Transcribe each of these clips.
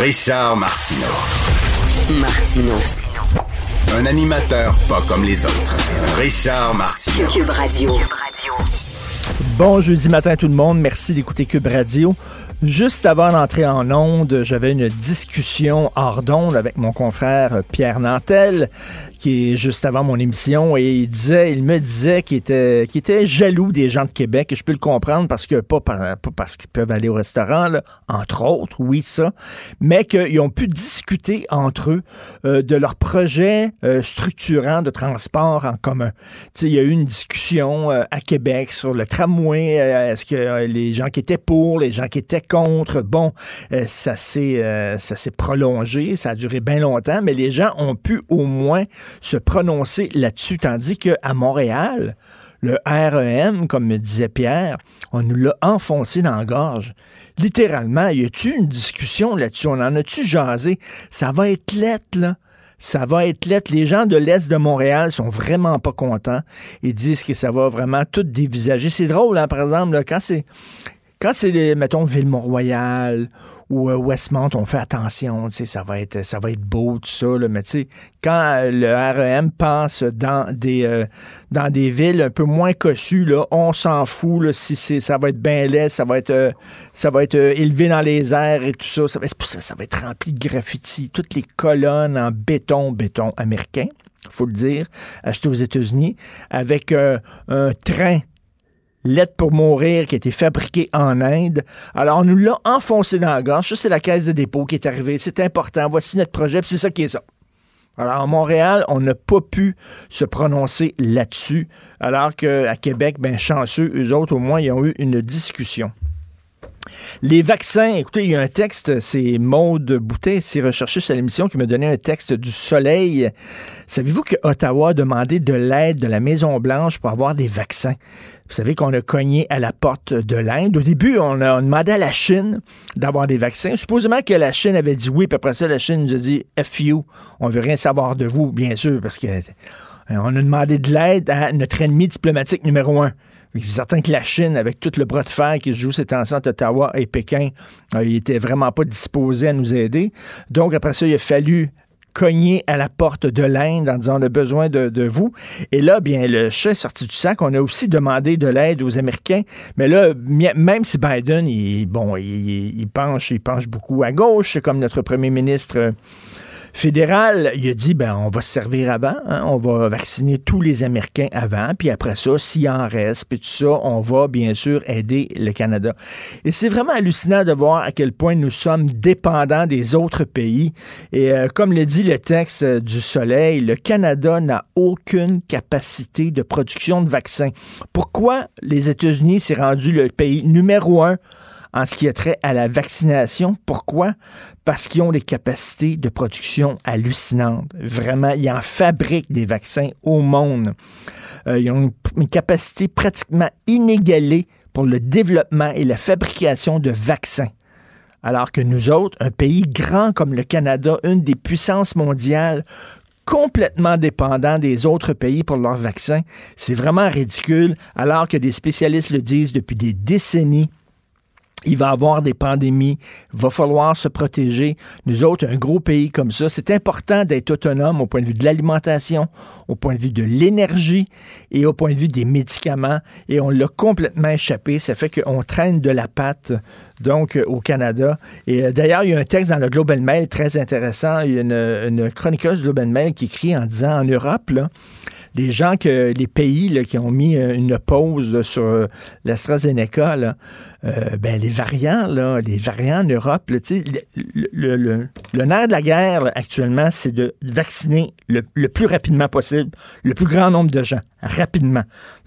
Richard Martineau. Martino. Un animateur pas comme les autres. Richard Martineau. Cube Radio. Bon jeudi matin à tout le monde. Merci d'écouter Cube Radio. Juste avant d'entrer en onde, j'avais une discussion hors d'onde avec mon confrère Pierre Nantel qui est juste avant mon émission, et il disait, il me disait qu'il était, qu'il était jaloux des gens de Québec, et je peux le comprendre parce que, pas, pas parce qu'ils peuvent aller au restaurant, là, entre autres, oui, ça, mais qu'ils ont pu discuter entre eux euh, de leur projet euh, structurant de transport en commun. Tu sais, il y a eu une discussion euh, à Québec sur le tramway, est-ce que les gens qui étaient pour, les gens qui étaient contre, bon, ça s'est, ça s'est prolongé, ça a duré bien longtemps, mais les gens ont pu au moins se prononcer là-dessus, tandis qu'à Montréal, le REM, comme me disait Pierre, on nous l'a enfoncé dans la gorge. Littéralement, y a-tu une discussion là-dessus? On en a-tu jasé? Ça va être lettre, là. Ça va être lettre. Les gens de l'Est de Montréal sont vraiment pas contents. Ils disent que ça va vraiment tout dévisager. C'est drôle, hein, par exemple, quand c'est quand c'est, mettons, Ville-Mont-Royal ou euh, Westmont, on fait attention, ça va être, ça va être beau, tout ça, là, mais tu sais, quand euh, le REM passe dans des, euh, dans des villes un peu moins cossues, là, on s'en fout, là, si c'est, ça va être bien laid, ça va être, ça va être élevé dans les airs et tout ça, ça va, être, ça va être rempli de graffitis, toutes les colonnes en béton, béton américain, faut le dire, acheté aux États-Unis, avec un train lettre pour mourir qui a été fabriquée en Inde. Alors, on nous l'a enfoncé dans la gorge. Ça, c'est la caisse de dépôt qui est arrivée. C'est important. Voici notre projet. C'est ça qui est ça. Alors, à Montréal, on n'a pas pu se prononcer là-dessus, alors qu'à Québec, ben chanceux, eux autres, au moins, ils ont eu une discussion. Les vaccins, écoutez, il y a un texte, c'est Maude Boutet, c'est recherché sur l'émission, qui m'a donné un texte du Soleil. Savez-vous que Ottawa a demandé de l'aide de la Maison-Blanche pour avoir des vaccins? Vous savez qu'on a cogné à la porte de l'Inde. Au début, on a demandé à la Chine d'avoir des vaccins. Supposément que la Chine avait dit oui, puis après ça, la Chine nous a dit F you, on veut rien savoir de vous, bien sûr, parce que euh, on a demandé de l'aide à notre ennemi diplomatique numéro un. C'est certain que la Chine, avec tout le bras de fer qui se joue cette temps entre Ottawa et Pékin, euh, il était vraiment pas disposé à nous aider. Donc, après ça, il a fallu cogner à la porte de l'Inde en disant on a besoin de, vous. Et là, bien, le chat est sorti du sac. On a aussi demandé de l'aide aux Américains. Mais là, même si Biden, il, bon, il, penche, il penche beaucoup à gauche, comme notre premier ministre fédéral, il a dit, ben, on va se servir avant, hein, on va vacciner tous les Américains avant, puis après ça, s'il en reste, puis tout ça, on va bien sûr aider le Canada. Et c'est vraiment hallucinant de voir à quel point nous sommes dépendants des autres pays. Et euh, comme le dit le texte du Soleil, le Canada n'a aucune capacité de production de vaccins. Pourquoi les États-Unis s'est rendu le pays numéro un en ce qui a trait à la vaccination. Pourquoi? Parce qu'ils ont des capacités de production hallucinantes. Vraiment, ils en fabriquent des vaccins au monde. Euh, ils ont une, capacité pratiquement inégalée pour le développement et la fabrication de vaccins. Alors que nous autres, un pays grand comme le Canada, une des puissances mondiales, complètement dépendant des autres pays pour leurs vaccins. C'est vraiment ridicule, alors que des spécialistes le disent depuis des décennies il va avoir des pandémies, il va falloir se protéger. Nous autres, un gros pays comme ça, c'est important d'être autonome au point de vue de l'alimentation, au point de vue de l'énergie et au point de vue des médicaments. Et on l'a complètement échappé. Ça fait qu'on traîne de la patte, donc, euh, au Canada. Et euh, d'ailleurs, il y a un texte dans le Global Mail très intéressant. Il y a une, chroniqueuse du Global Mail qui écrit en disant, en Europe, les gens que les pays qui ont mis euh, une pause sur l'AstraZeneca, euh, ben, les variants, là, les variants en Europe, le, le, le, nerf de la guerre actuellement, c'est de vacciner le, plus rapidement possible le plus grand nombre de gens, rapidement.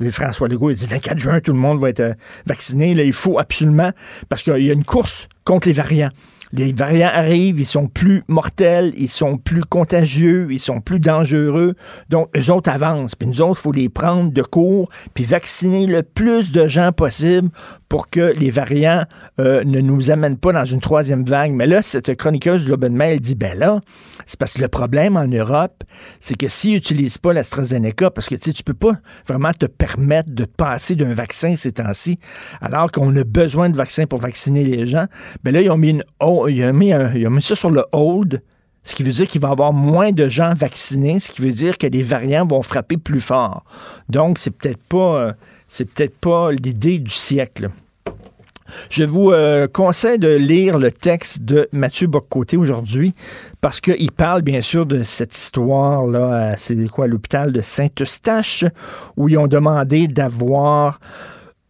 François Legault il dit 24 juin, tout le monde va être vacciné. Là, il faut absolument, parce qu'il y a une course contre les variants les variants arrivent, ils sont plus mortels, ils sont plus contagieux, ils sont plus dangereux. Donc, eux autres avancent. Puis nous autres, il faut les prendre de court, puis vacciner le plus de gens possible pour que les variants euh, ne nous amènent pas dans une troisième vague. Mais là, cette chroniqueuse de Mail dit, ben là, c'est parce que le problème en Europe, c'est que s'ils n'utilisent pas l'AstraZeneca, parce que tu tu peux pas vraiment te permettre de passer d'un vaccin ces temps-ci, alors qu'on a besoin de vaccins pour vacciner les gens, ben là, ils ont mis, une, ils ont mis, ils ont mis ça sur le hold, ce qui veut dire qu'il va y avoir moins de gens vaccinés, ce qui veut dire que les variants vont frapper plus fort. Donc, c'est peut-être pas, euh, c'est peut-être pas l'idée du siècle. Je vous euh, conseille de lire le texte de Mathieu Boccoté aujourd'hui parce qu'il parle bien sûr de cette histoire-là, c'est quoi, l'hôpital de Saint-Eustache, où ils ont demandé d'avoir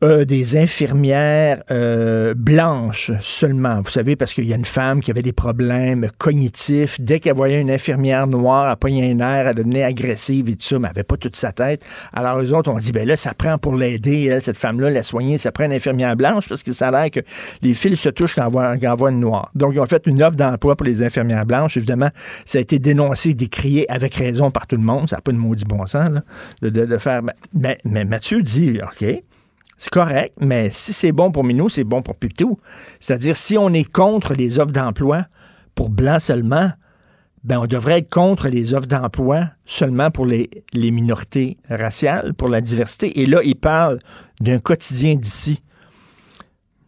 euh, des infirmières euh, blanches seulement. Vous savez, parce qu'il y a une femme qui avait des problèmes cognitifs. Dès qu'elle voyait une infirmière noire, elle pognait un air, elle devenait agressive et tout ça, mais elle n'avait pas toute sa tête. Alors, eux autres ont dit, ben là, ça prend pour l'aider, cette femme-là, la soigner, ça prend une infirmière blanche parce que ça a l'air que les fils se touchent quand on voit, une noire. Donc, ils ont fait une offre d'emploi pour les infirmières blanches. Évidemment, ça a été dénoncé, décrié avec raison par tout le monde. Ça n'a pas de maudit bon sens, là, de, faire. Mais, mais Mathieu dit, OK, c'est correct, mais si c'est bon pour Minou, c'est bon pour Pitou. C'est-à-dire, si on est contre les offres d'emploi pour blancs seulement, ben on devrait être contre les offres d'emploi seulement pour les, les, minorités raciales, pour la diversité. Et là, il parle d'un quotidien d'ici.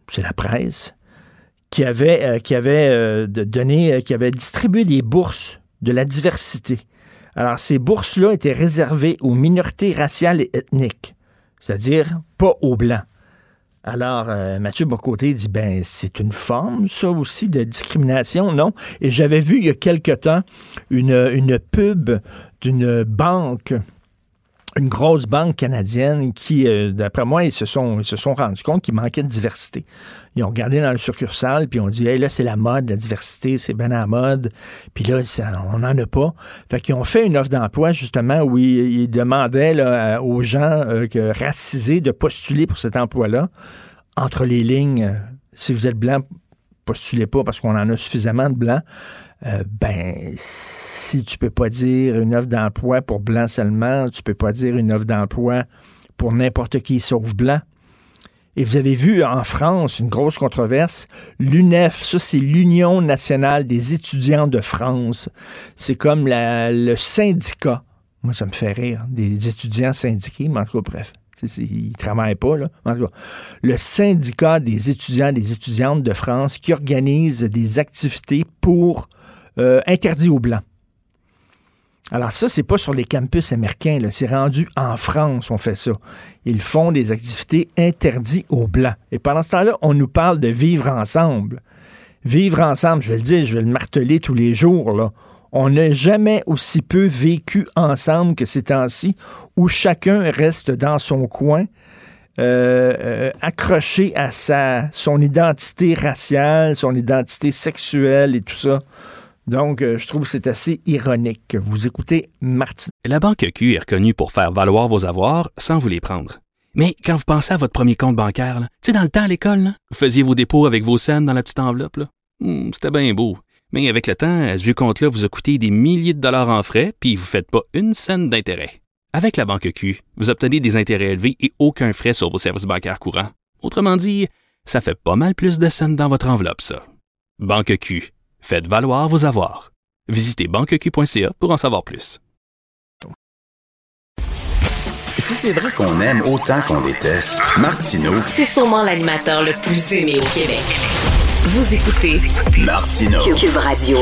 C'est la presse qui avait, euh, qui avait euh, donné, euh, qui avait distribué des bourses de la diversité. Alors, ces bourses-là étaient réservées aux minorités raciales et ethniques c'est-à-dire pas aux Blancs. Alors, euh, Mathieu Bocoté dit, ben, c'est une forme, ça aussi, de discrimination, non? Et j'avais vu il y a quelque temps une pub d'une banque une grosse banque canadienne qui, euh, d'après moi, ils se sont, ils se sont rendus compte qu'il manquait de diversité. Ils ont regardé dans le succursale, puis on dit, hey, là, c'est la mode, la diversité, c'est bien la mode. Puis là, on n'en a pas. Fait qu'ils ont fait une offre d'emploi, justement, où ils, demandaient aux gens euh, racisés de postuler pour cet emploi-là. Entre les lignes, euh, si vous êtes blanc, postulez pas parce qu'on en a suffisamment de blancs. Euh, ben, si tu peux pas dire une offre d'emploi pour blanc seulement, tu peux pas dire une offre d'emploi pour n'importe qui sauf blanc. Et vous avez vu en France une grosse controverse. L'UNEF, ça c'est l'Union nationale des étudiants de France. C'est comme le syndicat. Moi, ça me fait rire. Des étudiants syndiqués, mais en tout cas, bref. Ils ne travaillent pas, le syndicat des étudiants et des étudiantes de France qui organise des activités pour euh, interdits aux Blancs. Alors ça, c'est pas sur les campus américains, c'est rendu en France, on fait ça. Ils font des activités interdites aux Blancs. Et pendant ce temps-là, on nous parle de vivre ensemble. Vivre ensemble, je vais le dire, je vais le marteler tous les jours, là. On n'a jamais aussi peu vécu ensemble que ces temps-ci, où chacun reste dans son coin, euh, euh, accroché à sa, son identité raciale, son identité sexuelle et tout ça. Donc, euh, je trouve que c'est assez ironique. Vous écoutez Martin. La Banque Q est reconnue pour faire valoir vos avoirs sans vous les prendre. Mais quand vous pensez à votre premier compte bancaire, tu sais, dans le temps à l'école, vous faisiez vos dépôts avec vos scènes dans la petite enveloppe. Hmm, c'était bien beau. Mais avec le temps, ce vieux compte-là vous a coûté des milliers de dollars en frais, puis vous ne faites pas une scène d'intérêt. Avec la Banque Q, vous obtenez des intérêts élevés et aucun frais sur vos services bancaires courants. Autrement dit, ça fait pas mal plus de scènes dans votre enveloppe, ça. Banque Q Faites valoir vos avoirs. Visitez banqueq.ca pour en savoir plus. Si c'est vrai qu'on aime autant qu'on déteste, Martineau, C'est sûrement l'animateur le plus aimé au Québec. Vous écoutez Martineau. Cube Radio.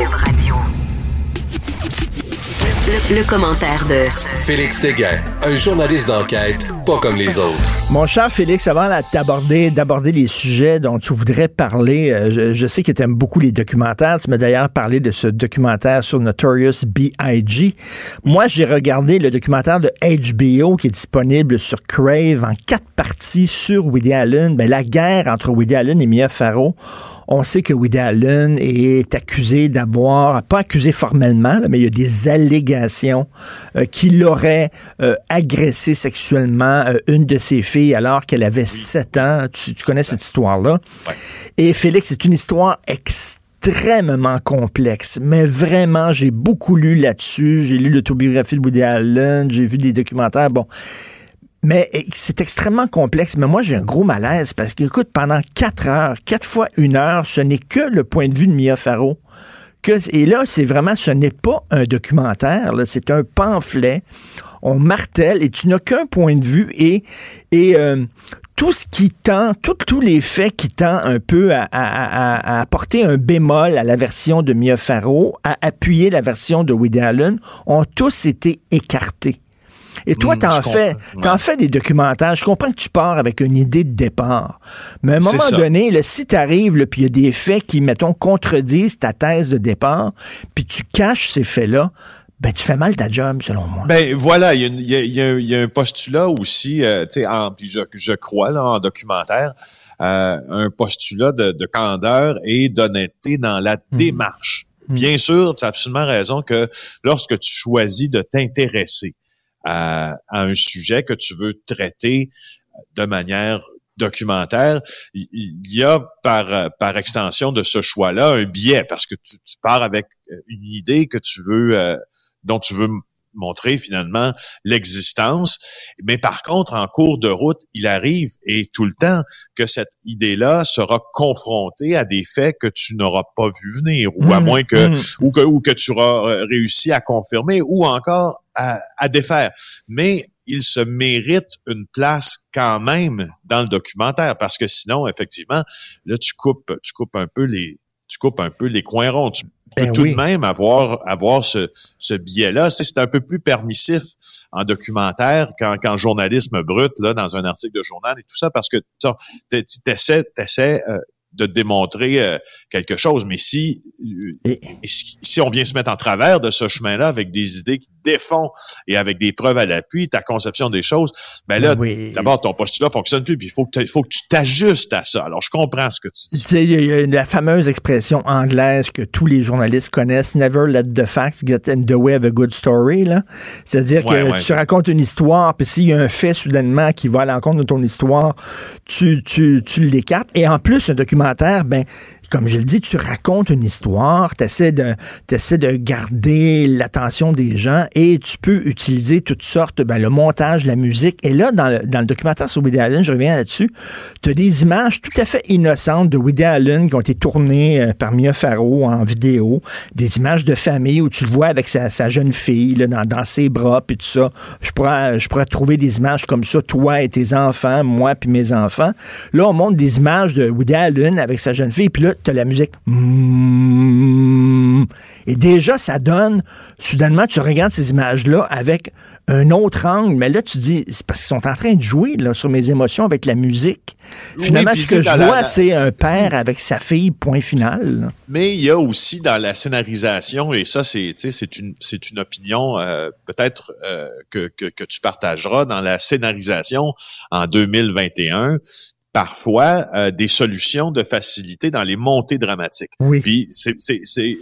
Le, le commentaire de Félix Séguin, un journaliste d'enquête pas comme les autres. Mon cher Félix, avant d'aborder, d'aborder les sujets dont tu voudrais parler, euh, je, je sais que tu aimes beaucoup les documentaires. Tu m'as d'ailleurs parlé de ce documentaire sur Notorious B.I.G. Moi, j'ai regardé le documentaire de HBO qui est disponible sur Crave en quatre parties sur Woody Allen. Ben, la guerre entre Woody Allen et Mia Farrow. On sait que Woody Allen est accusé d'avoir, pas accusé formellement, là, mais il y a des allégations euh, qu'il aurait euh, agressé sexuellement euh, une de ses filles alors qu'elle avait 7 ans. Tu, tu connais cette histoire-là? Et Félix, c'est une histoire extrêmement complexe, mais vraiment, j'ai beaucoup lu là-dessus. J'ai lu l'autobiographie de Woody Allen, j'ai vu des documentaires. Bon, mais c'est extrêmement complexe. Mais moi, j'ai un gros malaise parce que, écoute, pendant quatre heures, quatre fois une heure, ce n'est que le point de vue de Mia Farrow. Et là, c'est vraiment, ce n'est pas un documentaire, c'est un pamphlet. On martèle et tu n'as qu'un point de vue et, et euh, tout ce qui tend, tous les faits qui tendent un peu à- à apporter un bémol à la version de Mia Farrow, à appuyer la version de Woody Allen, ont tous été écartés. Et toi, Hmm, t'en fais, t'en fais des documentaires. Je comprends que tu pars avec une idée de départ. Mais à un moment donné, là, si t'arrives, puis il y a des faits qui, mettons, contredisent ta thèse de départ, puis tu caches ces faits-là, ben, tu fais mal ta job, selon moi. Ben voilà, il y y a- il y a un- il y a un postulat aussi, euh, tu sais, je, je crois là en documentaire, euh, un postulat de, de candeur et d'honnêteté dans la démarche. Bien sûr, tu as absolument raison que lorsque tu choisis de t'intéresser à, à un sujet que tu veux traiter de manière documentaire, il y a par, euh, par extension de ce choix-là un biais parce que tu, tu pars avec euh, une idée que tu veux, euh, dont tu veux montrer finalement l'existence. Mais par contre, en cours de route, il arrive et tout le temps que cette idée-là sera confrontée à des faits que tu n'auras pas vu venir ou à Mm, moins que mm. ou que, ou que tu auras euh, réussi à confirmer ou encore à, à défaire. Mais il se mérite une place quand même dans le documentaire parce que sinon, effectivement, là, tu coupes, tu coupes un peu les, tu coupes un peu les coins ronds. Tu peux Ben tout oui. de même avoir, avoir ce, ce biais-là. C'est c'est un peu plus permissif en documentaire qu'en journalisme brut, là, dans un article de journal et tout ça, parce que tu essaies, euh, de démontrer euh, quelque chose. Mais si, euh, Et- si si on vient se mettre en travers de ce chemin-là avec des idées qui défont et avec des preuves à l'appui, ta conception des choses, ben là, Oui. d'abord, ton postulat fonctionne plus, puis il faut que, tu- il faut que tu t'ajustes à ça. Alors, je comprends ce que tu dis. il y a- il y a la fameuse expression anglaise que tous les journalistes connaissent, never let the facts get in the way of a good story. là. C'est-à-dire Ouais, que ouais, tu racontes une histoire, puis s'il y a un fait soudainement qui va à l'encontre de ton histoire, tu, tu, tu l'écartes. Et en plus, un documentaire, ben, comme je le dis, tu racontes une histoire, tu essaies de, de garder l'attention des gens et tu peux utiliser toutes sortes, ben, le montage, la musique. Et là, dans le, dans le documentaire sur Woody Allen, je reviens là-dessus, tu as des images tout à fait innocentes de Woody Allen qui ont été tournées euh, par Mia Farrow en vidéo, des images de famille où tu le vois avec sa, sa jeune fille là, dans, dans ses bras, puis tout ça. Je pourrais, je pourrais trouver des images comme ça, toi et tes enfants, moi puis mes enfants. Là, on montre des images de Woody Allen avec sa jeune fille, puis là, tu as la musique. Mm. Et déjà, ça donne, soudainement, tu regardes ces images-là avec un autre angle, mais là, tu dis, c'est parce qu'ils sont en train de jouer là, sur mes émotions avec la musique. Finalement, ce que je vois, la- c'est un père avec sa fille, point final. là. Mais il y a aussi dans la scénarisation, et ça, c'est, tu sais, c'est une, une opinion euh, peut-être euh, que, que, que tu partageras dans la scénarisation en 2021. Parfois, euh, des solutions de facilité dans les montées dramatiques. Oui. Puis c'est, c'est, c'est,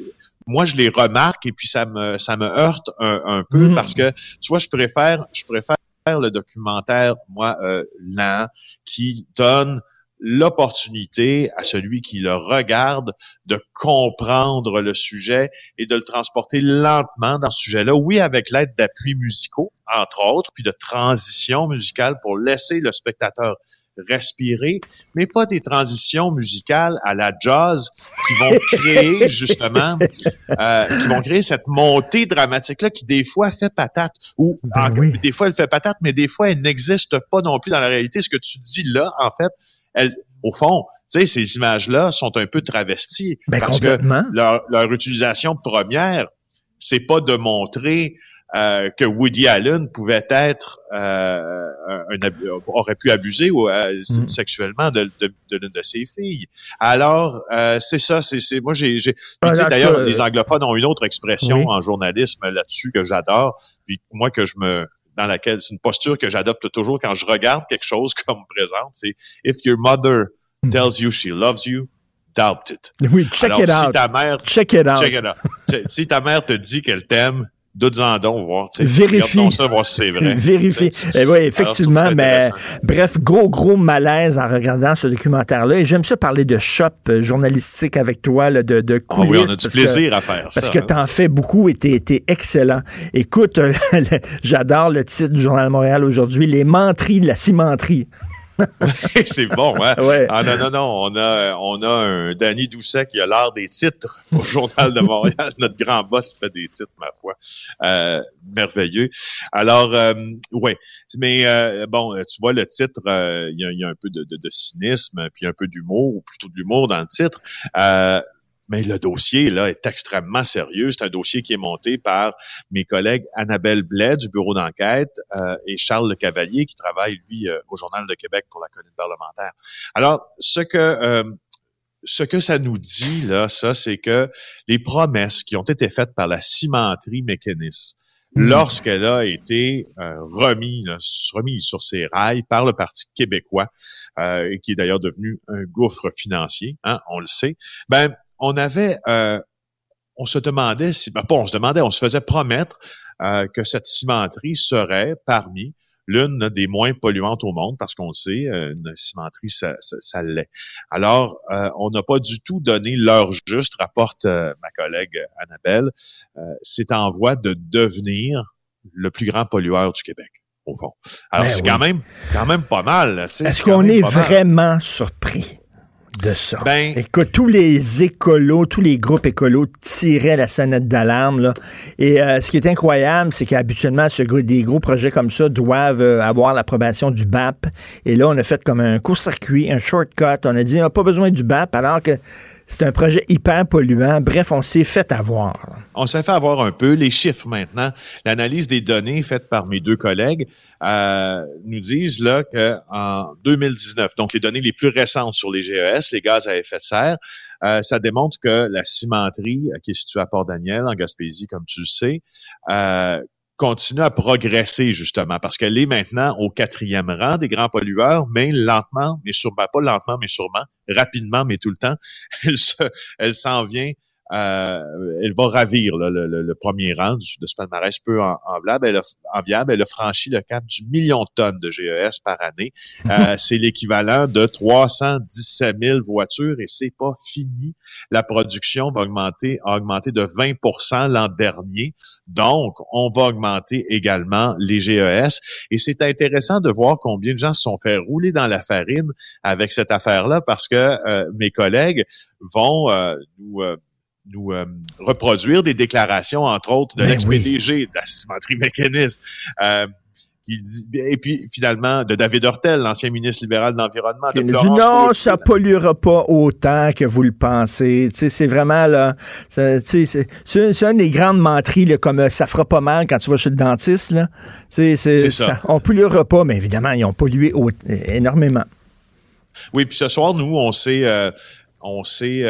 moi je les remarque et puis ça me, ça me heurte un, un peu Mhm. parce que tu vois, je préfère, je préfère le documentaire moi euh, lent qui donne l'opportunité à celui qui le regarde de comprendre le sujet et de le transporter lentement dans ce sujet-là. Oui, avec l'aide d'appuis musicaux, entre autres, puis de transition musicale pour laisser le spectateur respirer, mais pas des transitions musicales à la jazz qui vont créer justement, euh, qui vont créer cette montée dramatique là qui des fois fait patate ou Ben en- oui. des fois elle fait patate, mais des fois elle n'existe pas non plus dans la réalité. Ce que tu dis là, en fait, elle, au fond, tu sais, ces images-là sont un peu travesties Ben, parce que leur, leur utilisation première, c'est pas de montrer euh, que Woody Allen pouvait être euh, un, aurait pu abuser ou, euh, Mm. sexuellement de, de, de l'une de ses filles. Alors euh, c'est ça, c'est moi j'ai d'ailleurs ça, les anglophones ont une autre expression Oui. en journalisme là-dessus que j'adore, puis moi que je me dans laquelle c'est une posture que j'adopte toujours quand je regarde quelque chose comme présente, c'est if your mother Mm. tells you she loves you, doubt it. Oui, check Alors, it si out. ta mère Check it out. Check it out. Si ta mère te dit qu'elle t'aime, doute-en donc, voir. Vérifie. Ça, voir si c'est vrai. Vérifie. Eh oui, effectivement, Alors, mais bref, gros, gros malaise en regardant ce documentaire-là. Et j'aime ça parler de shop euh, journalistique avec toi, là, de, de Ah coulisses. oui, on a du que- plaisir à faire ça. Parce que hein. t'en fais beaucoup et t'es t'es excellent. Écoute, euh, j'adore le titre du Journal de Montréal aujourd'hui, Les menteries de la cimenterie. c'est bon, hein? Ouais. Ah non, non, non. On a, on a un Danny Doucet qui a l'art des titres au Journal de Montréal. Notre grand boss fait des titres, ma foi. Euh, merveilleux. Alors, euh, ouais. Mais euh, bon, tu vois, le titre, euh, il y, a, il y a un peu de, de, de cynisme, puis un peu d'humour, ou plutôt de l'humour dans le titre. Mais le dossier, là, est extrêmement sérieux. C'est un dossier qui est monté par mes collègues Annabelle Blais du bureau d'enquête euh, et Charles Le Cavalier qui travaille, lui, euh, au Journal de Québec pour la colline parlementaire. Alors, ce que euh, ce que ça nous dit, là, ça, c'est que les promesses qui ont été faites par la cimenterie mécaniste, lorsqu'elle a été euh, remise, remise sur ses rails par le Parti québécois, euh, et qui est d'ailleurs devenu un gouffre financier, hein, on le sait, ben, on avait, euh, on se demandait, si, ben, pas on se demandait, on se faisait promettre euh, que cette cimenterie serait parmi l'une des moins polluantes au monde, parce qu'on le sait, euh, une cimenterie, ça, ça, ça l'est. Alors, euh, on n'a pas du tout donné l'heure juste, rapporte euh, ma collègue Annabelle. Euh, c'est en voie de devenir le plus grand pollueur du Québec, au fond. Alors, Ben c'est oui. quand même quand même pas mal. Est-ce qu'on est vraiment surpris? De ça? Ben- Écoute, tous les écolos, tous les groupes écolos tiraient la sonnette d'alarme. là. Et euh, ce qui est incroyable, c'est qu'habituellement, ce des gros projets comme ça doivent euh, avoir l'approbation du BAP. Et là, on a fait comme un court-circuit, un shortcut. On a dit, on n'a pas besoin du BAP, alors que c'est un projet hyper polluant. Bref, on s'est fait avoir. On s'est fait avoir un peu les chiffres maintenant. L'analyse des données faite par mes deux collègues euh, nous disent là que en 2019, donc les données les plus récentes sur les GES, les gaz à effet de serre, euh, ça démontre que la cimenterie euh, qui est située à Port-Daniel, en Gaspésie, comme tu le sais, euh, continue à progresser justement parce qu'elle est maintenant au quatrième rang des grands pollueurs, mais lentement, mais sûrement pas lentement, mais sûrement rapidement, mais tout le temps, elle se, elle s'en vient elle va ravir là, le, le- le premier rang du- de ce palmarès peu en- enviable. Elle a, enviable. Elle a franchi le cap du million de tonnes de GES par année. Euh, c'est l'équivalent de 317 000 voitures et c'est pas fini. La production va augmenter, a augmenté de 20% l'an dernier. Donc, on va augmenter également les GES. Et c'est intéressant de voir combien de gens se sont fait rouler dans la farine avec cette affaire-là parce que euh, mes collègues vont euh, nous... euh, nous euh, reproduire des déclarations, entre autres, de Ben l'ex-PDG de la cimenterie mécaniste, euh, qui dit, et puis finalement de David Hortel, l'ancien ministre libéral de l'Environnement, Il dit non, Cloutier, ça polluera pas autant que vous le pensez. C'est vraiment là, c'est une des grandes menteries là, comme euh, ça fera pas mal quand tu vas chez le dentiste là. C'est ça. ça. On polluera pas, mais évidemment ils ont pollué au- énormément. Oui, puis ce soir, nous, on s'est, euh, on s'est,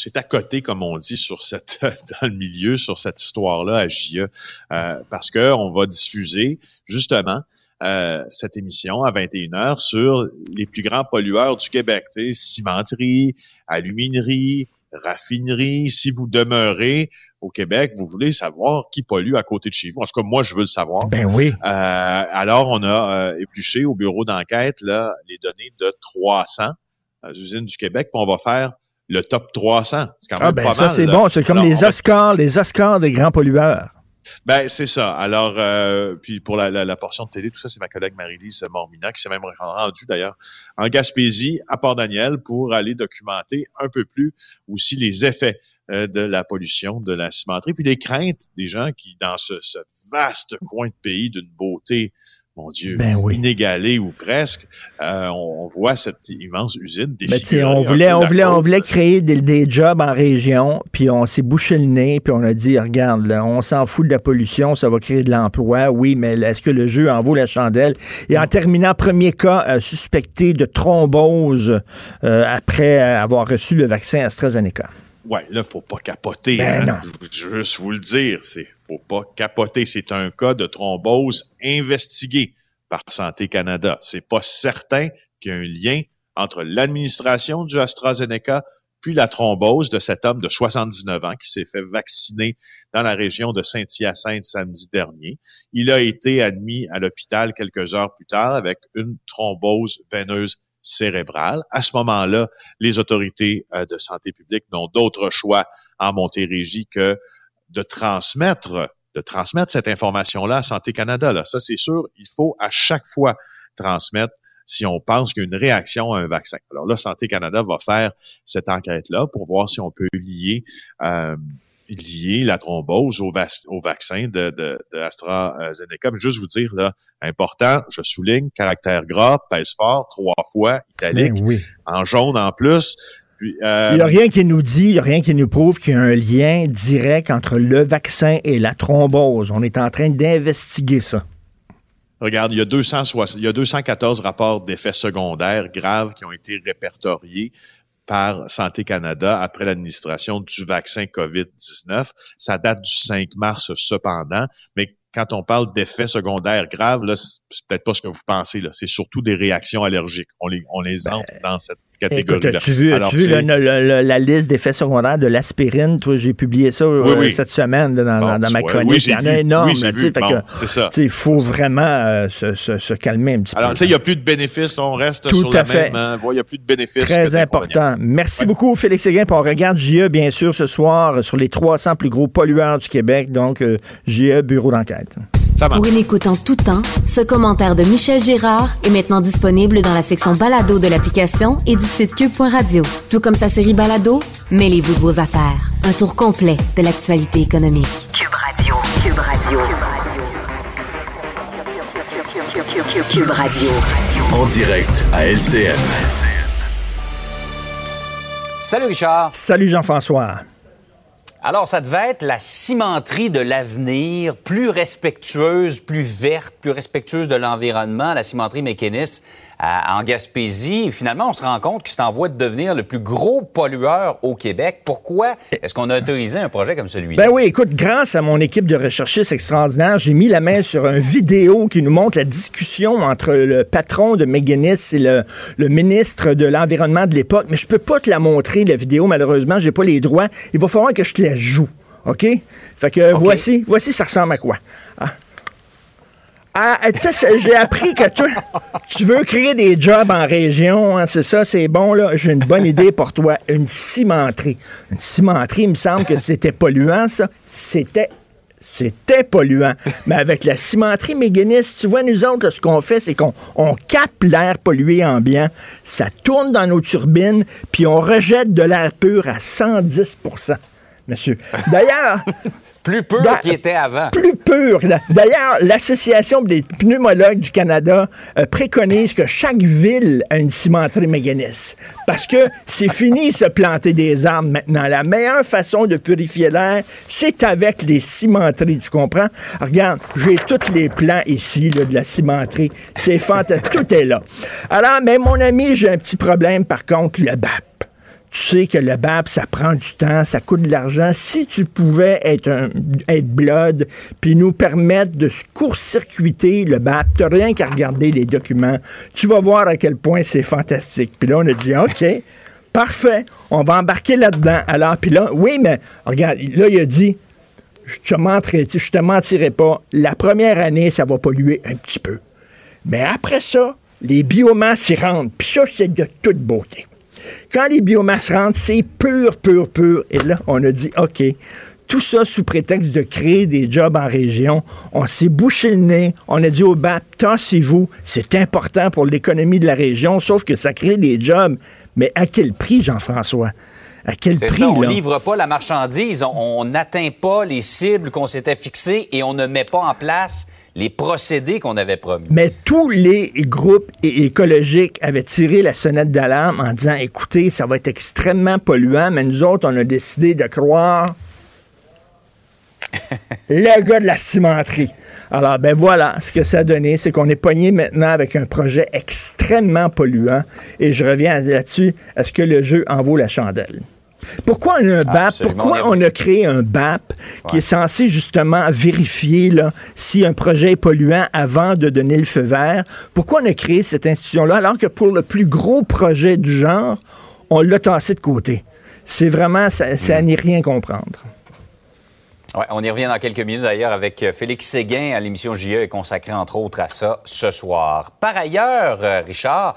s'est accoté, comme on dit, sur cette, dans le milieu, sur cette histoire-là à JE, euh, parce que on va diffuser justement euh, cette émission à 21h sur les plus grands pollueurs du Québec, cimenterie, aluminerie, raffinerie. Si vous demeurez au Québec, vous voulez savoir qui pollue à côté de chez vous. En tout cas, moi, je veux le savoir. Ben oui. Euh, alors, on a euh, épluché au bureau d'enquête là les données de 300 euh, usines du Québec, puis on va faire le top 300. C'est quand même Ah ben pas ça mal. c'est bon, c'est comme Alors, les va- Oscars, les Oscars des grands pollueurs. Ben c'est ça. Alors euh, puis pour la, la, la, portion de télé, tout ça, c'est ma collègue Marie-Lise Mormina qui s'est même rendue d'ailleurs en Gaspésie à Port-Daniel pour aller documenter un peu plus aussi les effets euh, de la pollution de la cimenterie, puis les craintes des gens qui dans ce, ce vaste coin de pays d'une beauté mon Dieu, ben oui. inégalé ou presque, euh, on, on, voit cette immense usine ben, on voulait, on voulait, on voulait créer des, des, jobs en région, puis on s'est bouché le nez, puis on a dit, regarde, là, on s'en fout de la pollution, ça va créer de l'emploi, oui, mais est-ce que le jeu en vaut la chandelle? Et en terminant, premier cas euh, suspecté de thrombose euh, après avoir reçu le vaccin AstraZeneca. Ouais, là, faut pas capoter. Ben hein? Je veux juste vous le dire, c'est faut pas capoter. C'est un cas de thrombose investigué par Santé Canada. C'est pas certain qu'il y ait un lien entre l'administration du AstraZeneca puis la thrombose de cet homme de 79 ans qui s'est fait vacciner dans la région de Saint-Hyacinthe samedi dernier. Il a été admis à l'hôpital quelques heures plus tard avec une thrombose veineuse cérébrale. À ce moment-là, les autorités euh, de santé publique n'ont d'autre choix en Montérégie que de transmettre de transmettre cette information-là à Santé Canada. Là. Ça, c'est sûr, il faut à chaque fois transmettre si on pense qu'il y a une réaction à un vaccin. Alors là, Santé Canada va faire cette enquête-là pour voir si on peut lier euh, lier la thrombose au, au vaccin de, de, de AstraZeneca. Mais juste vous dire, là, important, je souligne, caractère gras, pèse fort, trois fois, italique, Ben oui. en jaune en plus. Puis, euh, Il n'y a rien qui nous dit, il n'y a rien qui nous prouve qu'il y a un lien direct entre le vaccin et la thrombose. On est en train d'investiguer ça. Regarde, il y, a 260, il y a 214 rapports d'effets secondaires graves qui ont été répertoriés par Santé Canada après l'administration du vaccin COVID-19. Ça date du 5 mars cependant, mais quand on parle d'effets secondaires graves, là, c'est peut-être pas ce que vous pensez. Là. C'est surtout des réactions allergiques. On les, on les entre dans cette catégorie-là. As-tu vu, Alors, as-tu vu c'est- le- le- le- la liste d'effets secondaires de l'aspirine? Toi, j'ai publié ça euh, oui. cette semaine là, dans, Bon, dans- dans ma chronique. oui, il y en a énorme. Il faut vraiment euh, se, se- se calmer un petit Alors, peu. tu sais, il n'y a plus de bénéfices, on reste Tout sur à la fait. même hein, il n'y a plus de bénéfices. Très important. Merci Ouais. beaucoup, Félix Séguin. On regarde JE, bien sûr, ce soir sur les 300 plus gros pollueurs du Québec. Donc, euh, JE, bureau d'enquête. Ça marche. Pour une écoute en tout temps, ce commentaire de Michel Girard est maintenant disponible dans la section balado de l'application et du site cube.radio. Tout comme sa série balado, mêlez-vous de vos affaires. Un tour complet de l'actualité économique. Cube Radio. Cube Radio. Cube Radio. En direct à LCN. Salut Richard. Salut Jean-François. Alors, ça devait être la cimenterie de l'avenir, plus respectueuse, plus verte, plus respectueuse de l'environnement, la cimenterie Mécanis à- en Gaspésie. Finalement, on se rend compte que c'est en voie de devenir le plus gros pollueur au Québec. Pourquoi est-ce qu'on a autorisé un projet comme celui-là? Ben oui, écoute, grâce à mon équipe de recherchistes extraordinaires, j'ai mis la main sur une vidéo qui nous montre la discussion entre le patron de McGuinness et le, le ministre de l'Environnement de l'époque. Mais je peux pas te la montrer, la vidéo, malheureusement, j'ai pas les droits. Il va falloir que je te la joue. OK? Fait que voici, voici, ça ressemble à quoi? Ah. Ça, j'ai appris que toi, tu veux créer des jobs en région, hein, c'est ça, c'est bon, là. J'ai une bonne idée pour toi. Une cimenterie. Une cimenterie, il me semble que c'était polluant, ça. C'était. C'était polluant. Mais avec la cimenterie Méganis, tu vois, nous autres, ce qu'on fait, c'est qu'on on capte l'air pollué ambiant, ça tourne dans nos turbines, puis on rejette de l'air pur à 110% monsieur. D'ailleurs, Plus pur qu'il était avant. plus pur. D'ailleurs, l'Association des pneumologues du Canada euh, préconise que chaque ville a une cimenterie méganiste. Parce que c'est fini se planter des arbres maintenant. La meilleure façon de purifier l'air, c'est avec les cimenteries, tu comprends? Regarde, j'ai tous les plans ici là, de la cimenterie. C'est fantastique. Tout est là. Alors, mais mon ami, j'ai un petit problème par contre, le BAP. Tu sais que le BAP, ça prend du temps, ça coûte de l'argent. Si tu pouvais être un être blood, puis nous permettre de court-circuiter le BAP, t'as rien qu'à regarder les documents. Tu vas voir à quel point c'est fantastique. Puis là, on a dit, OK, parfait, on va embarquer là-dedans. Alors, puis là, oui, mais regarde, là, il a dit, je te mentirai, je te mentirai pas, la première année, ça va polluer un petit peu. Mais après ça, les biomasses y rentrent. Puis ça, c'est de toute beauté. Quand les biomasses rentrent, c'est pur, pur, pur. Et là, on a dit, OK, Tout ça sous prétexte de créer des jobs en région. On s'est bouché le nez. On a dit au BAP, tassez-vous. C'est important pour l'économie de la région, sauf que ça crée des jobs. Mais à quel prix, Jean-François? À quel prix, ça, on là? livre pas la marchandise, on n'atteint pas les cibles qu'on s'était fixées et on ne met pas en place les procédés qu'on avait promis. Mais tous les groupes écologiques avaient tiré la sonnette d'alarme en disant écoutez, ça va être extrêmement polluant, mais nous autres, on a décidé de croire le gars de la cimenterie. Alors, ben voilà, ce que ça a donné, c'est qu'on est pogné maintenant avec un projet extrêmement polluant. Et je reviens là-dessus. Est-ce que le jeu en vaut la chandelle? Pourquoi on a un BAP? Absolument. Pourquoi on a créé un BAP qui est censé justement vérifier là, si un projet est polluant avant de donner le feu vert? Pourquoi on a créé cette institution-là alors que pour le plus gros projet du genre, on l'a tassé de côté? C'est vraiment, ça, à n'y rien comprendre. Ouais, on y revient dans quelques minutes d'ailleurs avec euh, Félix Séguin à l'émission JE est consacrée entre autres à ça ce soir. Par ailleurs, euh, Richard,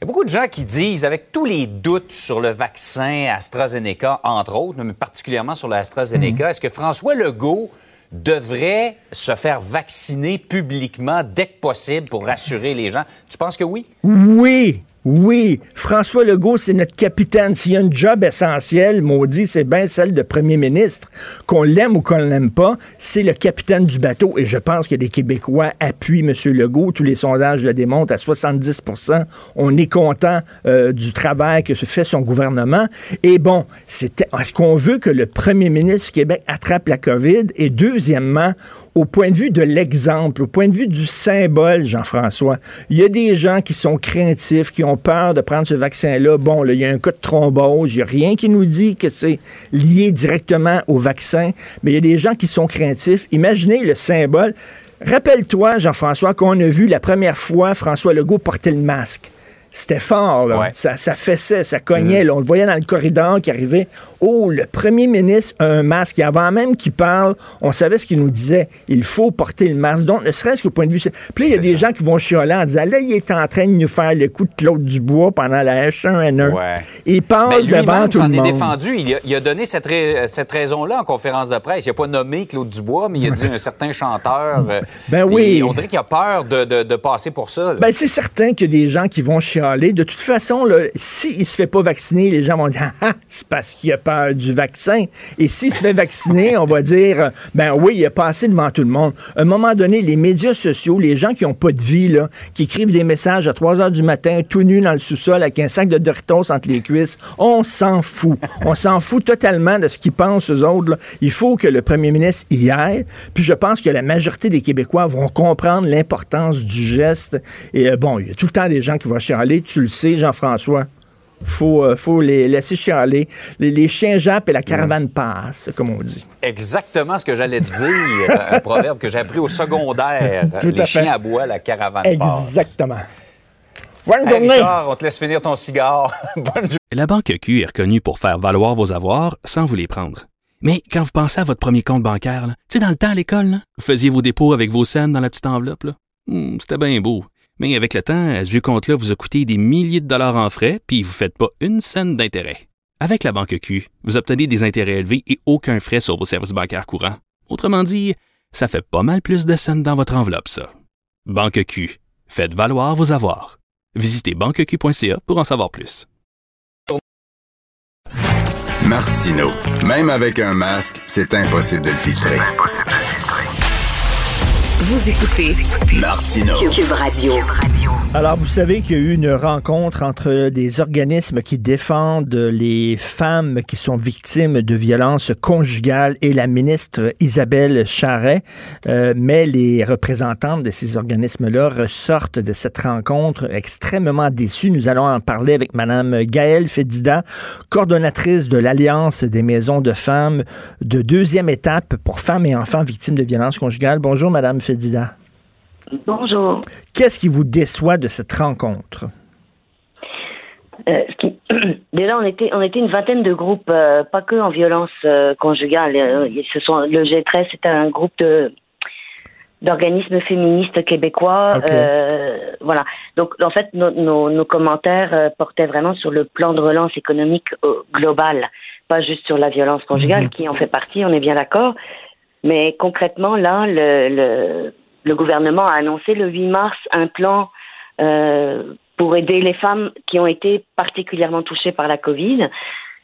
il y a beaucoup de gens qui disent, avec tous les doutes sur le vaccin AstraZeneca, entre autres, mais particulièrement sur l'AstraZeneca, est-ce que François Legault devrait se faire vacciner publiquement dès que possible pour rassurer les gens? Tu penses que oui? Oui, oui. François Legault, c'est notre capitaine. S'il y a un job essentiel, maudit, c'est bien celle de premier ministre. Qu'on l'aime ou qu'on l'aime pas, c'est le capitaine du bateau. Et je pense que les Québécois appuient M. Legault. Tous les sondages le démontrent à 70% On est content euh, du travail que se fait son gouvernement. Et bon, est-ce qu'on veut que le premier ministre du Québec attrape la COVID? Et deuxièmement, au point de vue de l'exemple, au point de vue du symbole, Jean-François, il y a des gens qui sont craintifs, qui ont peur de prendre ce vaccin-là. Bon, il y a un cas de thrombose, il n'y a rien qui nous dit que c'est lié directement au vaccin, mais il y a des gens qui sont craintifs. Imaginez le symbole. Rappelle-toi, Jean-François, qu'on a vu la première fois François Legault porter le masque. C'était fort, là. Ouais. Ça, ça fessait, ça cognait. là. On le voyait dans le corridor qui arrivait. Oh, le premier ministre a un masque. Et avant même qu'il parle, on savait ce qu'il nous disait. Il faut porter le masque. Donc, ne serait-ce qu'au point de vue... Puis là, il y a des gens qui vont chialer en disant, là, il est en train de nous faire le coup de Claude Dubois pendant la H1N1. Ouais. Il passe Ben, devant tout le est monde. défendu. Il a, il a donné cette, rai- cette raison-là en conférence de presse. Il n'a pas nommé Claude Dubois, mais il a dit un certain chanteur. euh, Ben oui. et On dirait qu'il a peur de, de- de passer pour ça. là. Ben, c'est certain qu'il y a des gens qui vont De toute façon, s'il se fait pas vacciner, les gens vont dire Ah, c'est parce qu'il a peur du vaccin. Et s'il se fait vacciner, on va dire Ben oui, il a passé devant tout le monde. À un moment donné, les médias sociaux, les gens qui ont pas de vie, là, qui écrivent des messages à 3 heures du matin, tout nus dans le sous-sol avec un sac de Doritos entre les cuisses, on s'en fout. On s'en fout totalement de ce qu'ils pensent, eux autres. Il faut que le premier ministre y aille. Puis je pense que la majorité des Québécois vont comprendre l'importance du geste. Et euh, bon, il y a tout le temps des gens qui vont chialer. Tu le sais, Jean-François. Faut, euh, faut les laisser chialer. Les, les chiens jappent et la caravane passe, comme on dit. Exactement ce que j'allais te dire. un proverbe que j'ai appris au secondaire. Tout à Les fait. chiens aboient, la caravane passe. Exactement. Bonne Hey, journée. Richard, on te laisse finir ton cigare. Bonne journée. La Banque Q est reconnue pour faire valoir vos avoirs sans vous les prendre. Mais quand vous pensez à votre premier compte bancaire, tu sais, dans le temps à l'école, là, vous faisiez vos dépôts avec vos scènes dans la petite enveloppe. Hmm, C'était bien beau. Mais avec le temps, à ce compte-là vous a coûté des milliers de dollars en frais, puis vous ne faites pas une scène d'intérêt. Avec la Banque Q, vous obtenez des intérêts élevés et aucun frais sur vos services bancaires courants. Autrement dit, ça fait pas mal plus de scènes dans votre enveloppe, ça. Banque Q. Faites valoir vos avoirs. Visitez banqueq.ca pour en savoir plus. Martino. Même avec un masque, c'est impossible de le filtrer. Vous écoutez Martino. Cube Radio. Alors, vous savez qu'il y a eu une rencontre entre des organismes qui défendent les femmes qui sont victimes de violences conjugales et la ministre Isabelle Charret. Euh, mais les représentantes de ces organismes-là ressortent de cette rencontre extrêmement déçues. Nous allons en parler avec Madame Gaëlle Fedida, coordonnatrice de l'Alliance des maisons de femmes de deuxième étape pour femmes et enfants victimes de violences conjugales. Bonjour, Madame Fedida. Bonjour. Qu'est-ce qui vous déçoit de cette rencontre? Euh, ce qui- Déjà, on était, on était une vingtaine de groupes, euh, pas que en violence euh, conjugale. euh, ce sont, le G13, c'est un groupe de d'organismes féministes québécois. Euh, voilà. Donc, en fait, nos, commentaires euh, portaient vraiment sur le plan de relance économique euh, global. pas juste sur la violence conjugale, Mhm. qui en fait partie, on est bien d'accord. Mais concrètement, là, le, le, le gouvernement a annoncé le 8 mars un plan euh, pour aider les femmes qui ont été particulièrement touchées par la Covid.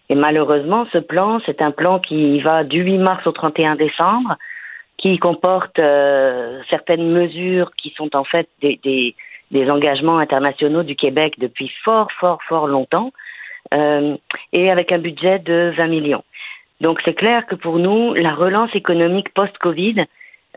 Et malheureusement, ce plan, c'est un plan qui va du 8 mars au 31 décembre, qui comporte euh, certaines mesures qui sont en fait des, des, engagements internationaux du Québec depuis fort, fort, fort longtemps, euh, et avec un budget de 20 millions. Donc c'est clair que pour nous, la relance économique post-Covid,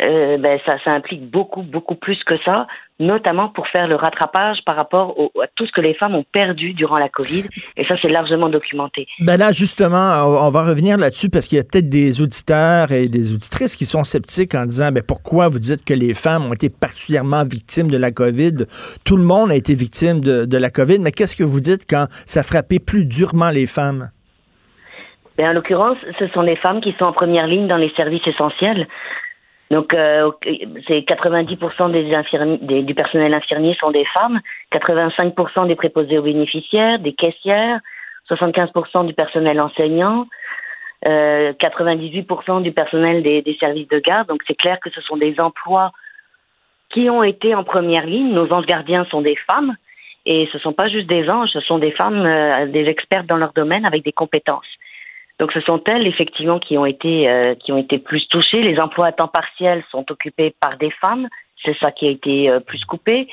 euh, ben, ça, ça implique beaucoup, beaucoup plus que ça, notamment pour faire le rattrapage par rapport au- à tout ce que les femmes ont perdu durant la Covid. Et ça, c'est largement documenté. Ben là, justement, on on va revenir là-dessus parce qu'il y a peut-être des auditeurs et des auditrices qui sont sceptiques en disant ben pourquoi vous dites que les femmes ont été particulièrement victimes de la COVID? Tout le monde a été victime de, de la COVID, mais qu'est-ce que vous dites quand ça frappait plus durement les femmes? Ben, en l'occurrence, ce sont les femmes qui sont en première ligne dans les services essentiels. Donc, euh, c'est 90% des des- du personnel infirmier sont des femmes, 85% des préposés aux bénéficiaires, des caissières, 75% du personnel enseignant, euh, 98% du personnel des, des services de garde. Donc, c'est clair que ce sont des emplois qui ont été en première ligne. Nos anges gardiens sont des femmes. Et ce ne sont pas juste des anges, ce sont des femmes, euh, des expertes dans leur domaine avec des compétences. Donc ce sont elles effectivement qui ont été euh, qui ont été plus touchées. Les emplois à temps partiel sont occupés par des femmes, c'est ça qui a été euh, plus coupé.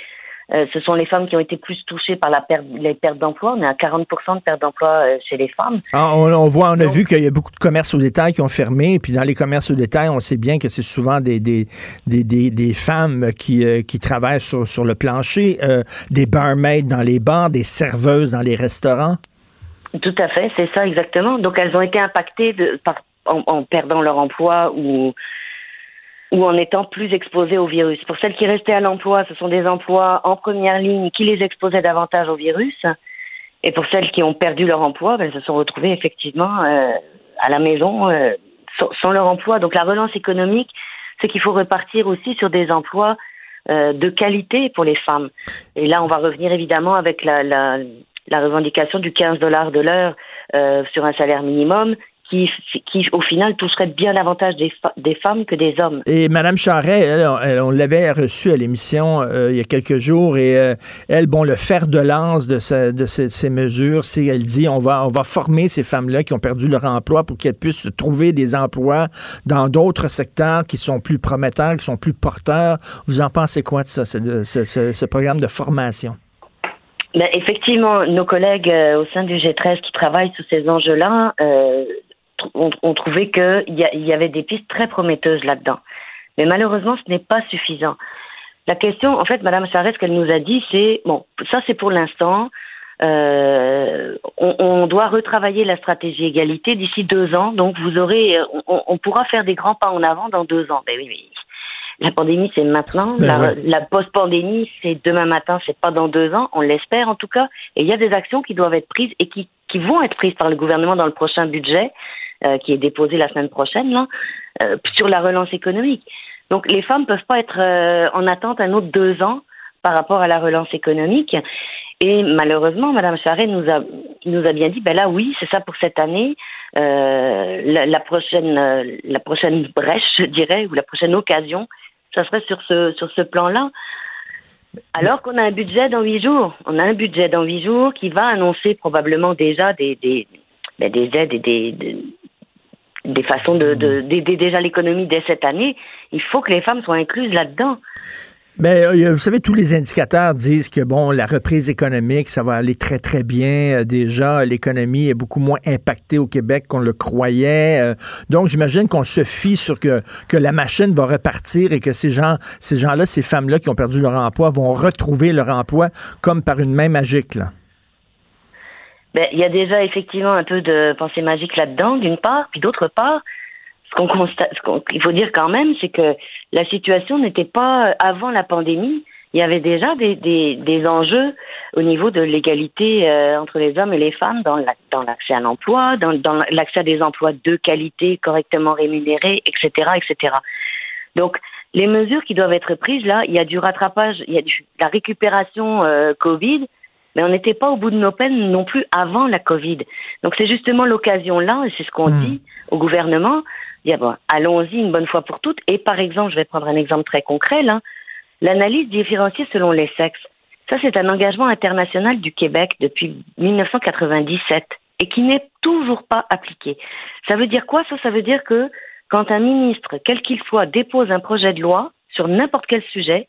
Euh, ce sont les femmes qui ont été plus touchées par la perte, les pertes d'emploi. On est à 40% de perte d'emploi euh, chez les femmes. Ah, on, on voit, on a vu qu'il y a beaucoup de commerces au détail qui ont fermé, puis dans les commerces au détail, on sait bien que c'est souvent des, des, des, des, des femmes qui, euh, qui travaillent sur, sur le plancher, euh, des barmaids dans les bars, des serveuses dans les restaurants. Tout à fait, c'est ça exactement. Donc elles ont été impactées en, perdant leur emploi ou en étant plus exposées au virus. Pour celles qui restaient à l'emploi, ce sont des emplois en première ligne qui les exposaient davantage au virus. Et pour celles qui ont perdu leur emploi, ben, elles se sont retrouvées effectivement euh, à la maison euh, sans, leur emploi. Donc la relance économique, c'est qu'il faut repartir aussi sur des emplois euh, de qualité pour les femmes. Et là, on va revenir évidemment avec la, la revendication du 15 dollars de l'heure euh, sur un salaire minimum qui, qui, au final, toucherait bien davantage des, des femmes que des hommes. Et Mme Charret, elle, on, l'avait reçue à l'émission euh, il y a quelques jours et euh, elle, bon, le fer de lance de, sa- de ces, mesures, c'est, elle dit, on va, on va former ces femmes-là qui ont perdu leur emploi pour qu'elles puissent trouver des emplois dans d'autres secteurs qui sont plus prometteurs, qui sont plus porteurs. Vous en pensez quoi de ça, ce programme de formation? Ben, effectivement, nos collègues euh, au sein du G13 qui travaillent sur ces enjeux-là euh, ont, ont trouvé qu'il y, y avait des pistes très prometteuses là-dedans. Mais malheureusement, ce n'est pas suffisant. La question, en fait, Madame Charest, ce qu'elle nous a dit, c'est bon, ça c'est pour l'instant. Euh, on, on doit retravailler la stratégie égalité d'ici deux ans. Donc, vous aurez, euh, on, on pourra faire des grands pas en avant dans deux ans. Ben oui, oui. La pandémie, c'est maintenant. Ben la ouais. la post-pandémie, c'est demain matin, c'est pas dans deux ans. On l'espère en tout cas. Et il y a des actions qui doivent être prises et qui, qui vont être prises par le gouvernement dans le prochain budget, euh, qui est déposé la semaine prochaine, là, euh, sur la relance économique. Donc, les femmes peuvent pas être euh, en attente un autre deux ans par rapport à la relance économique. Et malheureusement, Madame Charret nous a nous a bien dit, ben là oui, c'est ça pour cette année. Euh, la, la prochaine euh, la prochaine brèche, je dirais, ou la prochaine occasion, ça serait sur ce sur ce plan-là. Alors qu'on a un budget dans huit jours, on a un budget dans huit jours qui va annoncer probablement déjà des des ben, des aides et des, des façons de de- d'aider déjà l'économie dès cette année. Il faut que les femmes soient incluses là-dedans. Ben, euh, vous savez, tous les indicateurs disent que bon, la reprise économique, ça va aller très très bien. Euh, déjà, l'économie est beaucoup moins impactée au Québec qu'on le croyait. Euh, donc, j'imagine qu'on se fie sur que que la machine va repartir et que ces gens, ces gens-là, ces femmes-là qui ont perdu leur emploi vont retrouver leur emploi comme par une main magique. Là. Ben, il y a déjà effectivement un peu de pensée magique là-dedans, d'une part, puis d'autre part, ce qu'on constate, ce qu'on- il faut dire quand même, c'est que la situation n'était pas euh, avant la pandémie. Il y avait déjà des, des, des enjeux au niveau de l'égalité euh, entre les hommes et les femmes dans la- dans l'accès à l'emploi, dans, dans l'accès à des emplois de qualité, correctement rémunérés, etc., etc. Donc, les mesures qui doivent être prises là, il y a du rattrapage, il y a du, la récupération euh, Covid, mais on n'était pas au bout de nos peines non plus avant la Covid. Donc c'est justement l'occasion là, et c'est ce qu'on Hmm. dit au gouvernement, allons-y une bonne fois pour toutes. Et par exemple, je vais prendre un exemple très concret là, l'analyse différenciée selon les sexes. Ça, c'est un engagement international du Québec depuis 1997 et qui n'est toujours pas appliqué. Ça veut dire quoi ça veut dire que quand un ministre, quel qu'il soit, dépose un projet de loi sur n'importe quel sujet,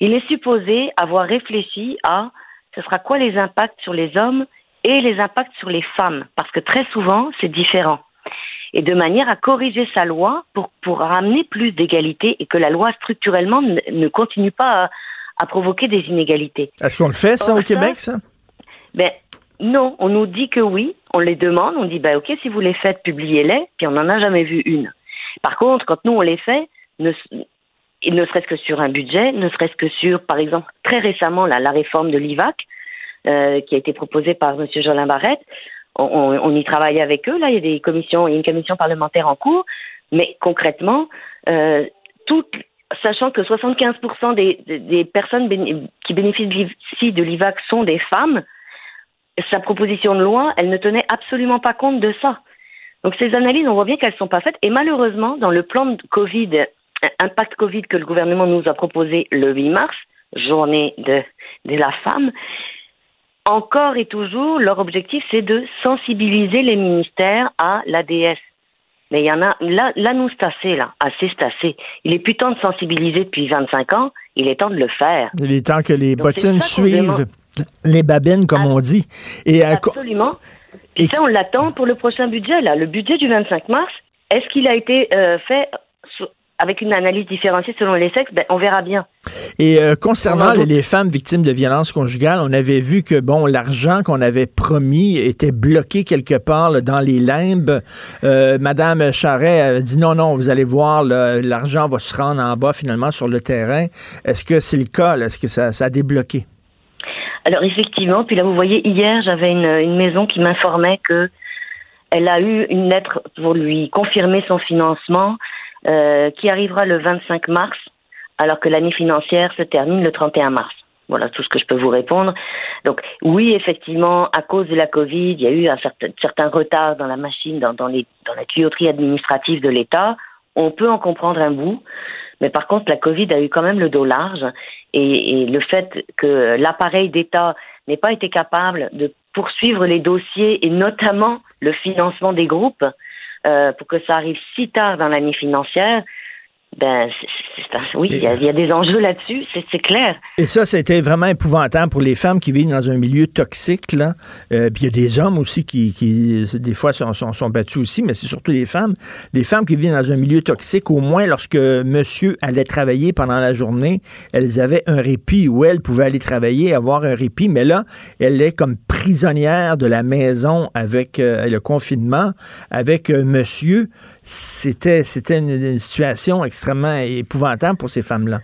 il est supposé avoir réfléchi à ce sera quoi les impacts sur les hommes et les impacts sur les femmes, parce que très souvent, c'est différent. Et de manière à corriger sa loi pour, pour ramener plus d'égalité et que la loi structurellement ne, ne continue pas à, à provoquer des inégalités. Est-ce qu'on le fait, ça, Or, au Québec, ça? Ben, non, on nous dit que oui, on les demande, on dit, ben, ok, si vous les faites, publiez-les, puis on n'en a jamais vu une. Par contre, quand nous, on les fait, ne, et ne serait-ce que sur un budget, ne serait-ce que sur, par exemple, très récemment, là, la réforme de l'IVAC, euh, qui a été proposée par M. Jolin Barrette, on, y travaille avec eux, là, il y a des commissions, il y a une commission parlementaire en cours, mais concrètement, euh, sachant que 75% des, personnes qui bénéficient de l'IVAC sont des femmes, sa proposition de loi, elle ne tenait absolument pas compte de ça. Donc ces analyses, on voit bien qu'elles ne sont pas faites. Et malheureusement, dans le plan de Covid, impact Covid que le gouvernement nous a proposé le 8 mars, journée de la femme, encore et toujours, leur objectif, c'est de sensibiliser les ministères à l'ADS. Mais il y en a, là, là, nous, c'est assez, là. Assez, c'est assez. Il est plus temps de sensibiliser depuis 25 ans. Il est temps de le faire. Il est temps que les Donc, bottines suivent les babines, comme on dit. Et Absolument. Et- ça, on l'attend pour le prochain budget, là. Le budget du 25 mars, est-ce qu'il a été euh, fait avec une analyse différenciée selon les sexes? Ben, on verra bien. Et euh, concernant les, femmes victimes de violences conjugales, on avait vu que bon, l'argent qu'on avait promis était bloqué quelque part là, dans les limbes. Euh, Madame Charret a dit non, non, vous allez voir, l'argent va se rendre en bas finalement sur le terrain. Est-ce que c'est le cas? Est-ce que ça, ça a débloqué? Alors, effectivement, puis là, vous voyez, hier, j'avais une, une maison qui m'informait que elle a eu une lettre pour lui confirmer son financement euh, qui arrivera le 25 mars, alors que l'année financière se termine le 31 mars. Voilà tout ce que je peux vous répondre. Donc oui, effectivement, à cause de la Covid, il y a eu un certain, retard dans la machine, dans, la tuyauterie administrative de l'État. On peut en comprendre un bout, mais par contre, la Covid a eu quand même le dos large et le fait que l'appareil d'État n'ait pas été capable de poursuivre les dossiers et notamment le financement des groupes euh, pour que ça arrive si tard dans l'année financière, ben oui, il y, a- il y a des enjeux là-dessus, c'est c'est clair. Et ça, c'était vraiment épouvantable pour les femmes qui vivent dans un milieu toxique. Là. Euh, puis il y a des hommes aussi qui, qui des fois, sont, sont, sont battus aussi, mais c'est surtout les femmes. Les femmes qui vivent dans un milieu toxique, au moins lorsque monsieur allait travailler pendant la journée, elles avaient un répit où elles pouvaient aller travailler, avoir un répit. Mais là, elle est comme prisonnière de la maison avec euh, le confinement, avec euh, monsieur. C'était, c'était une, une situation extrêmement épouvantable pour ces femmes-là.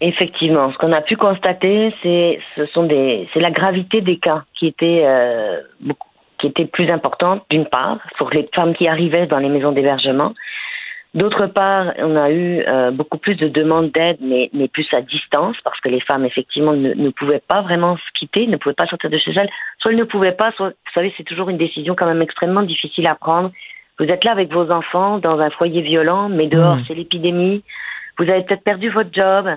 Effectivement, ce qu'on a pu constater, c'est ce sont des c'est la gravité des cas qui était euh, qui était plus importante d'une part pour les femmes qui arrivaient dans les maisons d'hébergement. D'autre part, on a eu euh, beaucoup plus de demandes d'aide, mais, mais plus à distance, parce que les femmes, effectivement, ne, ne pouvaient pas vraiment se quitter, ne pouvaient pas sortir de chez elles. Soit elles ne pouvaient pas, soit, vous savez, c'est toujours une décision quand même extrêmement difficile à prendre. Vous êtes là avec vos enfants dans un foyer violent, mais dehors, c'est l'épidémie. Vous avez peut-être perdu votre job.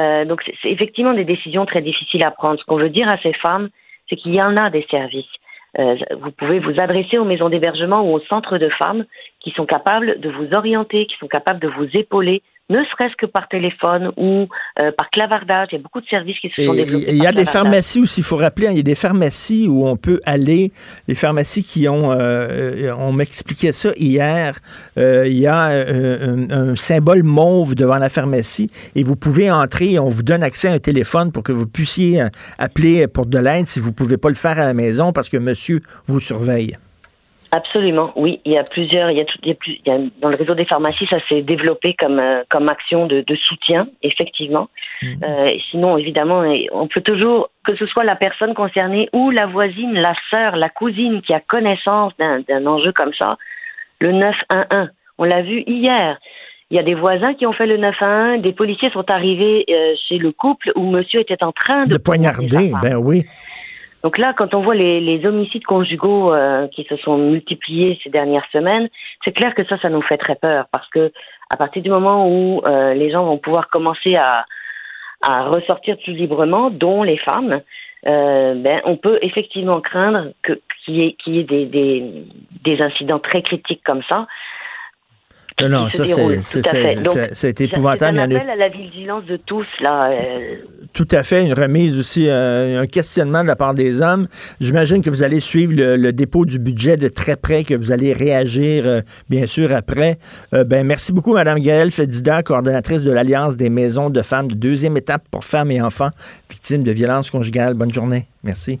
Euh, donc, c'est c'est effectivement des décisions très difficiles à prendre. Ce qu'on veut dire à ces femmes, c'est qu'il y en a des services. Euh, vous pouvez vous adresser aux maisons d'hébergement ou aux centres de femmes qui sont capables de vous orienter, qui sont capables de vous épauler, ne serait-ce que par téléphone ou euh, par clavardage. Il y a beaucoup de services qui se Et sont développés. Il y a des pharmacies aussi, il faut rappeler, hein, il y a des pharmacies où on peut aller, des pharmacies qui ont, euh, euh, on m'expliquait ça hier, euh, il y a euh, un, un symbole mauve devant la pharmacie et vous pouvez entrer, on vous donne accès à un téléphone pour que vous puissiez euh, appeler pour de l'aide si vous ne pouvez pas le faire à la maison parce que monsieur vous surveille. Absolument, oui. Il y a plusieurs, il y a, tout, il y a plus, il y a, dans le réseau des pharmacies, ça s'est développé comme, euh, comme action de, de soutien, effectivement. Euh, et sinon, évidemment, on peut toujours, que ce soit la personne concernée ou la voisine, la sœur, la cousine qui a connaissance d'un enjeu comme ça, le 911. On l'a vu hier. Il y a des voisins qui ont fait le 911, des policiers sont arrivés euh, chez le couple où monsieur était en train de, De poignarder, ben oui. Donc là, quand on voit les, les homicides conjugaux euh, qui se sont multipliés ces dernières semaines, c'est clair que ça, ça nous fait très peur parce que à partir du moment où euh, les gens vont pouvoir commencer à, à ressortir plus librement, dont les femmes, euh, ben, on peut effectivement craindre qu'il y ait, qu'il y ait des, des, des incidents très critiques comme ça. Non, ça, c'est, déroulent, c'est, tout à c'est, fait. Donc, c'est- c'est C'est épouvantable. Y un appel à la vigilance de tous, là. euh, Tout à fait, une remise aussi, euh, un questionnement de la part des hommes. J'imagine que vous allez suivre le, le dépôt du budget de très près, que vous allez réagir, euh, bien sûr, après. Ben, merci beaucoup, Mme Gaëlle Fedida, coordonnatrice de l'Alliance des maisons de femmes de deuxième étape pour femmes et enfants victimes de violences conjugales. Bonne journée. Merci.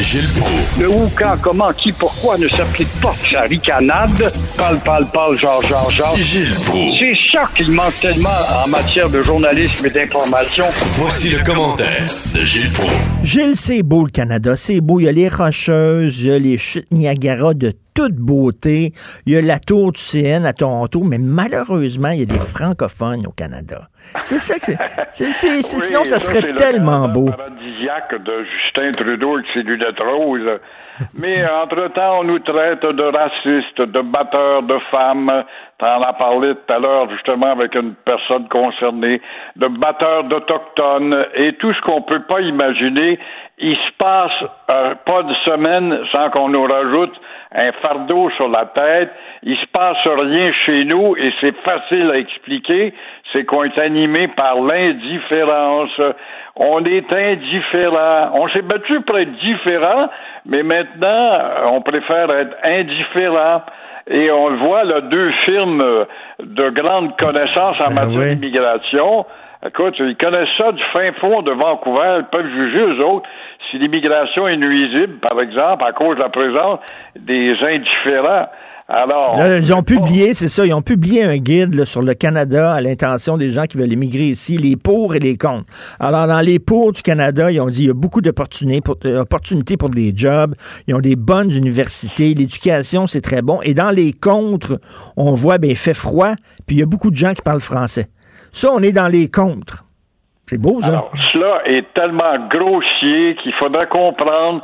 Gilles Proulx. Le où, quand, comment, qui, pourquoi ne s'applique pas sa ricanade? Parle, parle, parle, genre, genre, genre. Gilles Proulx. C'est ça qu'il manque tellement en matière de journalisme et d'information. Voici le commentaire de Gilles Proulx. Gilles, c'est beau le Canada, c'est beau. Il y a les Rocheuses, il y a les chutes Niagara de toute beauté, il y a la tour du CN à Toronto, mais malheureusement, il y a des francophones au Canada. C'est ça que c'est. Oui, sinon, ça serait le tellement beau. paradisiaque de Justin Trudeau avec ses lunettes roses. Mais entre-temps, on nous traite de racistes, de batteurs de femmes. T'en as parlé tout à l'heure, justement, avec une personne concernée, de batteurs d'Autochtones et tout ce qu'on peut pas imaginer. Il se passe euh, pas de semaine sans qu'on nous rajoute un fardeau sur la tête. Il se passe rien chez nous et c'est facile à expliquer. C'est qu'on est animé par l'indifférence. On est indifférent. On s'est battu pour être différent, mais maintenant, on préfère être indifférent. Et on le voit, là, deux films euh, de grande connaissance en Ben matière oui. d'immigration. Écoute, ils connaissent ça du fin fond de Vancouver. Ils peuvent juger, eux autres, si l'immigration est nuisible, par exemple, à cause de la présence des indifférents. Alors. Là, ils ont publié, c'est ça, ils ont publié un guide là, sur le Canada à l'intention des gens qui veulent immigrer ici, les pour et les contre. Alors, dans les pour du Canada, ils ont dit il y a beaucoup d'opportunités pour, euh, opportunités pour des jobs, ils ont des bonnes universités, l'éducation, c'est très bon. Et dans les contre, on voit, ben, il fait froid, puis il y a beaucoup de gens qui parlent français. Ça, on est dans les contre. C'est beau, ça. Alors, cela est tellement grossier qu'il faudrait comprendre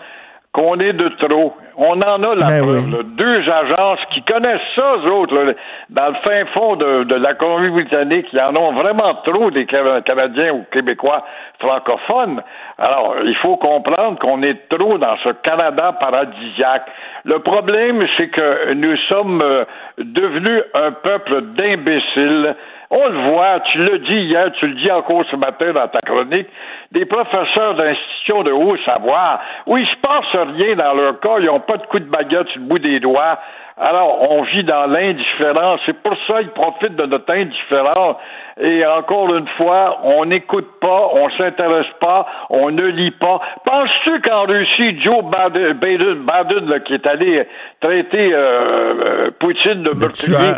qu'on est de trop. On en a la Ben preuve. oui. là. Deux agences qui connaissent ça, eux autres, là, dans le fin fond de, de la Colombie-Britannique. Ils en ont vraiment trop des Ca- Canadiens ou Québécois francophones. Alors, il faut comprendre qu'on est trop dans ce Canada paradisiaque. Le problème, c'est que nous sommes euh, devenus un peuple d'imbéciles. On le voit, tu l'as dit hier, tu le dis encore ce matin dans ta chronique, des professeurs d'institutions de haut savoir, où il se passe rien dans leur cas, ils n'ont pas de coup de baguette sur le bout des doigts. Alors, on vit dans l'indifférence. C'est pour ça qu'ils profitent de notre indifférence. Et encore une fois, on n'écoute pas, on s'intéresse pas, on ne lit pas. Penses-tu qu'en Russie, Joe Biden, Biden, Biden, là, qui est allé traiter euh, euh, Poutine de meurtrier.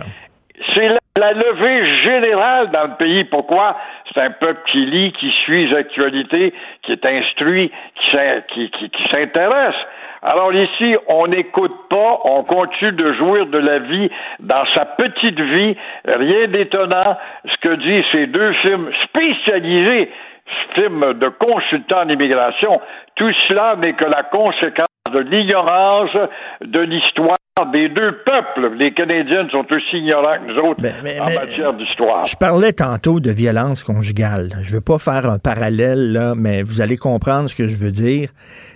C'est la, levée générale dans le pays. Pourquoi? C'est un peuple qui lit, qui suit les actualités, qui est instruit, qui s'intéresse. Alors ici, on n'écoute pas, on continue de jouir de la vie dans sa petite vie. Rien d'étonnant. Ce que disent ces deux films spécialisés, films de consultants en immigration, tout cela n'est que la conséquence de l'ignorance de l'histoire des deux peuples. Les Canadiens sont aussi ignorants que nous autres Ben, mais- en mais- matière d'histoire. Je parlais tantôt de violence conjugale. Je veux pas faire un parallèle, là, mais vous allez comprendre ce que je veux dire.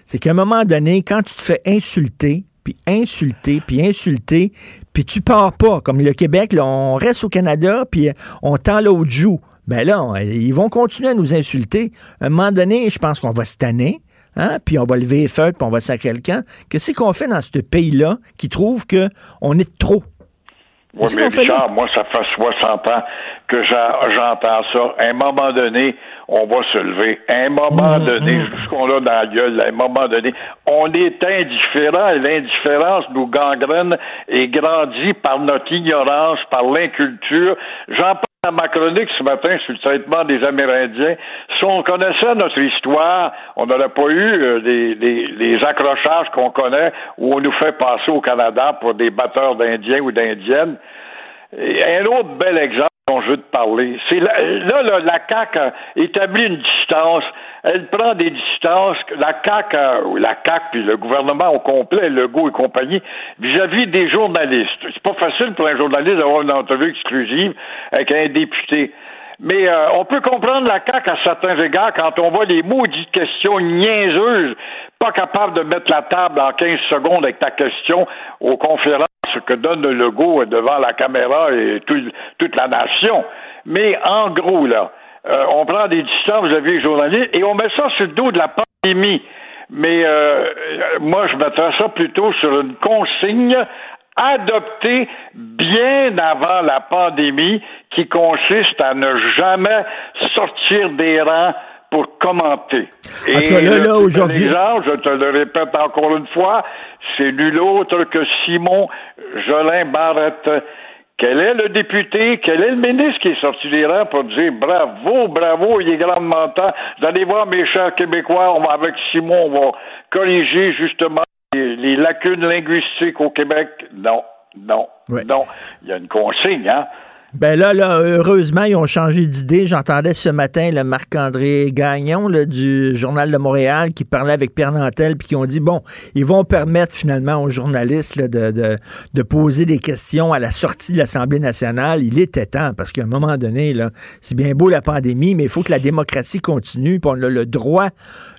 C'est qu'à un moment donné, quand tu te fais insulter, puis insulter, puis insulter, puis tu pars pas, comme le Québec, là, on reste au Canada, puis on tend l'autre joue. Ben là, on- ils vont continuer à nous insulter. À un moment donné, je pense qu'on va se tanner. Hein? Puis on va lever les feux, puis on va sacrer le camp. Qu'est-ce qu'on fait dans ce pays-là qui trouve que on est trop? Oui, mais qu'on? Richard, moi, ça fait 60 ans que j'entends ça. À un moment donné, on va se lever. À un moment Mmh, donné, ce qu'on a dans la gueule, à un moment donné, on est indifférent et l'indifférence nous gangrène et grandit par notre ignorance, par l'inculture. J'en dans ma ce matin sur le traitement des Amérindiens, si on connaissait notre histoire, on n'aurait pas eu euh, des, des, accrochages qu'on connaît où on nous fait passer au Canada pour des batteurs d'Indiens ou d'Indiennes. un autre bel exemple dont je veux te parler, c'est là, là, la CAQ établit une distance elle prend des distances, la CAQ, la CAQ puis le gouvernement au complet, Legault et compagnie, vis-à-vis des journalistes. C'est pas facile pour un journaliste d'avoir une entrevue exclusive avec un député. Mais euh, on peut comprendre la CAQ à certains égards quand on voit les maudites questions niaiseuses, pas capable de mettre la table en 15 secondes avec ta question aux conférences que donne le Legault devant la caméra et toute la nation. Mais en gros, là, euh, on prend des distances vis-à-vis des journalistes et on met ça sur le dos de la pandémie. Mais euh, moi, je mettrais ça plutôt sur une consigne adoptée bien avant la pandémie qui consiste à ne jamais sortir des rangs pour commenter. Et là, là, aujourd'hui... je te le répète encore une fois, c'est nul autre que Simon Jolin Barrette quel est le député, quel est le ministre qui est sorti des rangs pour dire bravo, bravo, il est grandement temps. Vous allez voir, mes chers Québécois, on va, avec Simon, on va corriger justement les, lacunes linguistiques au Québec? Non, non, non. Il y a une consigne, hein? Ben là, là, heureusement, ils ont changé d'idée. J'entendais ce matin le Marc-André Gagnon là, du Journal de Montréal qui parlait avec Pierre Nantel, puis qui ont dit, bon, ils vont permettre finalement aux journalistes de, de, de, poser des questions à la sortie de l'Assemblée nationale. Il était temps, parce qu'à un moment donné, là, c'est bien beau la pandémie, mais il faut que la démocratie continue, puis on a le droit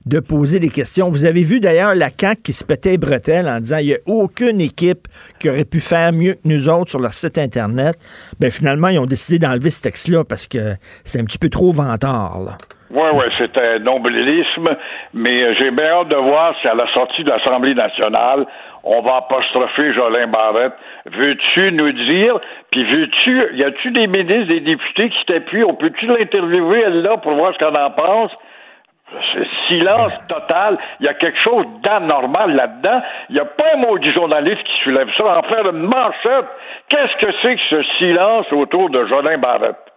de poser des questions. Vous avez vu d'ailleurs la CAQ qui se pétait bretelles en disant, il n'y a aucune équipe qui aurait pu faire mieux que nous autres sur leur site Internet. Ben finalement, ils ont décidé d'enlever ce texte-là parce que c'est un petit peu trop vantard. Oui, oui, c'est un nombrilisme, mais euh, j'ai bien hâte de voir si à la sortie de l'Assemblée nationale, on va apostropher Jolin Barrette. Veux-tu nous dire, puis veux-tu, y a-tu des ministres, des députés qui t'appuient, on peut-tu l'interviewer, elle, là, pour voir ce qu'elle en pense? Silence total. Il y a quelque chose d'anormal là-dedans. Il n'y a pas un mot du journaliste qui soulève ça. En faire une manchette. Qu'est-ce que c'est que ce silence autour de Jolin Barrette?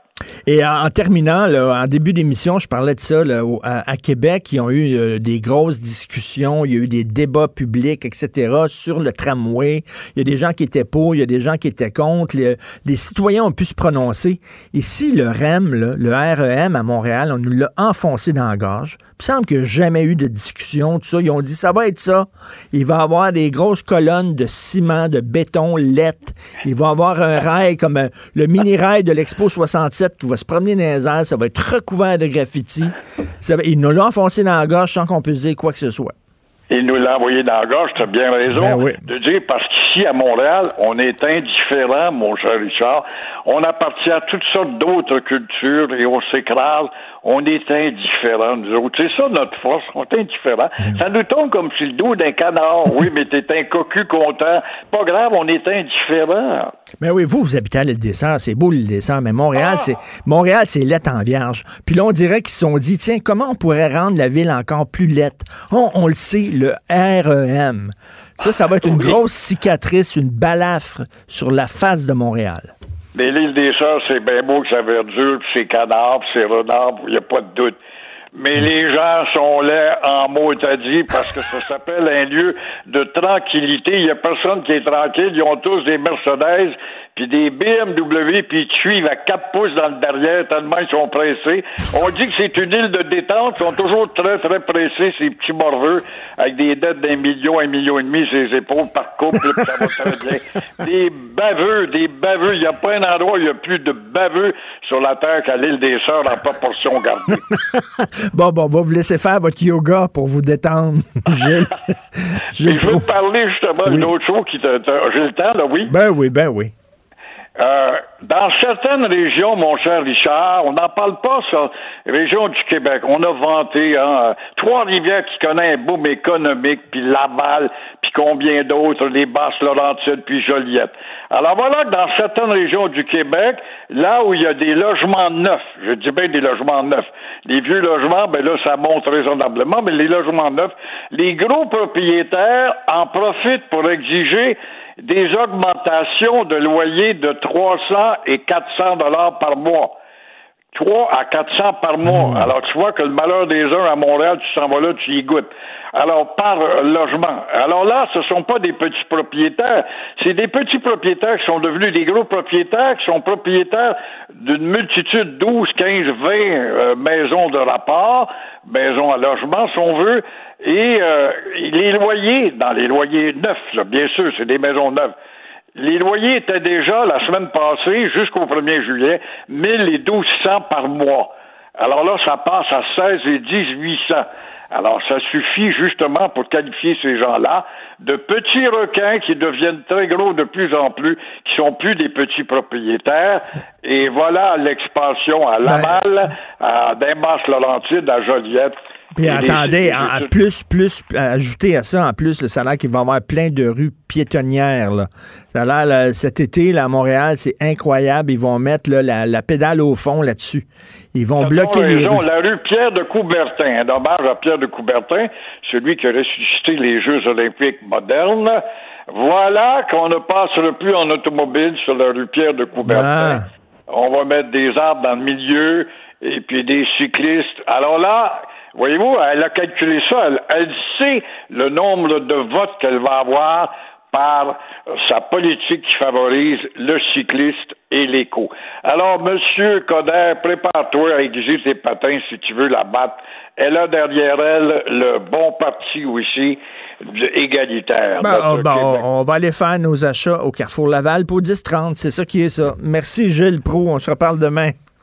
Et en, terminant, en début d'émission, je parlais de ça à, Québec. Ils ont eu euh, des grosses discussions, il y a eu des débats publics, etc. sur le tramway. Il y a des gens qui étaient pour, il y a des gens qui étaient contre. Les, citoyens ont pu se prononcer. Si le REM, le REM à Montréal, on nous l'a enfoncé dans la gorge, il semble qu'il n'y a jamais eu de discussion, tout ça. Ils ont dit ça va être ça. Il va y avoir des grosses colonnes de ciment, de béton, lettres. Il va y avoir un rail comme euh, le mini-rail de l'Expo 67 qui va se promener dans les airs, ça va être recouvert de graffiti. il nous l'a enfoncé dans la gorge sans qu'on puisse dire quoi que ce soit. Il nous l'a envoyé dans la gorge, tu as bien raison ben de dire, parce qu'ici, à Montréal, on est indifférent, mon cher Richard. On appartient à toutes sortes d'autres cultures et on s'écrase on est indifférents, nous autres. C'est ça notre force, on est indifférents. Ben ça nous tombe comme sur le dos d'un canard. Oui, mais t'es un cocu content. Pas grave, on est indifférents. Mais oui, vous, vous habitez à l'île des Sœurs, c'est beau l'île des Sœurs, mais Montréal, ah! c'est Montréal, c'est lettre en vierge. Puis là, on dirait qu'ils se sont dit, tiens, comment on pourrait rendre la ville encore plus lettre? On, le sait, le REM. Ça, ça va être une grosse cicatrice, une balafre sur la face de Montréal. Mais l'île des Sœurs, c'est bien beau que ça verdure, puis c'est canard, puis c'est renard, il n'y a pas de doute. Mais les gens sont là en mot dit parce que ça s'appelle un lieu de tranquillité. Il n'y a personne qui est tranquille. Ils ont tous des Mercedes, puis des BMW, puis ils suivent à quatre pouces dans le derrière, tellement ils sont pressés. On dit que c'est une île de détente, ils sont toujours très, très pressés, ces petits morveux, avec des dettes d'un million, un million et demi, ses épaules par couple, ça va très bien. Des baveux, des baveux, il n'y a pas un endroit où il y a plus de baveux sur la Terre qu'à l'île des Sœurs en proportion gardée. bon, bon, on va vous laisser faire votre yoga pour vous détendre, Gilles. je veux te parler justement d'une autre chose qui te... J'ai le temps, là, oui? Ben oui, ben oui. Euh, dans certaines régions, mon cher Richard, on n'en parle pas, ça, région du Québec. On a vanté hein, Trois-Rivières qui connaît un boom économique, puis Laval, puis combien d'autres, les Basses-Laurentides, puis Joliette. Alors voilà que dans certaines régions du Québec, là où il y a des logements neufs, je dis bien des logements neufs, les vieux logements, ben là, ça monte raisonnablement, mais les logements neufs, les gros propriétaires en profitent pour exiger des augmentations de loyer de 300 et 400 dollars par mois. 3 à 400 par mois. Hmm. Alors, tu vois que le malheur des uns à Montréal, tu s'en vas là, tu y goûtes. Alors, par euh, logement. Alors là, ce sont pas des petits propriétaires, c'est des petits propriétaires qui sont devenus des gros propriétaires, qui sont propriétaires d'une multitude, 12, 15, 20 euh, maisons de rapport, maisons à logement, si on veut, et euh, les loyers, dans les loyers neufs, là, bien sûr, c'est des maisons neuves, les loyers étaient déjà, la semaine passée, jusqu'au 1er juillet, 1000 et 1200 par mois. Alors là, ça passe à 16 et 1800. Alors, ça suffit justement pour qualifier ces gens-là de petits requins qui deviennent très gros de plus en plus, qui sont plus des petits propriétaires. Et voilà l'expansion à Laval, à Damas-Laurentide, à Joliette. Puis attendez, les- en, plus, plus, ajouter à ça, en plus, le salaire qu'il va y avoir plein de rues piétonnières. Là. Ça a l'air, là, cet été, là, à Montréal, c'est incroyable. Ils vont mettre là, la, la pédale au fond là-dessus. Ils vont bloquer les rues. La rue Pierre de Coubertin. Un hommage à Pierre de Coubertin, celui qui a ressuscité les Jeux olympiques modernes. Voilà qu'on ne passera plus en automobile sur la rue Pierre de Coubertin. Ah. On va mettre des arbres dans le milieu et puis des cyclistes. Alors là, voyez-vous, elle a calculé ça. Elle, elle sait le nombre de votes qu'elle va avoir par sa politique qui favorise le cycliste et l'éco. Alors, Monsieur Coder, prépare-toi à aiguiser tes patins si tu veux la battre. Elle a derrière elle le bon parti aussi égalitaire. Ben, ben, on va aller faire nos achats au Carrefour Laval pour 10-30. C'est ça qui est ça. Merci, Gilles Pro. On se reparle demain.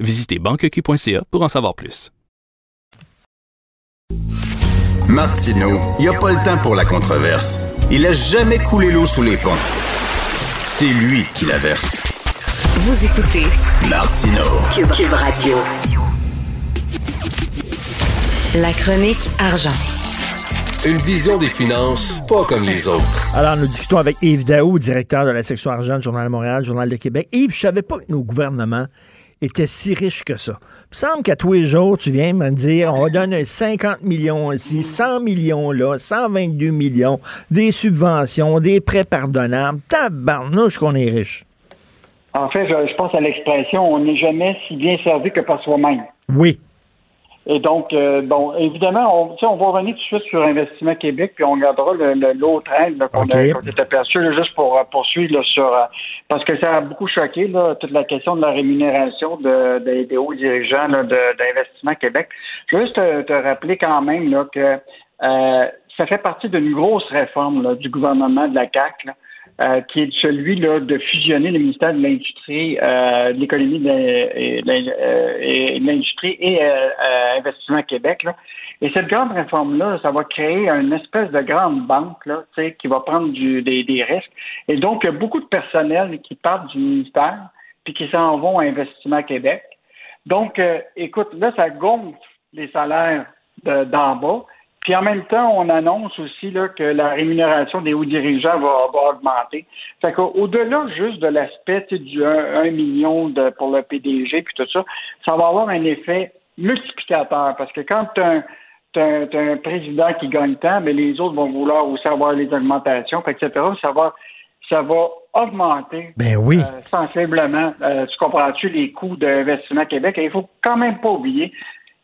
Visitez banqueq.ca pour en savoir plus. Martineau, il n'y a pas le temps pour la controverse. Il a jamais coulé l'eau sous les ponts. C'est lui qui la verse. Vous écoutez Martineau. Cube, Cube Radio. La chronique argent. Une vision des finances pas comme les autres. Alors, nous discutons avec Yves Daou, directeur de la section argent du Journal de Montréal, Journal de Québec. Yves, je savais pas que nos gouvernements étaient si riches que ça. Il me semble qu'à tous les jours, tu viens me dire, on donne 50 millions ici, 100 millions là, 122 millions, des subventions, des prêts pardonnables. Tabarnouche qu'on est riche. En fait, je, je pense à l'expression on n'est jamais si bien servi que par soi-même. Oui. Et donc, euh, bon, évidemment, on, on va revenir tout de suite sur Investissement Québec, puis on regardera l'autre là, qu'on OK. a, qu'on est aperçu, là, juste pour euh, poursuivre là, sur euh, parce que ça a beaucoup choqué là, toute la question de la rémunération de, de- des hauts dirigeants d'Investissement Québec. Je veux juste te, te rappeler quand même là, que euh, ça fait partie d'une grosse réforme là, du gouvernement de la CAC. Euh, qui est celui là, de fusionner le ministère de l'Industrie, euh, de l'Économie de euh, l'Industrie et euh, euh, Investissement Québec. Là. Et cette grande réforme-là, ça va créer une espèce de grande banque là, qui va prendre du, des, des risques. Et donc, il y a beaucoup de personnel qui partent du ministère puis qui s'en vont à Investissement Québec. Donc, écoute, là, ça gonfle les salaires de- d'en bas. Puis en même temps, on annonce aussi là, que la rémunération des hauts dirigeants va, va augmenter. Fait qu'au-delà juste de l'aspect du 1, million de, pour le PDG puis tout ça, ça va avoir un effet multiplicateur. Parce que quand tu as, un président qui gagne tant, mais les autres vont vouloir aussi avoir les augmentations, etc. Ça va, ça va augmenter Ben oui. euh, sensiblement, euh, tu comprends-tu, les coûts d'investissement Québec? Et il faut quand même pas oublier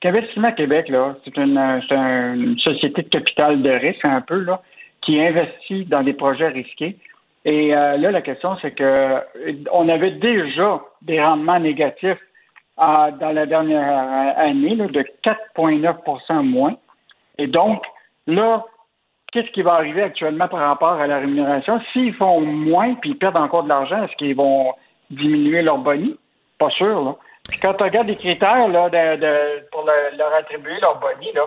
qu'Investissement Québec, là, c'est une, euh, une société de capital de risque un peu, là, qui investit dans des projets risqués. Et euh, là, la question, c'est que euh, on avait déjà des rendements négatifs dans la dernière année de 4,9% moins. Et donc, là, qu'est-ce qui va arriver actuellement par rapport à la rémunération? S'ils font moins puis perdent encore de l'argent, est-ce qu'ils vont diminuer leur boni? Pas sûr, là. Puis quand tu regardes les critères là, de, de- pour le- leur attribuer leur boni, là,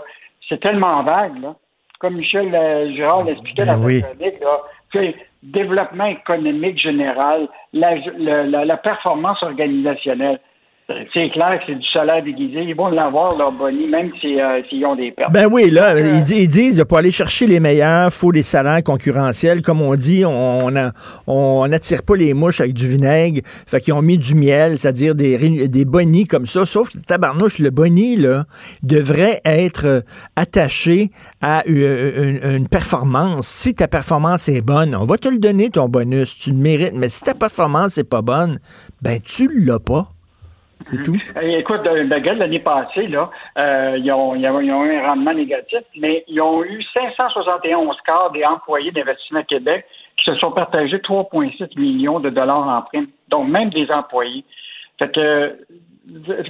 c'est tellement vague, là. Comme Michel euh, Girard l'expliquait Ben dans oui. là. Tu sais, développement économique général, la, la, la performance organisationnelle. C'est clair que c'est du salaire déguisé. Ils vont l'avoir, leur boni, même euh, s'ils ont des pertes. Ben oui, là, ils, disent, pour aller chercher les meilleurs, faut des salaires concurrentiels. Comme on dit, on n'attire pas les mouches avec du vinaigre. Fait qu'ils ont mis du miel, c'est-à-dire des, des bonis comme ça. Sauf que tabarnouche, le boni, là, devrait être euh, attaché à euh, une, performance. Si ta performance est bonne, on va te le donner, ton bonus. Tu le mérites. Mais si ta performance n'est pas bonne, ben tu l'as pas. C'est tout. Écoute, de, l'année passée, là, euh, ils, ont, ils, ont, eu un rendement négatif, mais ils ont eu 571 cas des employés d'Investissement Québec qui se sont partagés 3,6 millions de dollars en prime. Donc, même des employés. Fait que,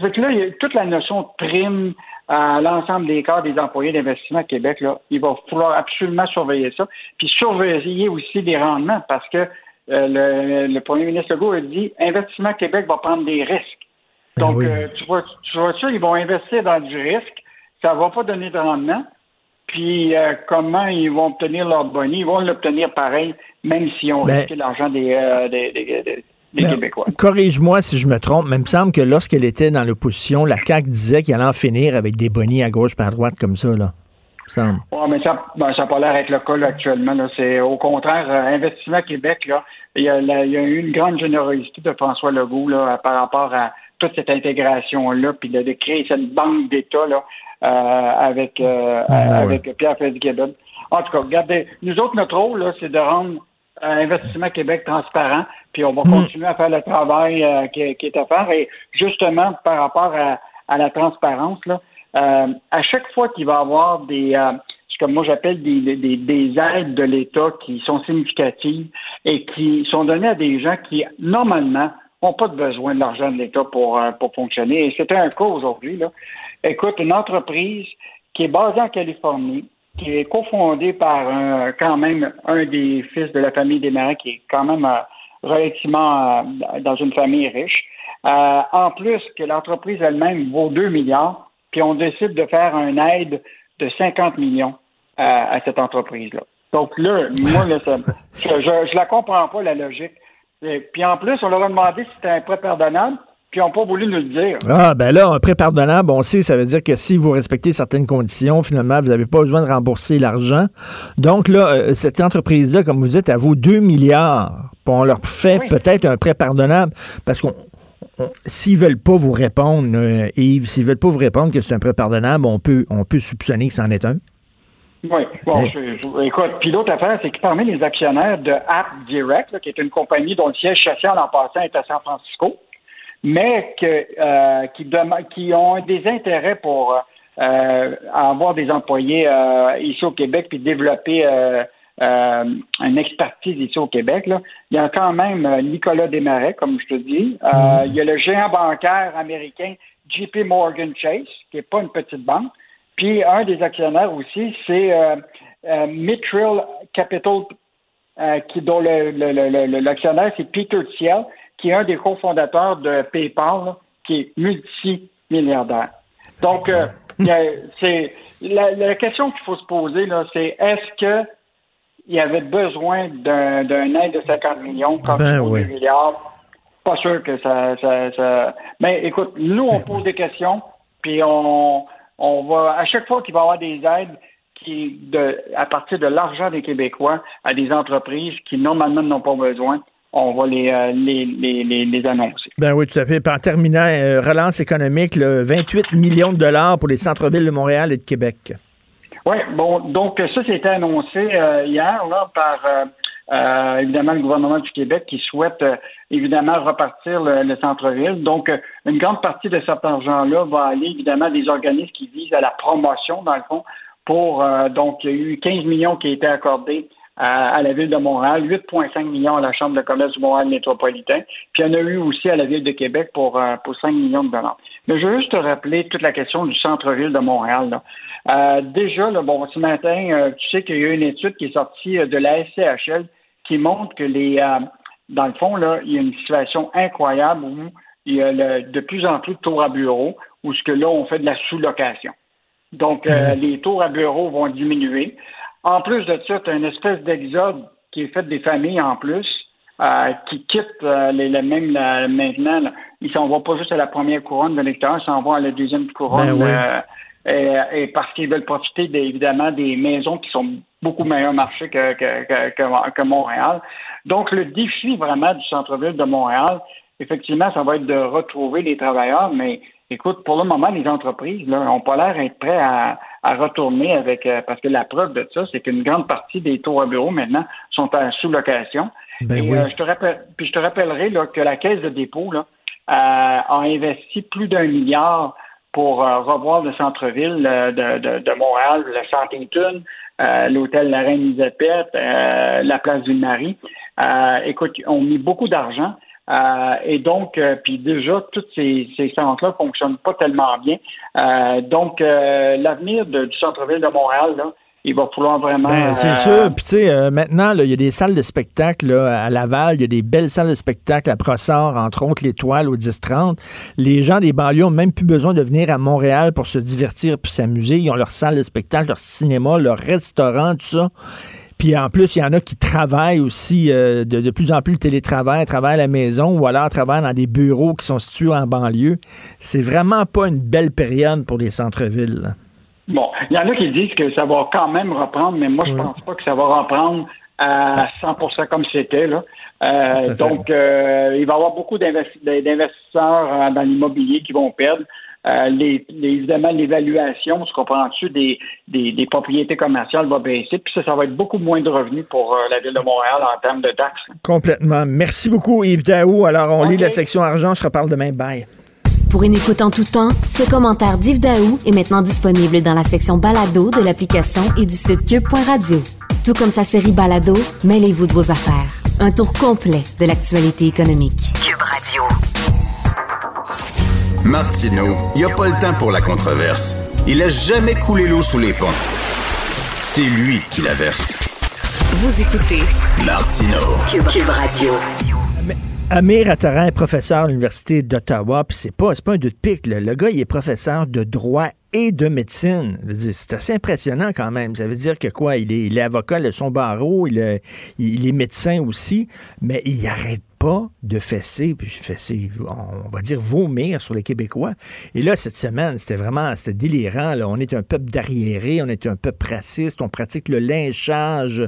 fait que là, il y a toute la notion de prime à l'ensemble des cas des employés d'Investissement Québec, là, il va falloir absolument surveiller ça. Puis surveiller aussi les rendements parce que euh, le, le premier ministre Legault a dit Investissement Québec va prendre des risques. Ben Donc, euh, tu, vois, tu vois ça, ils vont investir dans du risque. Ça ne va pas donner de rendement. Puis, euh, comment ils vont obtenir leur bonnie? Ils vont l'obtenir pareil, même s'ils ont ben, risqué l'argent des, euh, des, ben, Québécois. Corrige-moi si je me trompe, mais il me semble que lorsqu'elle était dans l'opposition, la CAQ disait qu'elle allait en finir avec des bonnies à gauche et à droite comme ça, là. Oui, mais ça n'a ben, pas l'air avec le cas actuellement. C'est au contraire, Investissement Québec, là, il y, a, il y, a, eu une grande générosité de François Legault là, par rapport à toute cette intégration-là, puis de, créer cette banque d'État là, euh, avec, euh, ah, avec Pierre Fitzgibbon. En tout cas, regardez, nous autres, notre rôle, là, c'est de rendre euh, Investissement Québec transparent, puis on va mm. continuer à faire le travail qui, est à faire. Et justement, par rapport à, la transparence, là, à chaque fois qu'il va y avoir des ce que moi j'appelle des, des, des, aides de l'État qui sont significatives et qui sont données à des gens qui, normalement, n'ont pas de besoin de l'argent de l'État pour, euh, pour fonctionner. Et c'était un cas aujourd'hui. Là. Écoute, une entreprise qui est basée en Californie, qui est cofondée par quand même un des fils de la famille des Marins, qui est quand même euh, relativement euh, dans une famille riche. en plus que l'entreprise elle-même vaut 2 milliards, puis on décide de faire une aide de 50 millions à cette entreprise-là. Donc là, moi, là, je, je, je la comprends pas, la logique. Puis en plus, on leur a demandé si c'était un prêt pardonnable, puis ils n'ont pas voulu nous le dire. Ah, ben là, un prêt pardonnable, on sait, ça veut dire que si vous respectez certaines conditions, finalement, vous n'avez pas besoin de rembourser l'argent. Donc là, euh, cette entreprise-là, comme vous dites, elle vaut 2 milliards. Puis on leur fait peut-être un prêt pardonnable parce qu'on s'ils veulent pas vous répondre, euh, Yves, s'ils veulent pas vous répondre que c'est un prêt pardonnable, on peut, on peut soupçonner que c'en est un. Oui, bon, je, écoute, puis l'autre affaire, c'est que parmi les actionnaires de App Direct, qui est une compagnie dont le siège social en passant est à San Francisco, mais que, euh, qui, qui ont des intérêts pour euh, avoir des employés euh, ici au Québec puis développer euh, euh, une expertise ici au Québec. Là. Il y a quand même Nicolas Desmarais, comme je te dis. Mm-hmm. Il y a le géant bancaire américain JP Morgan Chase, qui n'est pas une petite banque. Puis un des actionnaires aussi, c'est euh, euh Capital, euh, qui, dont l'actionnaire, c'est Peter Thiel, qui est un des cofondateurs de PayPal, qui est multimilliardaire. Donc, euh, c'est la, question qu'il faut se poser, là, c'est est-ce que il y avait besoin d'un aide de 50 millions quand ben, il des milliards? Pas sûr que ça, ça, ça... Mais écoute, nous, on pose des questions, puis on, on va, à chaque fois qu'il va y avoir des aides qui, de, à partir de l'argent des Québécois à des entreprises qui normalement n'ont pas besoin, on va les, euh, les, les, les, annoncer. Ben oui, tout à fait. en terminant, euh, relance économique, 28 millions de dollars pour les centres-villes de Montréal et de Québec. Oui, bon, donc ça, c'était annoncé euh, hier là, par euh, évidemment le gouvernement du Québec qui souhaite euh, évidemment repartir le, centre-ville. Donc, euh, une grande partie de cet argent-là va aller évidemment à des organismes qui visent à la promotion, dans le fond, pour donc il y a eu 15 millions qui ont été accordés à, la ville de Montréal, 8,5 millions à la Chambre de commerce du Montréal métropolitain, puis il y en a eu aussi à la ville de Québec pour, pour 5 millions de dollars. Mais je veux juste te rappeler toute la question du centre-ville de Montréal. déjà, là, bon, ce matin, tu sais qu'il y a eu une étude qui est sortie de la SCHL qui montre que les, euh, dans le fond, là, il y a une situation incroyable où il y a de plus en plus de tours à bureau, où ce que là, on fait de la sous-location. Donc, euh, les tours à bureau vont diminuer. En plus de ça, tu as une espèce d'exode qui est faite des familles en plus, euh, qui quittent euh, les, les mêmes là, maintenant. Là. Ils s'en vont pas juste à la première couronne de l'électeur, ils s'en vont à la deuxième couronne. Ben oui. euh, et, et parce qu'ils veulent profiter des- évidemment des maisons qui sont beaucoup meilleur marché que, que, que, que- que Montréal. Donc, le défi vraiment du centre-ville de Montréal, effectivement, ça va être de retrouver les travailleurs, mais écoute, pour le moment, les entreprises là, n'ont pas l'air d'être prêts à, à retourner avec euh, parce que la preuve de ça, c'est qu'une grande partie des tours à bureaux maintenant sont en sous-location. Ben Et oui. euh, je te rappelle, puis je te rappellerai là, que la Caisse de dépôt là, euh, a investi plus d'un milliard pour euh, revoir le centre-ville de, de, de Montréal, le euh, l'hôtel La Reine Elisabeth, euh, la place du Marie. Euh, écoute, on mis beaucoup d'argent. Euh, et donc, euh, puis déjà, tous ces, ces centres-là fonctionnent pas tellement bien. Donc, l'avenir du centre-ville de Montréal, là, il va falloir vraiment. Ben, c'est euh, sûr. Puis, tu sais, euh, maintenant, il y a des salles de spectacle là, à Laval. Il y a des belles salles de spectacle à Brossard, entre autres l'Étoile au 10-30. Les gens des banlieues ont même plus besoin de venir à Montréal pour se divertir puis s'amuser. Ils ont leur salle de spectacle, leur cinéma, leur restaurant, tout ça. Puis en plus, il y en a qui travaillent aussi euh, de, de plus en plus le télétravail, travaillent à la maison ou alors travaillent dans des bureaux qui sont situés en banlieue. C'est vraiment pas une belle période pour les centres-villes. Bon, il y en a qui disent que ça va quand même reprendre, mais moi, je pense pas que ça va reprendre à 100% comme c'était. là. Euh, donc, euh, il va y avoir beaucoup d'investi- d'investisseurs euh, dans l'immobilier qui vont perdre. Euh, les, les- évidemment, l'évaluation, tu comprends-tu, des, des, des propriétés commerciales va baisser. Puis ça, ça va être beaucoup moins de revenus pour euh, la Ville de Montréal en termes de taxes. Complètement. Merci beaucoup, Yves Daou. Alors, on lit la section argent. Je reparle demain. Bye. Pour une écoute en tout temps, ce commentaire d'Yves Daou est maintenant disponible dans la section balado de l'application et du site cube.radio. Tout comme sa série balado, mêlez-vous de vos affaires. Un tour complet de l'actualité économique. Cube Radio. Martineau, il n'y a pas le temps pour la controverse. Il a jamais coulé l'eau sous les ponts. C'est lui qui la verse. Vous écoutez Martineau. Cube, Cube Radio. Amir Attaran est professeur à l'Université d'Ottawa, puis c'est pas, pas un doute pique. là. Le gars, il est professeur de droit et de médecine. C'est assez impressionnant quand même. Ça veut dire que quoi? Il est, il avocat, a son barreau, il est, il est médecin aussi, mais il arrête pas de fesser, puis fesser, on va dire vomir sur les Québécois. Et là, cette semaine, c'était vraiment, c'était délirant. là. On est un peuple d'arriérés, on est un peuple raciste, on pratique le lynchage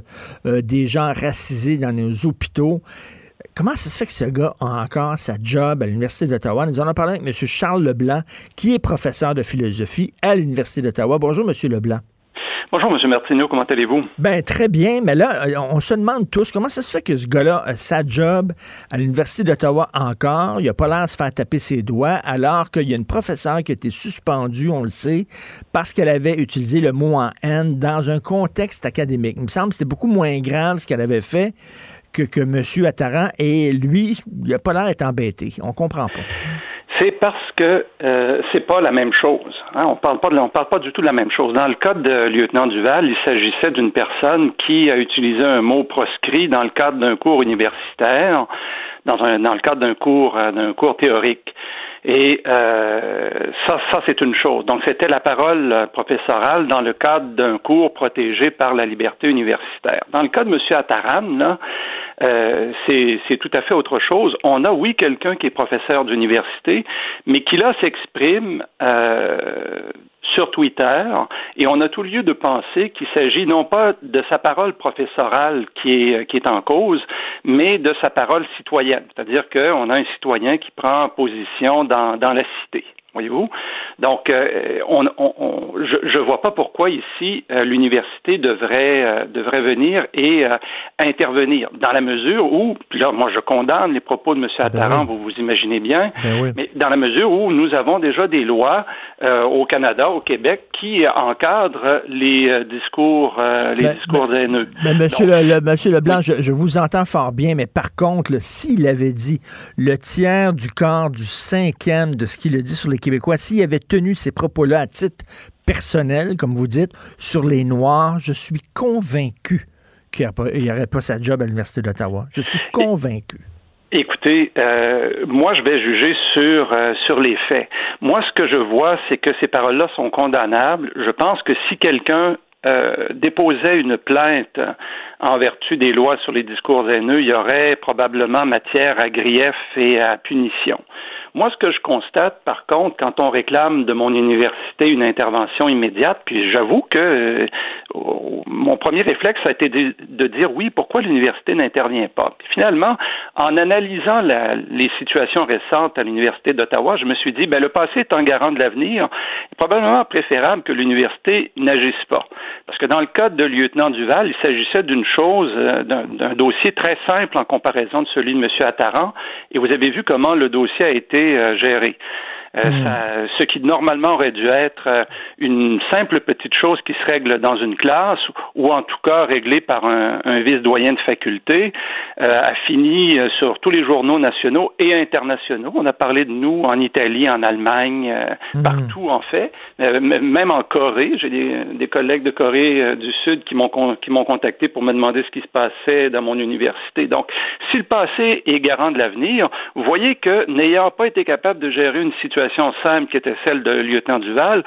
euh, des gens racisés dans nos hôpitaux. Comment ça se fait que ce gars a encore sa job à l'Université d'Ottawa? Nous en avons parlé avec M. Charles Leblanc, qui est professeur de philosophie à l'Université d'Ottawa. Bonjour, M. Leblanc. Bonjour, M. Martineau, comment allez-vous? Ben très bien, mais là, on se demande tous comment ça se fait que ce gars-là a sa job à l'Université d'Ottawa encore? Il a pas l'air de se faire taper ses doigts, alors qu'il y a une professeure qui a été suspendue, on le sait, parce qu'elle avait utilisé le mot en haine dans un contexte académique. Il me semble que c'était beaucoup moins grave ce qu'elle avait fait que, que M. Attaran, et lui, il a pas l'air embêté. On comprend pas. C'est parce que euh, c'est pas la même chose. hein. On parle pas de, on parle pas du tout de la même chose. Dans le cas de lieutenant Duval, il s'agissait d'une personne qui a utilisé un mot proscrit dans le cadre d'un cours universitaire, dans, dans le cadre d'un cours euh, d'un cours théorique. Et euh, ça, ça c'est une chose. Donc c'était la parole euh, professorale dans le cadre d'un cours protégé par la liberté universitaire. Dans le cas de M. Attaran, là, euh, c'est tout à fait autre chose. On a, oui, quelqu'un qui est professeur d'université, mais qui là s'exprime euh, sur Twitter, et on a tout lieu de penser qu'il s'agit non pas de sa parole professorale qui est, qui est en cause, mais de sa parole citoyenne. C'est-à-dire qu'on a un citoyen qui prend position dans, dans la cité. Voyez-vous? Donc, euh, on, on, on- je ne vois pas pourquoi ici euh, l'université devrait, euh, devrait venir et intervenir, dans la mesure où, puis là, moi, je condamne les propos de M. Attaran, oui. vous vous imaginez bien, Ben oui. mais dans la mesure où nous avons déjà des lois au Canada, au Québec, qui encadrent les discours, les Ben, discours haineux. Monsieur, Donc, le, le- monsieur Leblanc, je, je vous entends fort bien, mais par contre, s'il avait dit le tiers du quart du cinquième de ce qu'il a dit sur les Québécois, s'il avait tenu ces propos-là à titre personnel, comme vous dites, sur les Noirs, je suis convaincu qu'il n'y aurait pas sa job à l'Université d'Ottawa. Je suis convaincu. Écoutez, euh, moi je vais juger sur euh, sur les faits. Moi, ce que je vois, c'est que ces paroles-là sont condamnables. Je pense que si quelqu'un euh, déposait une plainte en vertu des lois sur les discours haineux, il y aurait probablement matière à grief et à punition. Moi, ce que je constate, par contre, quand on réclame de mon université une intervention immédiate, puis j'avoue que euh, mon premier réflexe a été de, dire oui, pourquoi l'université n'intervient pas? finalement, en analysant les situations récentes à l'université d'Ottawa, je me suis dit, ben le passé est un garant de l'avenir. Il est probablement préférable que l'université n'agisse pas, parce que dans le cas de lieutenant Duval, il s'agissait d'une chose, euh, d'un dossier très simple en comparaison de celui de M. Attaran, et vous avez vu comment le dossier a été euh, gérer. Euh, hmm. ça, ce qui normalement aurait dû être euh, une simple petite chose qui se règle dans une classe ou en tout cas réglée par un, un vice-doyen de faculté euh, a fini sur tous les journaux nationaux et internationaux. On a parlé de nous en Italie, en Allemagne, hmm. partout en fait, même en Corée. J'ai des, des, collègues de Corée du Sud qui m'ont qui m'ont contacté pour me demander ce qui se passait dans mon université. Donc, si le passé est garant de l'avenir, vous voyez que n'ayant pas été capable de gérer une situation simple qui était celle de lieutenant Duval,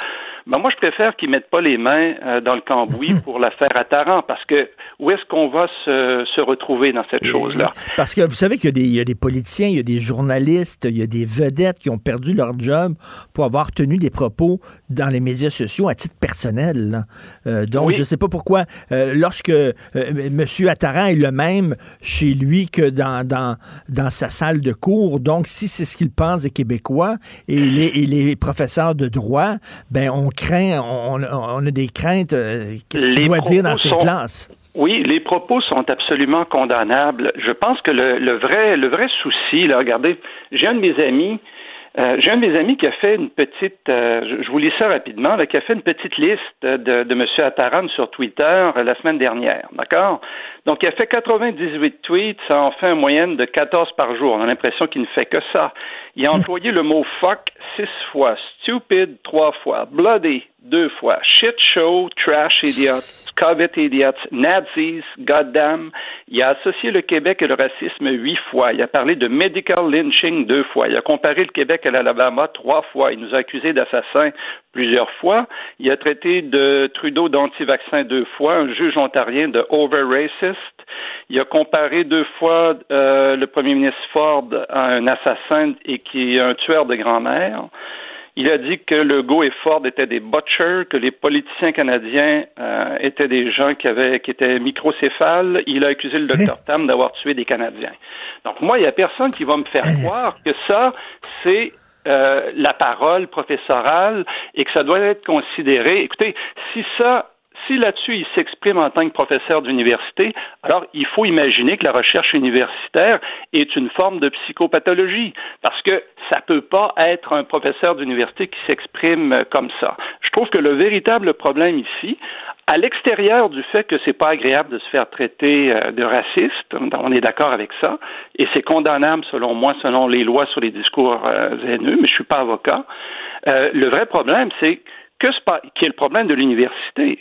ben moi, je préfère qu'ils mettent pas les mains euh, dans le cambouis pour l'affaire Attaran, parce que où est-ce qu'on va se, se, retrouver dans cette chose-là? Parce que vous savez qu'il y, y, a des politiciens, il y a des journalistes, il y a des vedettes qui ont perdu leur job pour avoir tenu des propos dans les médias sociaux à titre personnel. Euh, donc, je ne sais pas pourquoi, euh, lorsque M. Attaran est le même chez lui que dans, dans, dans sa salle de cours, donc si c'est ce qu'il pense des Québécois et les, et les professeurs de droit, ben on craint, on, a des craintes. Euh, qu'est-ce qu'il doit dire dans ses classes? Oui, les propos sont absolument condamnables. Je pense que le, vrai, le vrai souci, là, regardez, j'ai un de mes amis euh, j'ai un de mes amis qui a fait une petite, euh, je vous lis ça rapidement, là, qui a fait une petite liste de, de M. Attaran sur Twitter la semaine dernière, d'accord? Donc, il a fait 98 tweets, ça en fait une moyenne de 14 par jour. On a l'impression qu'il ne fait que ça. Il a employé le mot fuck six fois, stupid trois fois, bloody deux fois, shit show, trash idiot, covet idiot, Nazis, goddamn. Il a associé le Québec et le racisme huit fois. Il a parlé de medical lynching deux fois. Il a comparé le Québec à l'Alabama trois fois. Il nous a accusés d'assassins plusieurs fois. Il a traité de Trudeau d'anti-vaccin deux fois, un juge ontarien de over-racist. Il a comparé deux fois euh, le premier ministre Ford à un assassin et qui est un tueur de grand-mère. Il a dit que Legault et Ford étaient des butchers, que les politiciens canadiens euh, étaient des gens qui avaient qui étaient microcéphales. Il a accusé le docteur Tam d'avoir tué des Canadiens. Donc moi, il n'y a personne qui va me faire croire que ça, c'est euh, la parole professorale et que ça doit être considéré. Écoutez, si ça si là-dessus il s'exprime en tant que professeur d'université, alors il faut imaginer que la recherche universitaire est une forme de psychopathologie, parce que ça ne peut pas être un professeur d'université qui s'exprime comme ça. Je trouve que le véritable problème ici, à l'extérieur du fait que c'est pas agréable de se faire traiter euh, de raciste, on est d'accord avec ça, et c'est condamnable selon moi, selon les lois sur les discours euh, haineux, mais je suis pas avocat. Euh, le vrai problème, c'est que qui est le problème de l'université.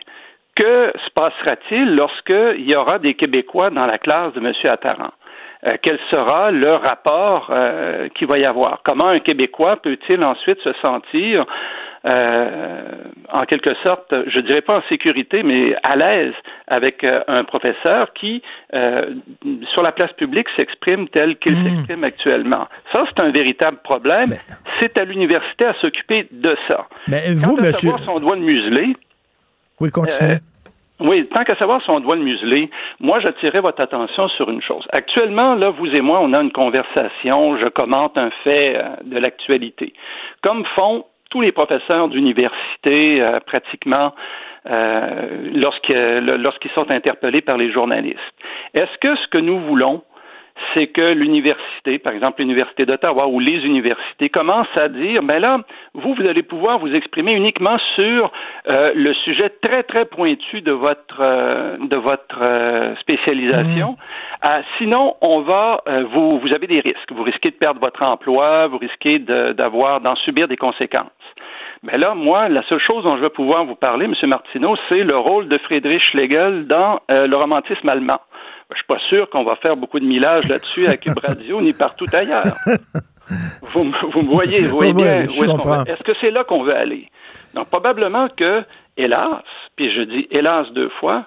Que se passera-t-il lorsqu'il y aura des Québécois dans la classe de M. Attaran? Euh, quel sera le rapport euh, qu'il va y avoir? Comment un Québécois peut-il ensuite se sentir euh, en quelque sorte, je dirais pas en sécurité, mais à l'aise avec un professeur qui, sur la place publique, s'exprime tel qu'il mmh. s'exprime actuellement? Ça, c'est un véritable problème. C'est à l'université à s'occuper de ça. Mais vous, monsieur... museler, oui, continuez. oui, tant qu'à savoir si on doit le museler, moi j'attirais votre attention sur une chose. Actuellement, là, vous et moi, on a une conversation, je commente un fait euh, de l'actualité. Comme font tous les professeurs d'université euh, pratiquement euh, lorsqu'ils sont interpellés par les journalistes. Est-ce que ce que nous voulons, c'est que l'université, par exemple l'université d'Ottawa ou les universités, commencent à dire, mais ben là, vous, vous allez pouvoir vous exprimer uniquement sur euh, le sujet très très pointu de votre euh, de votre euh, spécialisation. Mmh. sinon, on va vous vous avez des risques. Vous risquez de perdre votre emploi, vous risquez d'avoir d'en subir des conséquences. Mais ben là, moi, la seule chose dont je vais pouvoir vous parler, M. Martineau, c'est le rôle de Friedrich Schlegel dans le romantisme allemand. Je suis pas sûr qu'on va faire beaucoup de millage là-dessus à Cube Radio ni partout ailleurs. Vous, vous me voyez, vous voyez bien où est-ce qu'on Est-ce que c'est là qu'on veut aller? Donc, probablement que, hélas, puis je dis hélas deux fois,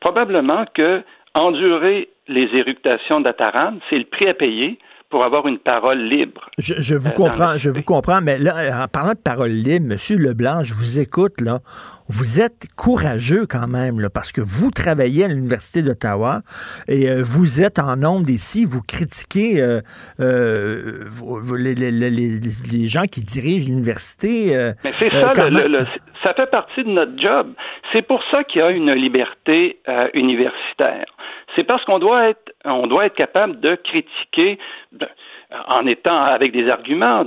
probablement que endurer les éructations d'Ataran, c'est le prix à payer pour avoir une parole libre. Je, vous euh, comprends, je vous comprends, mais là, en parlant de parole libre, Monsieur Leblanc, je vous écoute, là. Vous êtes courageux quand même, là, parce que vous travaillez à l'Université d'Ottawa et euh, vous êtes en nombre ici, vous critiquez euh, les, les, les, les, gens qui dirigent l'université. mais c'est ça, ça fait partie de notre job. C'est pour ça qu'il y a une liberté universitaire c'est parce qu'on doit être, on doit être capable de critiquer ben, en étant avec des arguments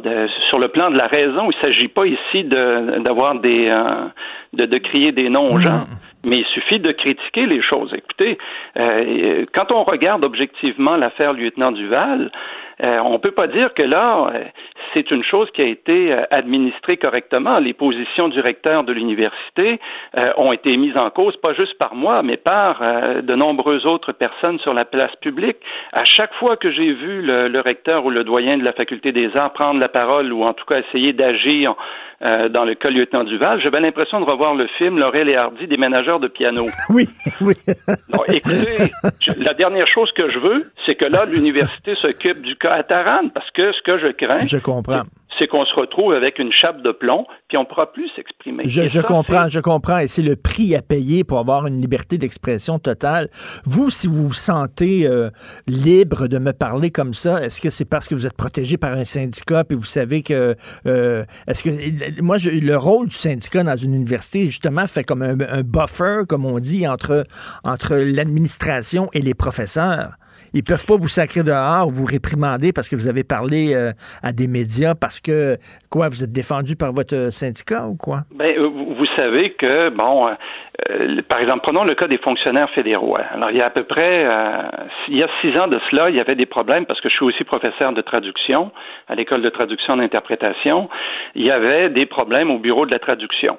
sur le plan de la raison. Il ne s'agit pas ici d'avoir des, euh, de, de, crier des noms aux gens. Mais il suffit de critiquer les choses. Écoutez, euh, quand on regarde objectivement l'affaire lieutenant Duval, euh, on ne peut pas dire que là, euh, c'est une chose qui a été euh, administrée correctement. Les positions du recteur de l'université ont été mises en cause, pas juste par moi, mais par de nombreuses autres personnes sur la place publique. À chaque fois que j'ai vu le, le, recteur ou le doyen de la faculté des arts prendre la parole ou en tout cas essayer d'agir dans le cas lieutenant Duval, j'avais l'impression de revoir le film Laurel et Hardy des ménageurs de piano. Oui, oui. écoutez, la dernière chose que je veux, c'est que là, l'université s'occupe du cas à Taran, parce que ce que je crains, je comprends c'est qu'on se retrouve avec une chape de plomb, puis on ne pourra plus s'exprimer. Je, comprends, je comprends, et c'est le prix à payer pour avoir une liberté d'expression totale. Vous, si vous vous sentez euh, libre de me parler comme ça, est-ce que c'est parce que vous êtes protégé par un syndicat, puis vous savez que, euh, est-ce que, moi, je, le rôle du syndicat dans une université, justement, fait comme un, un buffer, comme on dit, entre, entre l'administration et les professeurs. Ils peuvent pas vous sacrer dehors ou vous réprimander parce que vous avez parlé euh, à des médias parce que, quoi, vous êtes défendu par votre syndicat ou quoi? Ben, euh, vous savez que, bon, euh, par exemple, prenons le cas des fonctionnaires fédéraux. Alors, il y a à peu près, il y a six ans de cela, il y avait des problèmes parce que je suis aussi professeur de traduction à l'école de traduction et d'interprétation. Il y avait des problèmes au bureau de la traduction.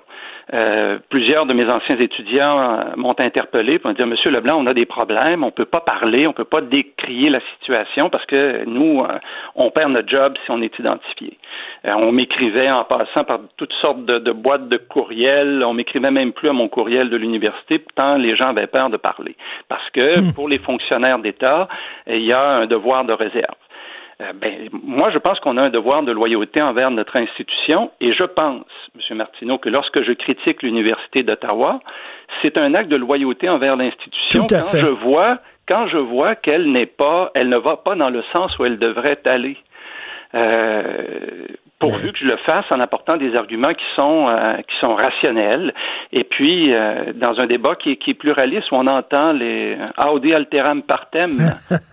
Euh, plusieurs de mes anciens étudiants euh, m'ont interpellé pour me dire Monsieur Leblanc, on a des problèmes, on peut pas parler, on peut pas décrier la situation parce que nous, euh, on perd notre job si on est identifié. on m'écrivait en passant par toutes sortes de, boîtes de courriels, on m'écrivait même plus à mon courriel de l'université, pourtant les gens avaient peur de parler. Parce que hmm. pour les fonctionnaires d'État, il y a un devoir de réserve. Euh, ben, moi, je pense qu'on a un devoir de loyauté envers notre institution et je pense, M. Martineau, que lorsque je critique l'Université d'Ottawa, c'est un acte de loyauté envers l'institution quand je vois quand je vois qu'elle n'est pas, elle ne va pas dans le sens où elle devrait aller. Euh, pourvu que je le fasse en apportant des arguments qui sont euh, qui sont rationnels et puis euh, dans un débat qui est, qui est pluraliste où on entend les Audi alteram partem.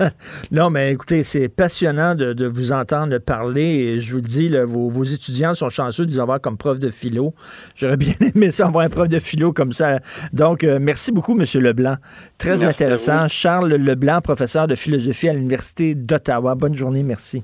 non, mais écoutez, c'est passionnant de, de, vous entendre parler et je vous le dis, là, vos, vos, étudiants sont chanceux de vous avoir comme prof de philo. J'aurais bien aimé ça avoir un prof de philo comme ça. Donc, euh, merci beaucoup, Monsieur Leblanc. Très intéressant. Charles Leblanc, professeur de philosophie à l'Université d'Ottawa. Bonne journée, merci.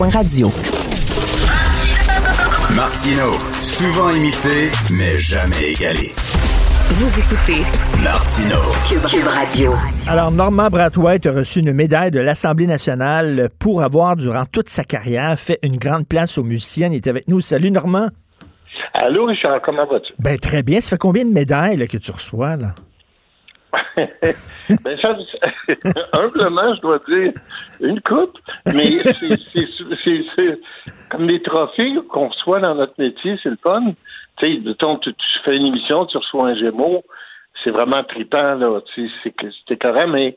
Radio. Martino, souvent imité, mais jamais égalé. Vous écoutez Martino, Cube, Radio. Alors, Normand Brathwaite a reçu une médaille de l'Assemblée nationale pour avoir, durant toute sa carrière, fait une grande place aux musiciens. Il est avec nous. Salut, Normand. Allô, Richard, comment vas-tu? Ben, très bien. Ça fait combien de médailles que tu reçois, là? ben, ça, humblement, je dois dire une coupe, mais c'est comme des trophées qu'on reçoit dans notre métier, c'est le fun. Tu sais, tu, tu fais une émission, tu reçois un Gémeaux, c'est vraiment trippant, là. C'était correct, mais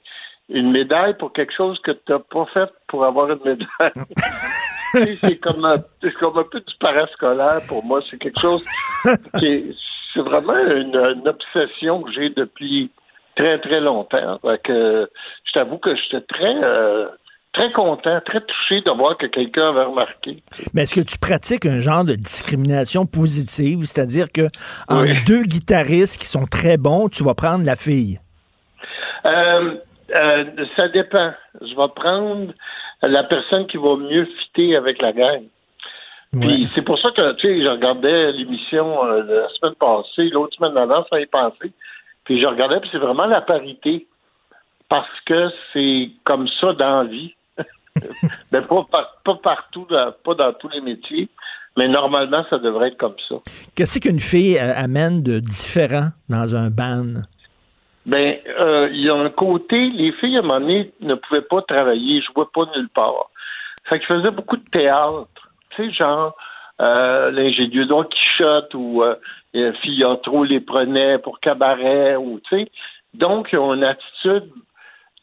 une médaille pour quelque chose que tu n'as pas fait pour avoir une médaille. c'est comme, un, comme un peu du parascolaire pour moi. C'est quelque chose qui c'est vraiment une obsession que j'ai depuis très, très longtemps. que, je t'avoue que j'étais très, euh, très content, très touché de voir que quelqu'un avait remarqué. Mais est-ce que tu pratiques un genre de discrimination positive, c'est-à-dire que en deux guitaristes qui sont très bons, tu vas prendre la fille? Euh, euh, ça dépend. Je vais prendre la personne qui va mieux fitter avec la gang. Puis c'est pour ça que, tu sais, je regardais l'émission euh, la semaine passée, l'autre semaine d'avant, ça y passé. Puis je regardais, puis c'est vraiment la parité. Parce que c'est comme ça dans la vie. mais pas, pas partout, pas dans tous les métiers. Mais normalement, ça devrait être comme ça. Qu'est-ce qu'une fille euh, amène de différent dans un band? Ben, euh, il y a un côté, les filles à un moment donné ne pouvaient pas travailler, jouaient pas nulle part. Fait qu'ils faisaient beaucoup de théâtre. Tu sais, genre euh, l'ingénieux Don Quichotte ou euh, trop les prenait pour cabaret ou tu sais. Donc, ils ont une attitude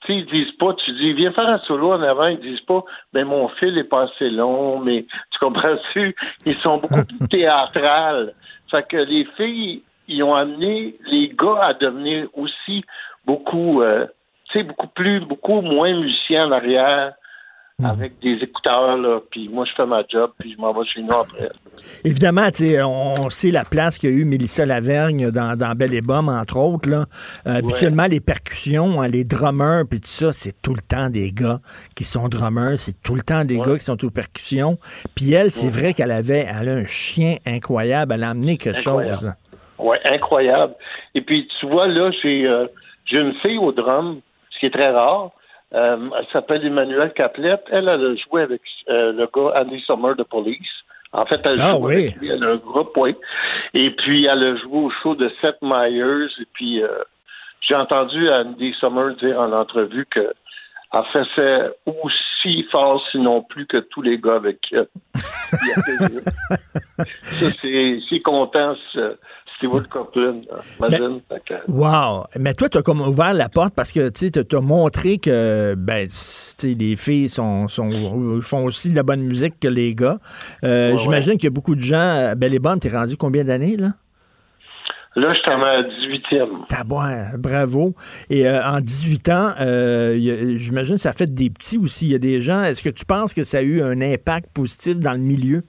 tu sais, ils disent pas, tu dis, viens faire un solo en avant, ils disent pas, ben mon fil est pas assez long, mais tu comprends-tu? Ils sont beaucoup plus théâtrales. Fait que les filles, ils ont amené les gars à devenir aussi beaucoup, euh, tu sais, beaucoup plus, beaucoup moins musiciens en arrière, hmm. avec des écouteurs, là, puis moi, je fais ma job, puis je m'en vais chez nous après. Évidemment, on sait la place qu'a eu Mélissa Lavergne dans, dans Belle et Bomme, entre autres. Là. Euh, habituellement, les percussions, hein, les drummers, puis tout ça, c'est tout le temps des gars qui sont drummers, c'est tout le temps des gars qui sont aux percussions. Puis elle, c'est vrai qu'elle avait elle a un chien incroyable, elle a amené quelque chose. Oui, incroyable. Et puis, tu vois, là, j'ai euh, j'ai une fille au drum, ce qui est très rare. Euh, elle s'appelle Emmanuelle Caplette. Elle, elle a joué avec euh, le gars Andy Summer de Police. En fait, elle ah, joue oui. avec lui, elle a un groupe, oui. Et puis, elle a joué au show de Seth Meyers. Et puis, j'ai entendu Andy Summer dire en entrevue que elle faisait aussi fort, sinon plus que tous les gars avec qui Ça, c'est content, Steve Copeland. Imagine. wow! Mais toi, tu as comme ouvert la porte parce que tu as montré que ben, les filles sont, sont, font aussi de la bonne musique que les gars. Euh, J'imagine qu'il y a beaucoup de gens. Ben, les bonnes, t'es rendu combien d'années, là? Là, je suis à ma 18e. Tabouin, bravo. Et euh, en 18 ans, euh, j'imagine que ça fait des petits aussi. Il y a des gens. Est-ce que tu penses que ça a eu un impact positif dans le milieu?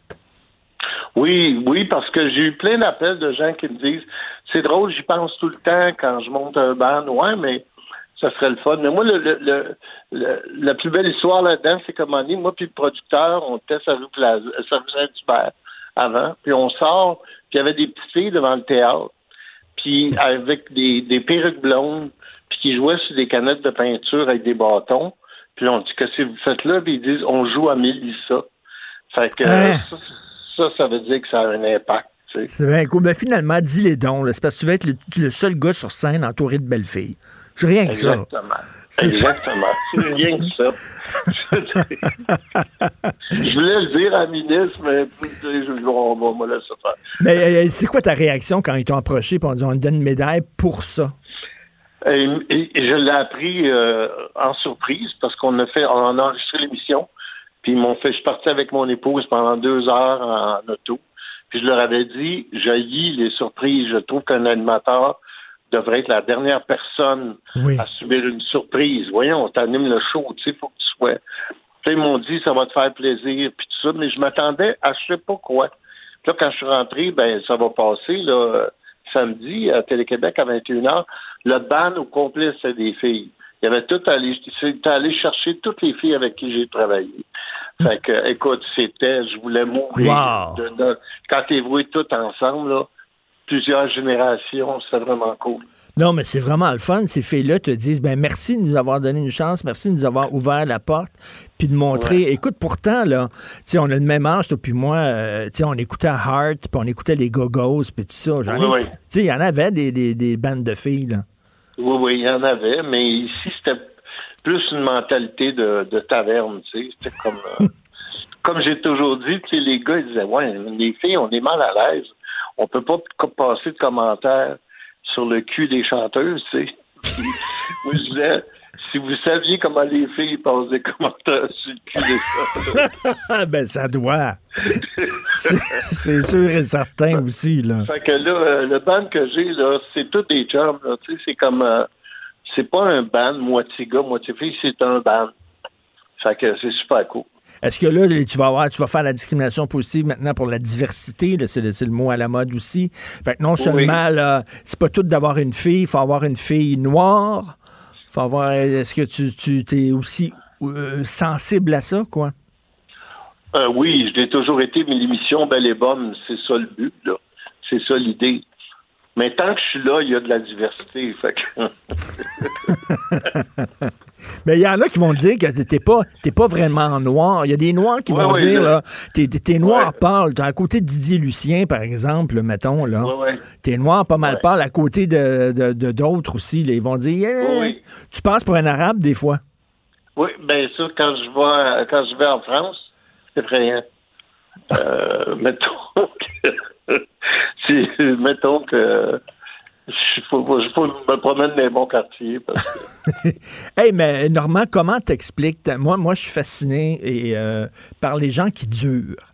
Oui, oui, parce que j'ai eu plein d'appels de gens qui me disent c'est drôle, j'y pense tout le temps quand je monte un band. Ouais, mais ça serait le fun. Mais moi, le, le, le, la plus belle histoire là-dedans, c'est comme on dit, moi puis le producteur, on était à rue Saint-Hubert avant, puis on sort, puis il y avait des petites filles devant le théâtre puis avec des, des perruques blondes, puis qui jouaient sur des canettes de peinture avec des bâtons. Puis on dit que si vous faites là, puis ils disent on joue à Mélissa. Fait que hein? ça, ça, veut dire que ça a un impact. C'est bien cool. Mais finalement, dis les dons. C'est parce que tu vas être le, seul gars sur scène entouré de belles filles. C'est rien que ça. Exactement. Exactement. C'est rien que ça. je voulais le dire à la ministre, mais je, on va me laisser faire. Mais euh, c'est quoi ta réaction quand ils t'ont approché et on dit on te donne une médaille pour ça? Et, je l'ai appris euh, en surprise parce qu'on a fait, on a enregistré l'émission. Puis ils m'ont fait, je suis parti avec mon épouse pendant deux heures en, auto. Puis je leur avais dit, j'haïs les surprises. Je trouve qu'un animateur devrait être la dernière personne à subir une surprise. Voyons, on t'anime le show, tu sais, faut que tu sois. ils m'ont dit, ça va te faire plaisir, puis tout ça, mais je m'attendais à je sais pas quoi. Puis là, quand je suis rentré, ben, ça va passer, là, samedi, à Télé-Québec, à 21h. Le ban au complet, c'est des filles. Il y avait tout allé, allé chercher toutes les filles avec qui j'ai travaillé. Fait que, écoute, c'était, je voulais mourir. Wow. De, quand t'es voué tout ensemble, là, plusieurs générations. C'est vraiment cool. Non, mais c'est vraiment le fun. Ces filles-là te disent ben merci de nous avoir donné une chance, merci de nous avoir ouvert la porte, puis de montrer. Écoute, pourtant, là, tu on a le même âge, toi, puis moi, euh, on écoutait Heart, puis on écoutait les Go-Go's, puis tout ça. sais, il y en avait des, des, des, bandes de filles, là. Oui, oui, il y en avait, mais ici, c'était plus une mentalité de, de taverne, tu sais. C'était comme. Euh, comme j'ai toujours dit, tu sais, les gars, ils disaient, ouais, les filles, on est mal à l'aise on peut pas passer de commentaires sur le cul des chanteuses, tu sais. Moi, je disais, si vous saviez comment les filles passent des commentaires sur le cul des ben, ça doit. c'est sûr et certain aussi, là. Fait que là, euh, le band que j'ai, là, c'est tout des jobs, là. Tu sais, c'est comme. Euh, c'est pas un band moitié gars, moitié fille, c'est un band. Fait que c'est super cool. Est-ce que là, tu vas avoir, tu vas faire la discrimination positive maintenant pour la diversité, c'est, le, mot à la mode aussi. Fait que non seulement, là, c'est pas tout d'avoir une fille, il faut avoir une fille noire. Faut avoir, est-ce que tu, tu t'es aussi euh, sensible à ça, quoi? Euh, oui, je l'ai toujours été, mais l'émission Belle et Bonne, c'est ça le but, là. C'est ça l'idée. Mais tant que je suis là, il y a de la diversité. Fait que... Mais il y en a qui vont dire que t'es pas, t'es pas vraiment noir. Il y a des noirs qui Ouais, vont ouais, dire, là, t'es, t'es noir pâle. T'es à côté de Didier Lucien, par exemple, mettons, là. Ouais, ouais. T'es noir pas mal pâle à côté de, d'autres aussi. là. Ils vont dire, Eh, tu passes pour un arabe des fois. Oui, bien sûr, quand je vais quand je vais en France, c'est effrayant. Euh, mettons si, mettons que il faut, faut, faut me promène dans les bons quartiers Hey, mais Normand, comment t'expliques? Moi, moi, je suis fasciné et, euh, par les gens qui durent.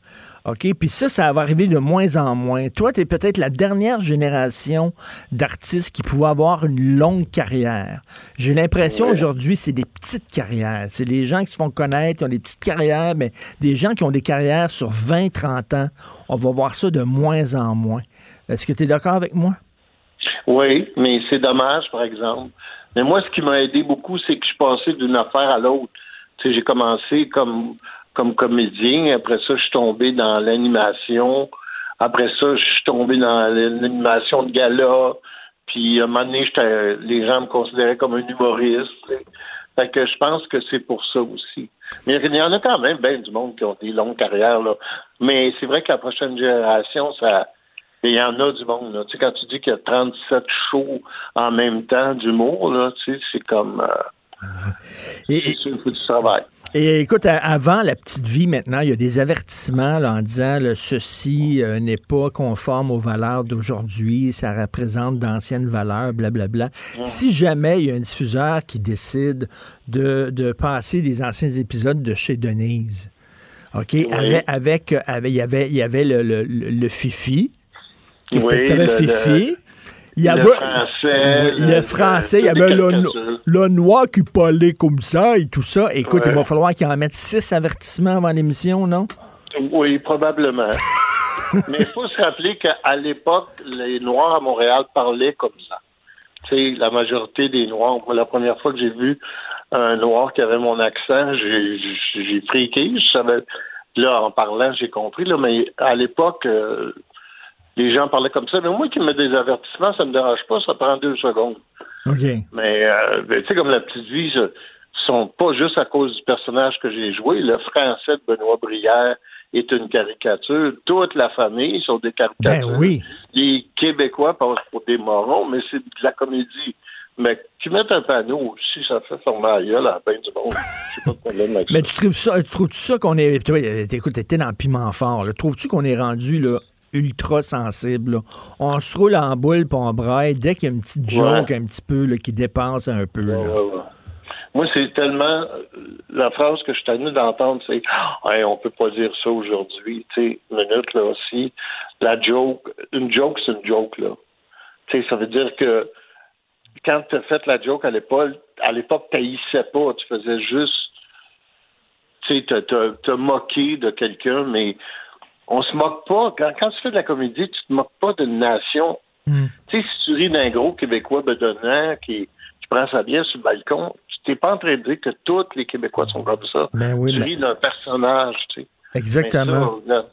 OK? Puis ça, ça va arriver de moins en moins. Toi, tu es peut-être la dernière génération d'artistes qui pouvaient avoir une longue carrière. J'ai l'impression Ouais. aujourd'hui, c'est des petites carrières. C'est les gens qui se font connaître, qui ont des petites carrières, mais des gens qui ont des carrières sur 20, 30 ans. On va voir ça de moins en moins. Est-ce que tu es d'accord avec moi? Oui, mais c'est dommage, par exemple. Mais moi, ce qui m'a aidé beaucoup, c'est que je suis passé d'une affaire à l'autre. Tu sais, j'ai commencé comme comme comédien. Après ça, je suis tombé dans l'animation. Après ça, je suis tombé dans l'animation de gala. Puis, à un moment donné, j'étais- les gens me considéraient comme un humoriste. Fait que je pense que c'est pour ça aussi. Mais il y en a quand même bien du monde qui ont des longues carrières. Là. Mais c'est vrai que la prochaine génération, ça, il y en a du monde. Là. Tu sais, quand tu dis qu'il y a 37 shows en même temps d'humour, là, tu sais, c'est comme. euh, Et, c'est il faut du travail. Et écoute, avant la petite vie, maintenant, il y a des avertissements là, en disant là, ceci euh, n'est pas conforme aux valeurs d'aujourd'hui, ça représente d'anciennes valeurs, blablabla. Si jamais il y a un diffuseur qui décide de, de passer des anciens épisodes de chez Denise, OK, avec, avec, euh, avec- il y avait, il y avait le, le, le- le Fifi, qui était très le- Fifi. Le- il y le avait français, le, le- français, il y avait le, noir qui parlait comme ça et tout ça. Écoute, Ouais. il va falloir qu'il en mette six avertissements avant l'émission, non? Oui, probablement. Mais il faut se rappeler qu'à l'époque, les Noirs à Montréal parlaient comme ça. Tu sais, la majorité des Noirs, la première fois que j'ai vu un Noir qui avait mon accent, j'ai friqué. Je savais, là, en parlant, j'ai compris, là, mais à l'époque, euh, les gens parlaient comme ça. Mais moi qui mets des avertissements, ça me dérange pas, ça prend deux secondes. OK. Mais, euh, ben, tu sais, comme la petite vie, ce sont pas juste à cause du personnage que j'ai joué. Le français de Benoît Brière est une caricature. Toute la famille sont des caricatures. Ben oui. Les Québécois passent pour des morons, mais c'est de la comédie. Mais qui mettent un panneau aussi, ça fait former la gueule à ben du monde. J'ai pas de problème avec Mais tu trouves ça, tu trouves ça qu'on est. Écoute, t'étais dans le piment fort. Trouves-tu qu'on est rendu là, ultra sensible? là? On se roule en boule puis on braille dès qu'il y a une petite joke Ouais. un petit peu là, qui dépasse un peu. là. Ouais. Moi, c'est tellement. La phrase que je suis tenu d'entendre, c'est Hey, on peut pas dire ça aujourd'hui. Tu sais, minute, là aussi. La joke, une joke, c'est une joke, là. Tu sais, ça veut dire que quand tu as fait la joke à l'époque, à l'époque, tu pas. Tu faisais juste. Tu sais, te moquer de quelqu'un, mais on se moque pas. Quand, quand tu fais de la comédie, tu te moques pas d'une nation. Hmm. Tu sais, si tu ris d'un gros Québécois bedonnant qui, qui prend sa bière sur le balcon, tu n'es pas en train de dire que tous les Québécois sont comme ça. Ben oui, tu ris d'un personnage, tu sais. Exactement. Ça,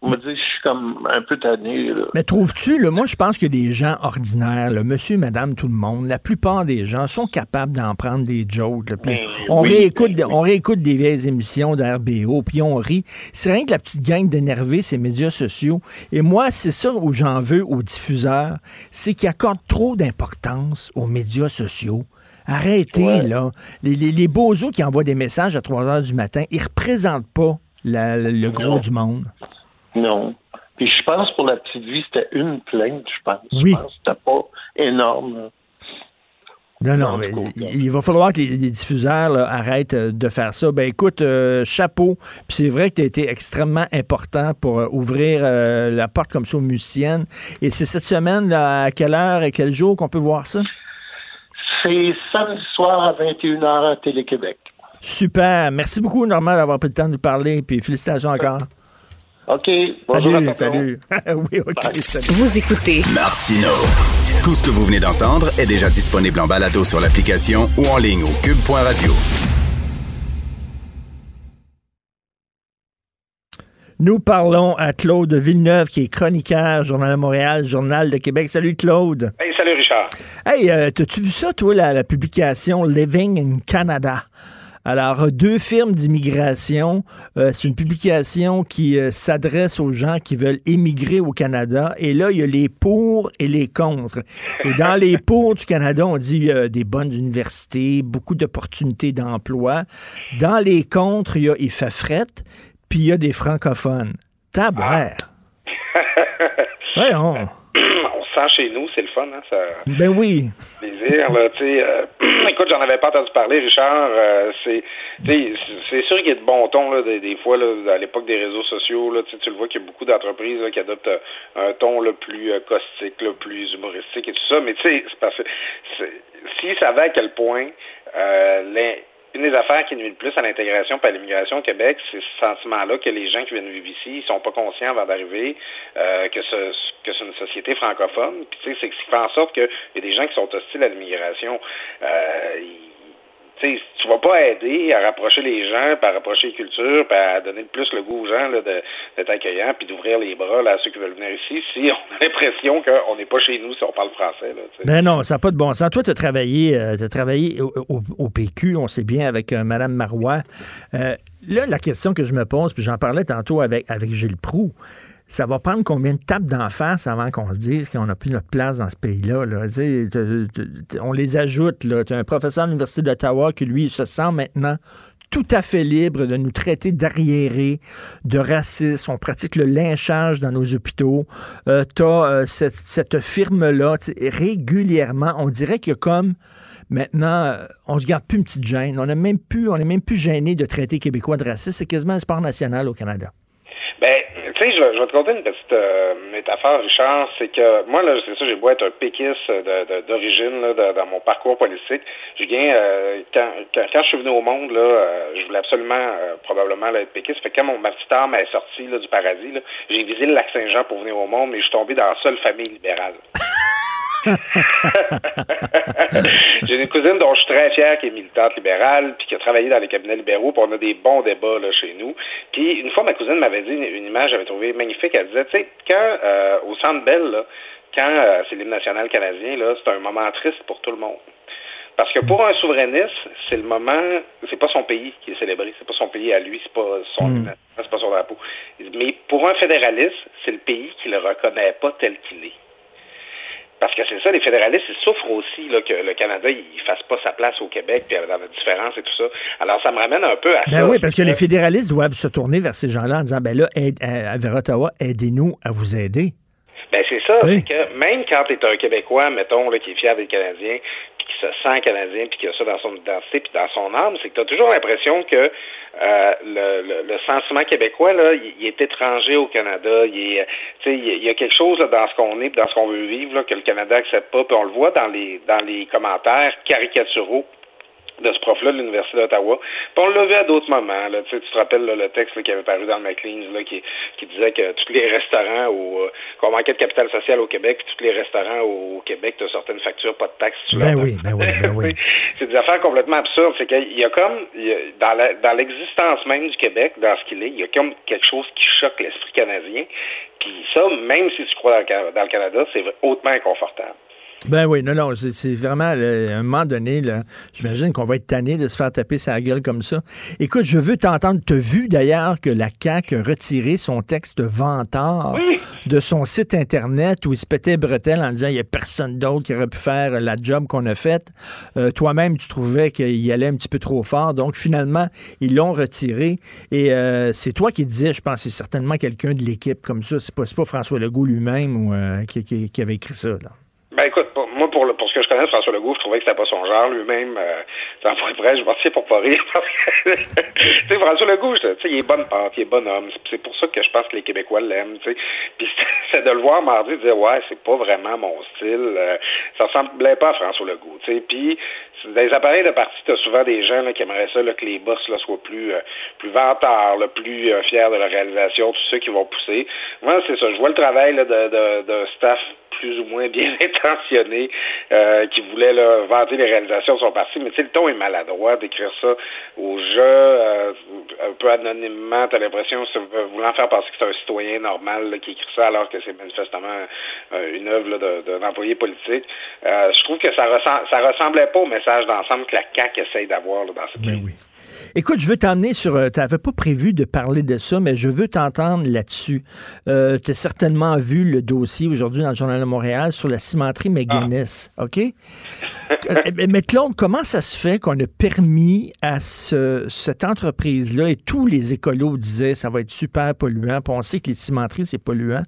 on me dit, je suis comme un peu tanné. Là. Mais trouves-tu, moi, je pense que des gens ordinaires, là, monsieur, madame, tout le monde, la plupart des gens sont capables d'en prendre des jokes. là, puis Ben on, oui, réécoute, ben oui. on réécoute des vieilles émissions de RBO, puis on rit. C'est rien que la petite gang d'énervés, ces médias sociaux. Et moi, c'est ça où j'en veux aux diffuseurs, c'est qu'ils accordent trop d'importance aux médias sociaux. Arrêtez, Ouais. là. Les, les, les bozos qui envoient des messages à 3 heures du matin, ils représentent pas la- le, le gros Non. du monde. Non. Puis je pense pour la petite vie, c'était une plainte, je pense. Oui. Je pense que c'était pas énorme. Non, non, mais il, va falloir que les, les diffuseurs là, arrêtent euh, de faire ça. Ben écoute, euh, chapeau. Puis c'est vrai que tu as été extrêmement important pour euh, ouvrir euh, la porte comme ça aux musiciennes. Et c'est cette semaine, là, à quelle heure et quel jour qu'on peut voir ça? C'est samedi soir à 21h à Télé-Québec. Super. Merci beaucoup, Normand, d'avoir pris le temps de nous parler. Puis félicitations encore. OK. Bonjour Salut, salut. oui, OK. salut. Vous écoutez Martino. Tout ce que vous venez d'entendre est déjà disponible en balado sur l'application ou en ligne au cube.radio. Nous parlons à Claude Villeneuve, qui est chroniqueur, Journal de Montréal, Journal de Québec. Salut, Claude. Hey, salut Richard. Hey, euh, t'as-tu vu ça, toi, la, la publication Living in Canada? Alors, euh, deux firmes d'immigration, euh, c'est une publication qui euh, s'adresse aux gens qui veulent émigrer au Canada. Et là, il y a les pour et les contre. Et dans les pour du Canada, on dit il y a des bonnes universités, beaucoup d'opportunités d'emploi. Dans les contre, il y a il fait puis il y a des francophones. Tabouère. Voyons. Sent chez nous, c'est le fun, hein? Ça... Ben oui. plaisir, là, tu sais. euh, écoute, j'en avais pas entendu parler, Richard. euh, c'est, sûr qu'il y a de bon ton, là, des, des fois, là, à l'époque des réseaux sociaux, là, tu le vois qu'il y a beaucoup d'entreprises, qui adoptent euh, un ton, là, plus euh, caustique, là, plus humoristique et tout ça. Mais, tu sais, c'est parce que, c'est- s'ils savaient à quel point, euh, l'in- une des affaires qui nuit le plus à l'intégration et à l'immigration au Québec, c'est ce sentiment-là que les gens qui viennent vivre ici, ils sont pas conscients avant d'arriver euh, que ce que c'est une société francophone. Puis tu sais, c'est ce qui fait en sorte qu'il y a des gens qui sont hostiles à l'immigration. Euh, tu tu vas pas aider à rapprocher les gens, à rapprocher les cultures, puis à donner plus le goût aux gens d'être accueillants, puis d'ouvrir les bras là, à ceux qui veulent venir ici, si on a l'impression qu'on n'est pas chez nous si on parle français. Là. Ben non, ça n'a pas de bon sens. Toi, tu as travaillé, euh, travaillé au, au- au PQ, on sait bien, avec euh, Mme Marois. Euh, là, la question que je me pose, puis j'en parlais tantôt avec, avec Gilles Proux, ça va prendre combien de tapes d'en face avant qu'on se dise qu'on n'a plus notre place dans ce pays-là? là? On les ajoute. Tu as un professeur de l'Université d'Ottawa qui, lui, se sent maintenant tout à fait libre de nous traiter d'arriérés, de racistes. On pratique le lynchage dans nos hôpitaux. Euh, tu as cette, cette firme-là, régulièrement, on dirait qu'il y a comme maintenant, euh, on se garde plus une petite gêne. On n'est même plus, on est même plus gêné de traiter Québécois de racistes. C'est quasiment un sport national au Canada. Ben, tu sais, je, je vais te conter une petite euh, métaphore, Richard. C'est que moi, là, c'est ça, j'ai beau être un péquiste de- de- d'origine là, de- dans mon parcours politique. Je viens, euh, quand, quand, quand je suis venu au monde, là, euh, je voulais absolument, euh, probablement, là, être péquiste. Fait que quand mon, ma petite âme est sortie là, du paradis, j'ai visé le lac Saint-Jean pour venir au monde, mais je suis tombé dans la seule famille libérale. J'ai une cousine dont je suis très fier, qui est militante libérale, puis qui a travaillé dans les cabinets libéraux, puis on a des bons débats là, chez nous. Puis une fois, ma cousine m'avait dit une, une image que j'avais trouvée magnifique. Elle disait, tu sais, quand euh, au Centre Bell, là, quand euh, c'est l'hymne national canadien, là, c'est un moment triste pour tout le monde. Parce que pour un souverainiste, c'est le moment, c'est pas son pays qui est célébré, c'est pas son pays à lui, c'est pas son national, c'est pas son drapeau. Mais pour un fédéraliste, c'est le pays qui le reconnaît pas tel qu'il est. Parce que c'est ça, les fédéralistes, ils souffrent aussi là, que le Canada il fasse pas sa place au Québec, puis dans la différence et tout ça. Alors, ça me ramène un peu à ça. Ben oui, parce que les fédéralistes doivent se tourner vers ces gens-là en disant, ben là, aide- euh, vers Ottawa, aidez-nous à vous aider. Ben c'est ça, que même quand tu es un Québécois, mettons, là, qui est fier des Canadiens, se sent canadien, puis qui a ça dans son identité, puis dans son âme, c'est que tu as toujours l'impression que euh, le, le, le sentiment québécois, là, il, est étranger au Canada. Il, est, sais, il y a- quelque chose là, dans ce qu'on est, dans ce qu'on veut vivre, là, que le Canada accepte pas. Puis on le voit dans les dans les commentaires caricaturaux de ce prof-là de l'Université d'Ottawa. Puis on l'a vu à d'autres moments. Là. Tu, sais, tu te rappelles là, le texte là, qui avait paru dans le McLean's là, qui, qui disait que tous les restaurants au, euh, qu'on manquait de capital social au Québec, puis tous les restaurants au, au Québec te sortaient une facture, pas de taxes. tu Ben leur oui, ben oui, ben oui. c'est des affaires complètement absurdes. C'est qu'il y a comme, il y a- dans, la- dans l'existence même du Québec, dans ce qu'il est, il y a comme quelque chose qui choque l'esprit canadien. Puis ça, même si tu crois dans le, Ca- dans le Canada, c'est hautement inconfortable. Ben oui, non, non, c'est vraiment, là, à un moment donné, là, j'imagine qu'on va être tanné de se faire taper sa gueule comme ça. Écoute, je veux t'entendre. Tu as vu d'ailleurs que la CAQ a retiré son texte vantard de son site Internet où il se pétait bretelle en disant il n'y a personne d'autre qui aurait pu faire la job qu'on a faite. Euh, Toi-même, tu trouvais qu'il allait un petit peu trop fort. Donc, finalement, ils l'ont retiré. Et euh, c'est toi qui disais, je pense, c'est certainement quelqu'un de l'équipe comme ça. C'est pas, pas François Legault lui-même ou, euh, qui, qui- qui avait écrit ça. Là. Ben écoute, pour- moi pour le- pour ce que je connais François Legault, je trouvais que c'était pas son genre lui-même. Euh, dans le près, je pensais pour pas rire. tu sais, François Legault, tu sais, il est bonne pente, il est bonhomme. C'est- C'est pour ça que je pense que les Québécois l'aiment. tu sais. Puis c'est de le voir mardi dire ouais, c'est pas vraiment mon style. euh, ça ressemblait pas à François Legault. Tu sais. Puis dans les appareils de parti, t'as souvent des gens là, qui aimeraient ça là, que les boss là, soient plus euh, plus vantards, là, plus euh, fiers de la réalisation, tous ceux qui vont pousser. Moi, c'est ça. Je vois le travail de, de, de staff plus ou moins bien intentionné euh, qui voulait là, vanter les réalisations de son parti, mais tu sais, le ton est maladroit d'écrire ça au jeu, euh, un peu anonymement, t'as l'impression voulant faire penser que c'est un citoyen normal là, qui écrit ça alors que c'est manifestement euh, une œuvre d'un employé politique. Euh, je trouve que ça, ressemble, ça ressemblait pas au message d'ensemble que la CAQ essaye d'avoir dans cette Ben oui. Écoute, je veux t'emmener sur. Tu n'avais pas prévu de parler de ça, mais je veux t'entendre là-dessus. Euh, tu as certainement vu le dossier aujourd'hui dans le Journal de Montréal sur la cimenterie McGuinness. OK? Euh, mais Claude, comment ça se fait qu'on a permis à ce- cette entreprise-là, et tous les écolos disaient ça va être super polluant, puis on sait que les cimenteries, c'est polluant.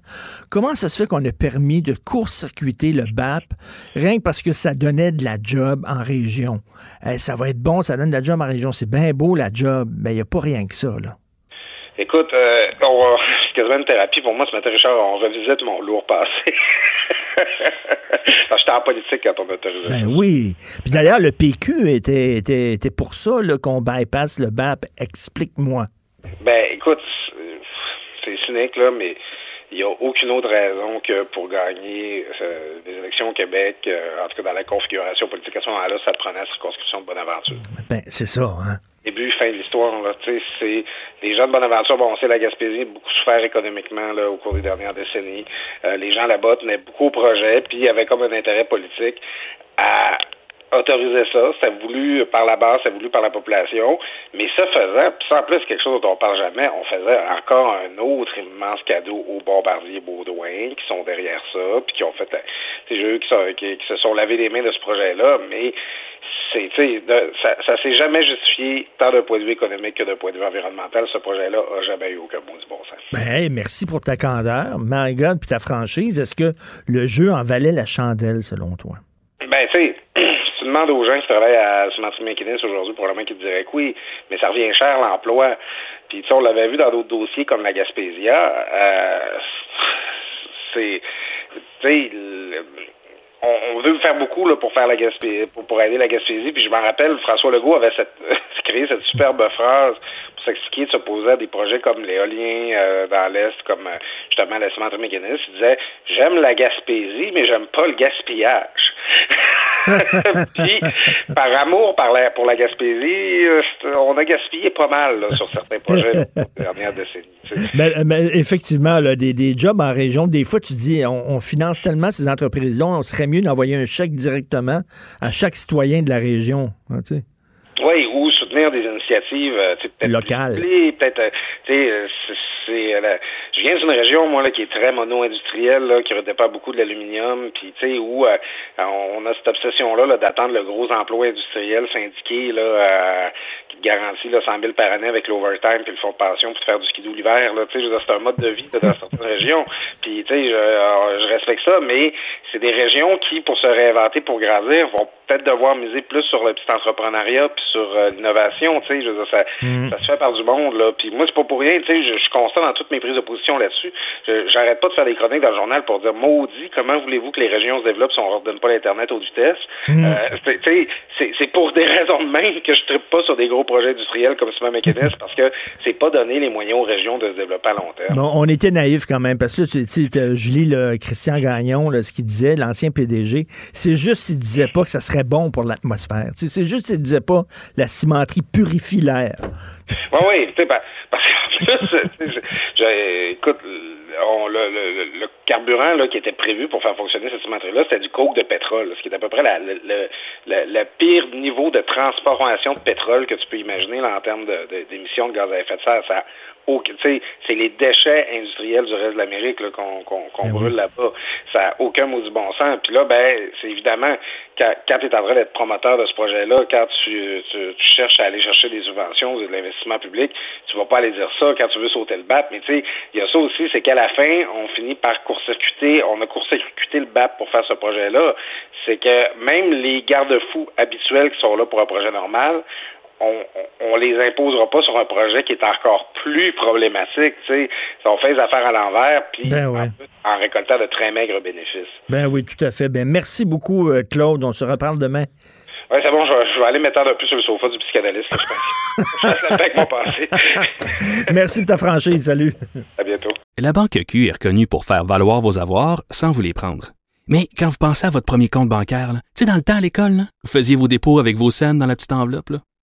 Comment ça se fait qu'on a permis de court-circuiter le BAP rien que parce que ça donnait de la job en région? Eh, ça va être bon, ça donne de la job en région. C'est bien beau la job, mais il n'y a pas rien que ça, là. Écoute, euh, on va- c'est quasiment une thérapie pour moi ce matin, Richard. On revisite mon lourd passé. J'étais en politique quand on m'a autorisé. Ben oui. Puis d'ailleurs, le PQ était, était, était pour ça là, qu'on bypasse le BAP. Explique-moi. Ben, écoute, c'est cynique, là, mais il n'y a aucune autre raison que pour gagner euh, des élections au Québec, euh, en tout cas dans la configuration politique à ce moment-là, ça te prenait la circonscription de Bonaventure. Ben, c'est ça, hein. Début, fin de l'histoire, c'est les gens de Bonaventure, bon, on sait la Gaspésie a beaucoup souffert économiquement là, au cours des dernières décennies. Euh, les gens là-bas tenaient beaucoup au projet, puis avaient comme un intérêt politique à autoriser ça. C'était voulu par la base, c'était voulu par la population. Mais ça faisait, puis ça en plus, quelque chose dont on parle jamais, on faisait encore un autre immense cadeau aux bombardiers Baudouin qui sont derrière ça, puis qui ont fait euh, ces jeux qui, sont, qui, qui se sont lavés les mains de ce projet-là, mais c'est, de- ça, ça s'est jamais justifié tant d'un point de vue économique que d'un point de vue environnemental. Ce projet-là a jamais eu aucun mot du bon sens. Ben, hey, merci pour ta candeur. My God, puis ta franchise. Est-ce que le jeu en valait la chandelle, selon toi? Ben, tu sais, demandes aux gens qui travaillent à Cimenterie McInnes aujourd'hui, probablement qu'ils diraient que oui, mais ça revient cher l'emploi. Puis, tu sais, on l'avait vu dans d'autres dossiers comme la Gaspésia. Euh, c'est, tu sais, on, veut faire beaucoup là, pour faire la pour aider la Gaspésie. Puis je m'en rappelle, François Legault avait cette, créé cette superbe phrase s'expliquer de s'opposer à des projets comme l'éolien euh, dans l'Est, comme euh, justement la cimenterie mécaniste. Il disait J'aime la Gaspésie, mais j'aime pas le gaspillage. Puis, par amour par la- pour la Gaspésie, euh, on a gaspillé pas mal là, sur certains projets les dernières décennies. Ben, ben, effectivement, là, des, des jobs en région, des fois, tu dis, on, on finance tellement ces entreprises-là, on serait mieux d'envoyer un chèque directement à chaque citoyen de la région. hein. Oui, ou soutenir des initiatives euh, Locales. peut-être euh, tu sais euh, je viens d'une région moi là qui est très mono-industrielle là qui redépend beaucoup de l'aluminium puis tu sais où euh, on a cette obsession là, d'attendre le gros emploi industriel syndiqué là euh, qui te garantit là 100 000 par année avec l'overtime puis le fonds de pension pour te faire du skidoo l'hiver là tu sais je veux dire, c'est un mode de vie dans certaines régions puis tu sais je, alors, je respecte ça mais c'est des régions qui pour se réinventer pour grandir vont peut-être devoir miser plus sur le petit entrepreneuriat puis sur euh, l'innovation, tu sais, je veux dire, ça, Mhm. ça se fait par du monde, là. Puis moi, c'est pas pour rien, tu sais, je, je suis constant dans toutes mes prises de position là-dessus. J'arrête pas de faire des chroniques dans le journal pour dire, maudit, comment voulez-vous que les régions se développent si on leur donne pas l'Internet haute vitesse? Mhm. Euh, c'est- tu sais, c'est c'est pour des raisons de même que je trippe pas sur des gros projets industriels comme Ciment Mécaniste parce que c'est pas donner les moyens aux régions de se développer à long terme. Bon, on était naïfs quand même, parce que tu que je lis le Christian Gagnon, là, ce qu'il disait, l'ancien PDG, c'est juste qu'il disait pas que ça serait bon pour l'atmosphère. C'est juste qu'il disait pas la cimenterie purifie l'air. Oui, oui, pa- parce qu'en plus, tu sais, je- je- écoute, on, le, le, le carburant là, qui était prévu pour faire fonctionner cette cimenterie-là, c'était du coke de pétrole, ce qui est à peu près le, pire niveau de transformation de pétrole que tu peux imaginer là, en termes de- de- d'émissions de, gaz à effet de serre. Ça, c'est les déchets industriels du reste de l'Amérique là, qu'on qu'on qu'on brûle là-bas. Ça n'a aucun mot du bon sens. Puis là, ben, c'est évidemment, quand, quand tu es en train d'être promoteur de ce projet-là, quand tu, tu, tu cherches à aller chercher des subventions ou de l'investissement public, tu vas pas aller dire ça quand tu veux sauter le BAP. Mais tu sais, il y a ça aussi, c'est qu'à la fin, on finit par court-circuiter, on a court-circuité le BAP pour faire ce projet-là. c'est que même les garde-fous habituels qui sont là pour un projet normal, on, on, les imposera pas sur un projet qui est encore plus problématique. Tu sais, on fait les affaires à l'envers, puis Ben en, ouais. plus, en récoltant de très maigres bénéfices. Ben oui, tout à fait. Ben merci beaucoup, euh, Claude. On se reparle demain. Oui, c'est bon, je, vais- je vais aller m'étendre un peu sur le sofa du psychanalyste. là, je pense. je avec mon passé. Merci pour ta franchise. Salut. à bientôt. La Banque Q est reconnue pour faire valoir vos avoirs sans vous les prendre. Mais quand vous pensez à votre premier compte bancaire, tu sais, dans le temps à l'école, là, vous faisiez vos dépôts avec vos scènes dans la petite enveloppe. là.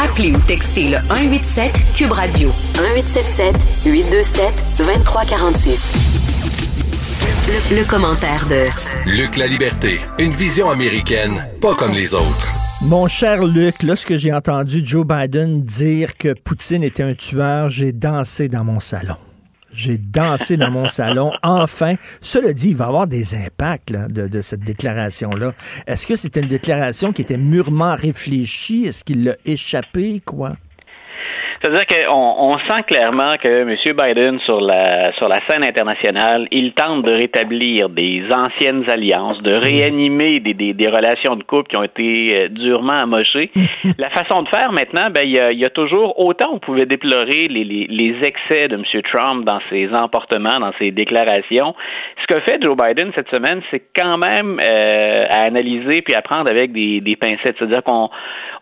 Appelez ou textez le 187 Cube Radio 1877 827 2346. Le, le commentaire de Luc La Liberté, une vision américaine, pas comme les autres. Mon cher Luc, lorsque j'ai entendu Joe Biden dire que Poutine était un tueur, j'ai dansé dans mon salon. J'ai dansé dans mon salon. Enfin, cela dit, il va y avoir des impacts de, de cette déclaration-là. Est-ce que c'était une déclaration qui était mûrement réfléchie? Est-ce qu'il l'a échappé, quoi? C'est-à-dire qu'on on sent clairement que M. Biden, sur la, sur la scène internationale, il tente de rétablir des anciennes alliances, de réanimer des, des, des relations de couple qui ont été euh, durement amochées. la façon de faire maintenant, ben, il y a, il y a toujours, autant on pouvait déplorer les, les, les excès de M. Trump dans ses emportements, dans ses déclarations. Ce que fait Joe Biden cette semaine, c'est quand même euh, à analyser puis à prendre avec des, des pincettes. C'est-à-dire qu'on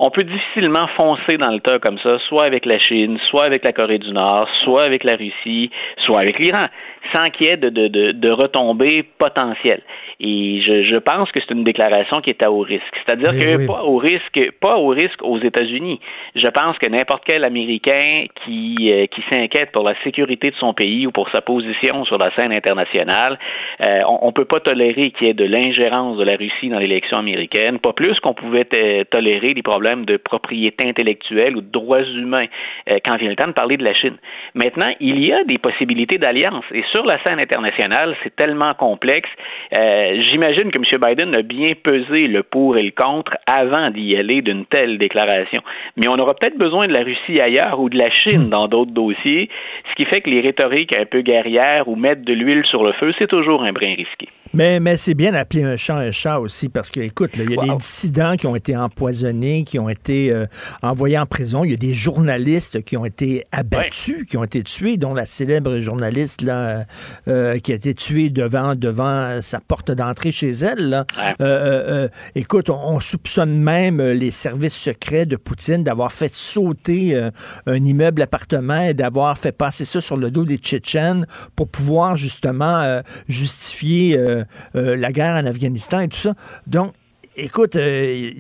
on peut difficilement foncer dans le tas comme ça, soit avec la Soit avec la Corée du Nord, soit avec la Russie, soit avec l'Iran, sans qu'il y ait de, de, de, de retombées potentielles. Et je, je pense que c'est une déclaration qui est à haut risque. C'est-à-dire Oui, que oui. pas au risque, pas au risque aux États-Unis. Je pense que n'importe quel Américain qui, euh, qui s'inquiète pour la sécurité de son pays ou pour sa position sur la scène internationale, euh, on, on peut pas tolérer qu'il y ait de l'ingérence de la Russie dans l'élection américaine, pas plus qu'on pouvait euh, tolérer des problèmes de propriété intellectuelle ou de droits humains euh, quand vient le temps de parler de la Chine. Maintenant, il y a des possibilités d'alliance et sur la scène internationale, c'est tellement complexe. Euh, J'imagine que M. Biden a bien pesé le pour et le contre avant d'y aller d'une telle déclaration. Mais on aura peut-être besoin de la Russie ailleurs ou de la Chine dans d'autres dossiers, ce qui fait que les rhétoriques un peu guerrières ou mettre de l'huile sur le feu, c'est toujours un brin risqué. Mais, mais c'est bien d'appeler un chat un chat aussi, parce que, écoute, il y a des dissidents qui ont été empoisonnés, qui ont été euh, envoyés en prison. Il y a des journalistes qui ont été abattus, qui ont été tués, dont la célèbre journaliste là, euh, qui a été tuée devant, devant sa porte d'entrée chez elle. Là. Euh, euh, euh, écoute, on, on soupçonne même euh, les services secrets de Poutine d'avoir fait sauter euh, un immeuble appartement et d'avoir fait passer ça sur le dos des Tchétchènes pour pouvoir justement euh, justifier euh, euh, la guerre en Afghanistan et tout ça. Donc, écoute, euh,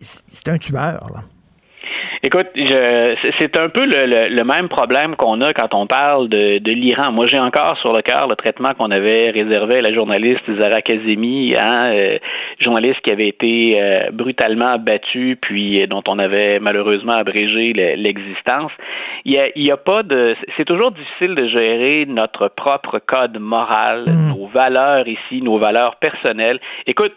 c'est un tueur. Là. Écoute, je, c'est- un peu le, le- le même problème qu'on a quand on parle de, de l'Iran. Moi, j'ai encore sur le cœur le traitement qu'on avait réservé à la journaliste Zara Kazemi, hein, euh, journaliste qui avait été euh, brutalement abattue, puis euh, dont on avait malheureusement abrégé le- l'existence. Il y a, il y a pas de. C'est toujours difficile de gérer notre propre code moral, nos valeurs ici, nos valeurs personnelles. Écoute,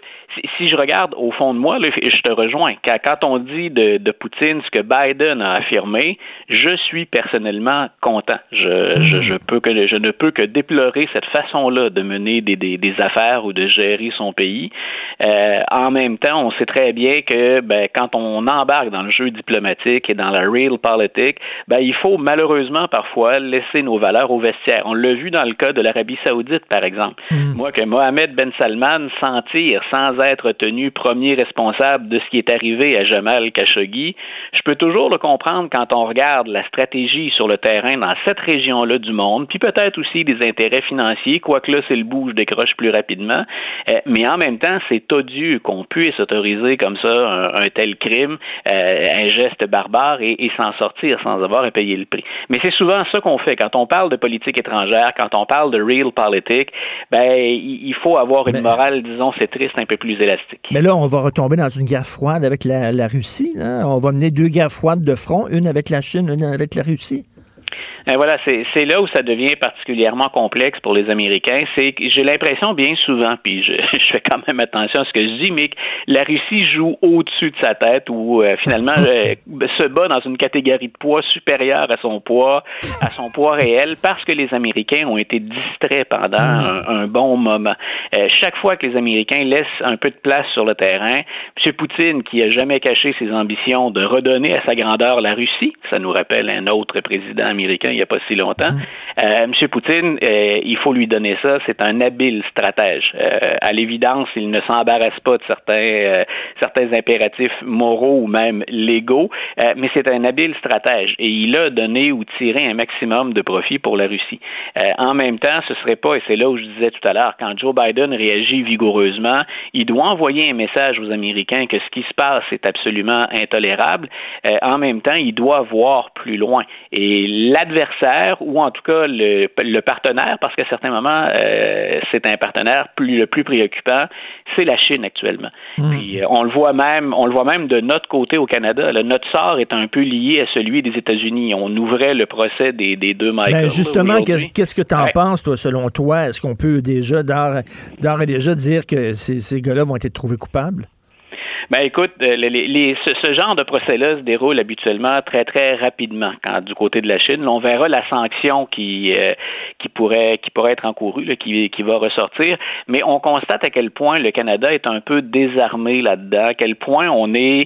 si, je regarde au fond de moi, là, je te rejoins. Quand, on dit de, de Poutine ce que Biden a affirmé, je suis personnellement content. Je, je, je peux que, je ne peux que déplorer cette façon-là de mener des, des, des affaires ou de gérer son pays. Euh, en même temps, on sait très bien que ben, quand on embarque dans le jeu diplomatique et dans la real politique, ben, il faut malheureusement parfois laisser nos valeurs au vestiaire. On l'a vu dans le cas de l'Arabie saoudite, par exemple. Moi, que Mohamed Ben Salman s'en tire sans être tenu premier responsable de ce qui est arrivé à Jamal Khashoggi, je peux toujours le comprendre quand on regarde la stratégie sur le terrain dans cette région-là du monde, puis peut-être aussi des intérêts financiers, quoique là, c'est le bout, je décroche plus rapidement. Euh, mais en même temps, c'est odieux qu'on puisse autoriser comme ça un, un tel crime, euh, un geste barbare et, et s'en sortir sans avoir à payer le prix. Mais c'est souvent ça qu'on fait. Quand on parle de politique étrangère, quand on parle de real politique, ben, il il faut avoir une morale, disons, c'est triste, un peu plus Mais là, on va retomber dans une guerre froide avec la, Russie. On va mener deux guerres froides de front, une avec la Chine, une avec la Russie. Ben voilà, c'est là où ça devient particulièrement complexe pour les Américains. C'est que j'ai l'impression bien souvent, puis je, je, fais quand même attention à ce que je dis, mais que la Russie joue au-dessus de sa tête ou euh, finalement euh, se bat dans une catégorie de poids supérieure à son poids, à son poids réel, parce que les Américains ont été distraits pendant un, un bon moment. Euh, chaque fois que les Américains laissent un peu de place sur le terrain, M. Poutine, qui a jamais caché ses ambitions de redonner à sa grandeur la Russie, ça nous rappelle un autre président américain il n'y a pas si longtemps. Euh, M. Poutine, euh, il faut lui donner ça, c'est un habile stratège. Euh, à l'évidence, il ne s'embarrasse pas de certains, euh, certains impératifs moraux ou même légaux, euh, mais c'est un habile stratège et il a donné ou tiré un maximum de profit pour la Russie. en même temps, ce serait pas, et c'est là où je disais tout à l'heure, quand Joe Biden réagit vigoureusement, il doit envoyer un message aux Américains que ce qui se passe est absolument intolérable. en même temps, il doit voir plus loin. Et l'adversaire, ou en tout cas le, le partenaire, parce qu'à certains moments, euh, c'est un partenaire plus, le plus préoccupant, c'est la Chine actuellement. Hmm. Puis euh, on le voit même, on le voit même de notre côté au Canada. Là, notre sort est un peu lié à celui des États-Unis. On ouvrait le procès des, des deux Michael. Ben justement, qu'est-ce que tu en Ouais. penses, toi, selon toi? Est-ce qu'on peut déjà, d'ores et déjà, dire que ces, ces gars-là vont être trouvés coupables? Ben écoute, euh, ce, ce genre de procès-là se déroule habituellement très très rapidement. Quand du côté de la Chine, on verra la sanction qui euh, qui pourrait qui pourrait être encourue, là, qui qui va ressortir. Mais on constate à quel point le Canada est un peu désarmé là-dedans, à quel point on est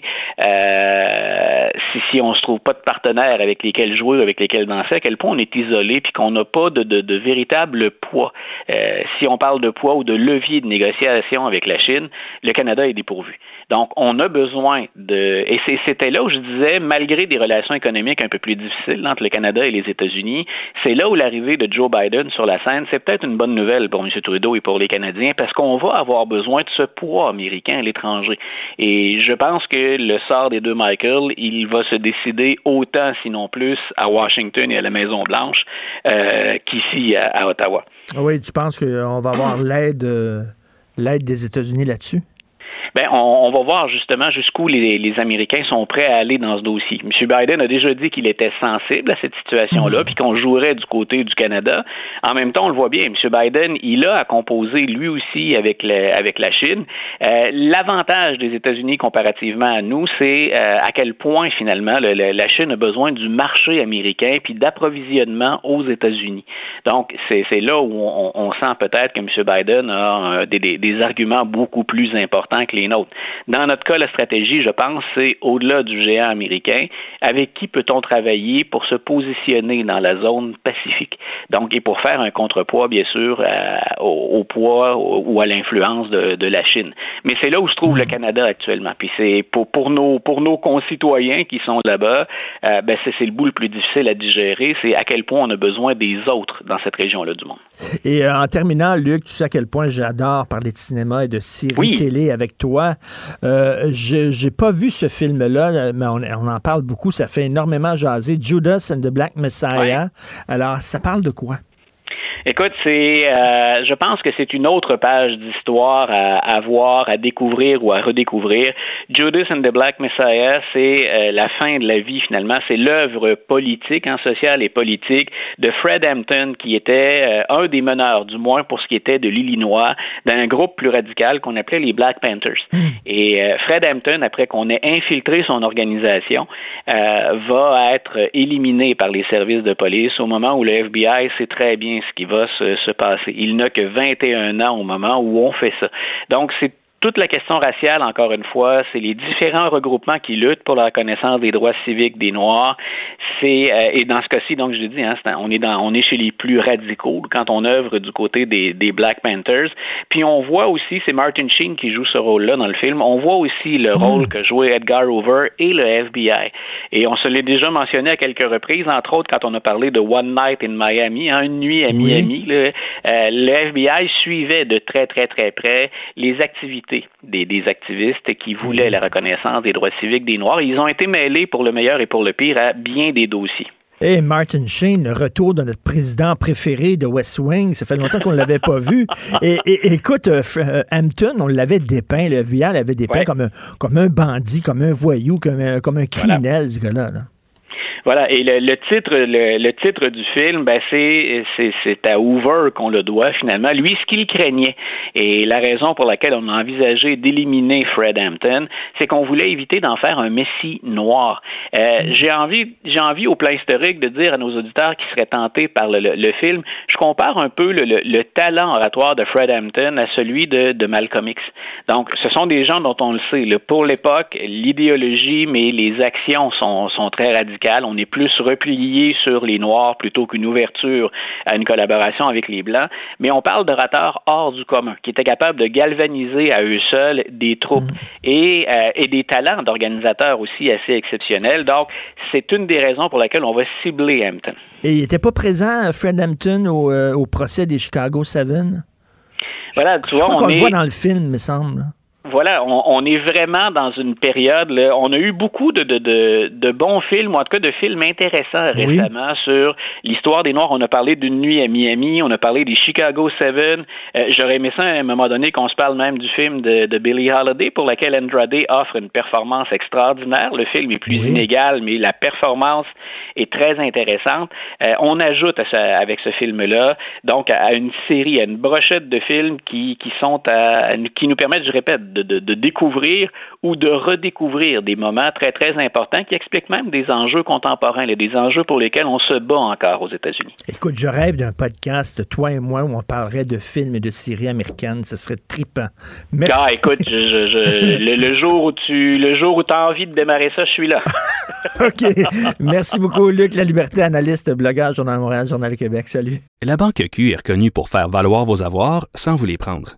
euh, si si on se trouve pas de partenaires avec lesquels jouer, avec lesquels danser, à quel point on est isolé puis qu'on n'a pas de, de, de véritable poids. Euh, si on parle de poids ou de levier de négociation avec la Chine, le Canada est dépourvu. Donc, on a besoin de... Et c'était là où je disais, malgré des relations économiques un peu plus difficiles entre le Canada et les États-Unis, c'est là où l'arrivée de Joe Biden sur la scène, c'est peut-être une bonne nouvelle pour M. Trudeau et pour les Canadiens, parce qu'on va avoir besoin de ce poids américain à l'étranger. Et je pense que le sort des deux Michael, il va se décider autant, sinon plus, à Washington et à la Maison-Blanche euh, qu'ici à, à Ottawa. Ah Oui, tu penses qu'on va avoir l'aide euh, l'aide des États-Unis là-dessus? Ben, on, on va voir justement jusqu'où les, les Américains sont prêts à aller dans ce dossier. M. Biden a déjà dit qu'il était sensible à cette situation-là, puis qu'on jouerait du côté du Canada. En même temps, on le voit bien, M. Biden, il a à composer lui aussi avec, le- avec la Chine. Euh, L'avantage des États-Unis comparativement à nous, c'est euh, à quel point finalement le- le- la Chine a besoin du marché américain puis d'approvisionnement aux États-Unis. Donc, c'est là où on, on sent peut-être que M. Biden a euh, des, des- des arguments beaucoup plus importants que les nôtres. Dans notre cas, la stratégie, je pense, c'est au-delà du géant américain, avec qui peut-on travailler pour se positionner dans la zone pacifique? Donc, et pour faire un contrepoids, bien sûr, à- au, au poids ou à l'influence de, de la Chine. Mais c'est là où se trouve le Canada actuellement. Puis c'est pour, pour, nos, pour nos concitoyens qui sont là-bas, euh, ben c'est c'est le bout le plus difficile à digérer, c'est à quel point on a besoin des autres dans cette région-là du monde. Et euh, en terminant, Luc, tu sais à quel point j'adore parler de cinéma et de séries Oui. télé avec toi. Euh, je j'ai pas vu ce film-là, euh, mais on, on en parle beaucoup. Ça fait énormément jaser. Judas and the Black Messiah. Alors, ça parle de quoi? Écoute, c'est, euh, je pense que c'est une autre page d'histoire à, à voir, à découvrir ou à redécouvrir. Judas and the Black Messiah, c'est euh, la fin de la vie finalement. C'est l'œuvre politique, hein, sociale et politique de Fred Hampton, qui était euh, un des meneurs, du moins pour ce qui était de l'Illinois, d'un groupe plus radical qu'on appelait les Black Panthers. Et euh, Fred Hampton, après qu'on ait infiltré son organisation, euh, va être éliminé par les services de police au moment où le FBI sait très bien ce qui va se, se passer. Il n'a que 21 ans au moment où on fait ça. Donc, c'est toute la question raciale, encore une fois, c'est les différents regroupements qui luttent pour la reconnaissance des droits civiques des Noirs. C'est euh, et dans ce cas-ci, donc je dis, hein, c'est un- on est dans, on est chez les plus radicaux quand on œuvre du côté des, des Black Panthers. Puis on voit aussi, c'est Martin Sheen qui joue ce rôle-là dans le film. On voit aussi le rôle que jouait Edgar Hoover et le FBI. Et on se l'est déjà mentionné à quelques reprises, entre autres quand on a parlé de One Night in Miami, hein, une nuit à Miami. là, euh, le FBI suivait de très très très près les activités des, des activistes qui voulaient la reconnaissance des droits civiques des Noirs. Ils ont été mêlés pour le meilleur et pour le pire à bien des dossiers. Et Martin Sheen, le retour de notre président préféré de West Wing, ça fait longtemps qu'on ne l'avait pas vu. Et, écoute, euh, euh, Hampton, on l'avait dépeint, le FBI l'avait dépeint comme, un, comme un bandit, comme un voyou, comme un, comme un criminel, ce gars-là. là voilà, et le, titre le, titre du film, ben c'est c'est à Hoover qu'on le doit finalement. Lui, ce qu'il craignait et la raison pour laquelle on a envisagé d'éliminer Fred Hampton, c'est qu'on voulait éviter d'en faire un messie noir. Euh, j'ai envie j'ai envie au plan historique de dire à nos auditeurs qui seraient tentés par le, le film, je compare un peu le, le, talent oratoire de Fred Hampton à celui de, de Malcolm X. Donc, ce sont des gens dont on le sait. pour l'époque, l'idéologie, mais les actions sont, sont très radicales on est plus replié sur les Noirs plutôt qu'une ouverture à une collaboration avec les Blancs. Mais on parle d'orateurs hors du commun, qui étaient capables de galvaniser à eux seuls des troupes mm. et, euh, et des talents d'organisateurs aussi assez exceptionnels. Donc, c'est une des raisons pour laquelle on va cibler Hampton. Et il n'était pas présent, Fred Hampton, au, euh, au procès des Chicago Seven? Voilà, tu vois, on, on le voit dans le film, me semble voilà, on, est vraiment dans une période. Là, on a eu beaucoup de, de, de, bons films, ou en tout cas de films intéressants récemment sur l'histoire des Noirs. On a parlé d'une nuit à Miami, on a parlé des Chicago Seven. Euh, j'aurais aimé ça à un moment donné qu'on se parle même du film de, de Billie Holiday, pour lequel Andrade offre une performance extraordinaire. Le film est plus inégal, mais la performance est très intéressante. Euh, on ajoute avec ce film-là, donc à une série, à une brochette de films qui, qui sont à, qui nous permettent, je répète, de, découvrir ou de redécouvrir des moments très, très importants qui expliquent même des enjeux contemporains, des enjeux pour lesquels on se bat encore aux États-Unis. Écoute, je rêve d'un podcast, toi et moi, où on parlerait de films et de séries américaines. Ce serait trippant. Merci. Ah, écoute, le, jour où tu le jour où as envie de démarrer ça, je suis là. OK. Merci beaucoup, Luc La Liberté, analyste, blogueur, Journal Montréal, Journal Québec. Salut. La Banque Q est reconnue pour faire valoir vos avoirs sans vous les prendre.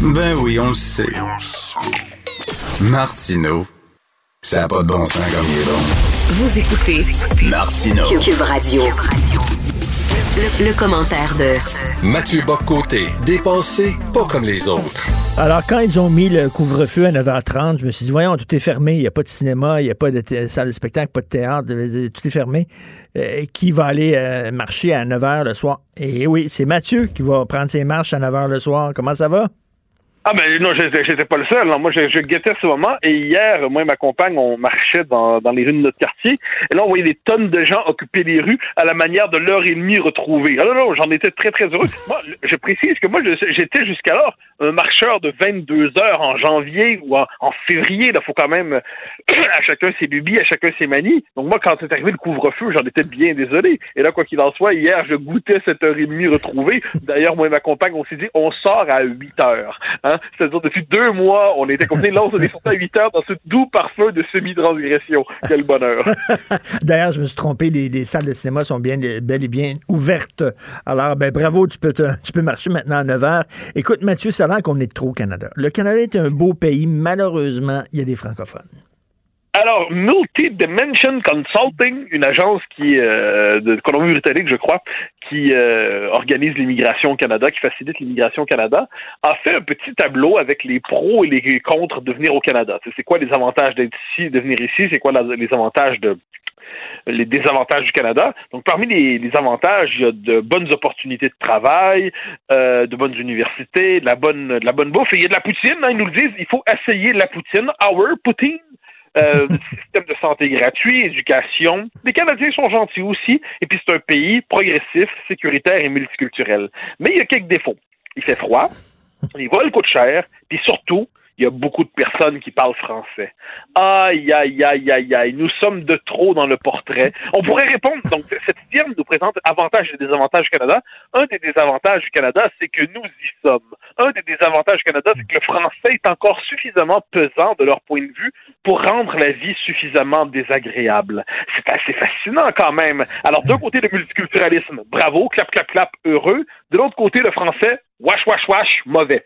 Ben oui, on le sait. Martino, ça n'a pas de bon sens comme il est bon. Vous écoutez Martino. Cube Radio. Le, commentaire de Mathieu Boccoté, dépensé pas comme les autres. Alors, quand ils ont mis le couvre-feu à 9h30, je me suis dit, voyons, tout est fermé, il n'y a pas de cinéma, il n'y a pas de salle de spectacle, pas de théâtre, tout est fermé. Euh, qui va aller euh, marcher à 9h le soir? Et oui, c'est Mathieu qui va prendre ses marches à 9h le soir. Comment ça va? Ah ben non, j'étais pas le seul. Moi, je, je, guettais ce moment. Et hier, moi et ma compagne, on marchait dans, dans les rues de notre quartier. Et là, on voyait des tonnes de gens occuper les rues à la manière de l'heure et demie retrouvée. Alors ah non, j'en étais très, très heureux. Moi, je précise que moi, j'étais jusqu'alors un marcheur de 22 heures en janvier ou en, février. Il faut quand même à chacun ses lubies, à chacun ses manies. Donc moi, quand c'est arrivé le couvre-feu, j'en étais bien désolé. Et là, quoi qu'il en soit, hier, je goûtais cette heure et demie retrouvée. D'ailleurs, moi et ma compagne, on s'est dit, on sort à 8 heures. Hein? C'est-à-dire, depuis deux mois, on était confinés. Là, on est sorti à 8 heures dans ce doux parfum de semi-transgression. Quel bonheur. D'ailleurs, je me suis trompé. Les, salles de cinéma sont bien, bel et bien ouvertes. Alors, ben, bravo, tu peux, tu peux marcher maintenant à 9 heures. Écoute, Mathieu, ça a l'air qu'on est trop au Canada. Le Canada est un beau pays. Malheureusement, il y a des francophones. Alors, Multi-Dimension Consulting, une agence qui euh, de Colombie-Britannique, je crois, qui euh, organise l'immigration au Canada, qui facilite l'immigration au Canada, a fait un petit tableau avec les pros et les contre de venir au Canada. C'est quoi les avantages d'être ici, de venir ici, c'est quoi les avantages de les désavantages du Canada? Donc, parmi les, avantages, il y a de bonnes opportunités de travail, euh, de bonnes universités, de la bonne, de la bonne bouffe. Et il y a de la poutine. Hein, ils nous le disent, il faut essayer la poutine. Our poutine. Euh, système de santé gratuit, éducation. Les Canadiens sont gentils aussi, et puis c'est un pays progressif, sécuritaire et multiculturel. Mais il y a quelques défauts. Il fait froid, les vols coûtent cher, puis surtout, il y a beaucoup de personnes qui parlent français. Aïe, aïe, aïe, aïe, aïe, nous sommes de trop dans le portrait. On pourrait répondre, donc cette firme nous présente avantages et désavantages du Canada. Un des désavantages du Canada, c'est que nous y sommes. Un des désavantages du Canada, c'est que le français est encore suffisamment pesant de leur point de vue pour rendre la vie suffisamment désagréable. C'est assez fascinant quand même. Alors d'un côté le multiculturalisme, bravo, clap, clap, clap, heureux. De l'autre côté le français, wash, wash, wash, mauvais.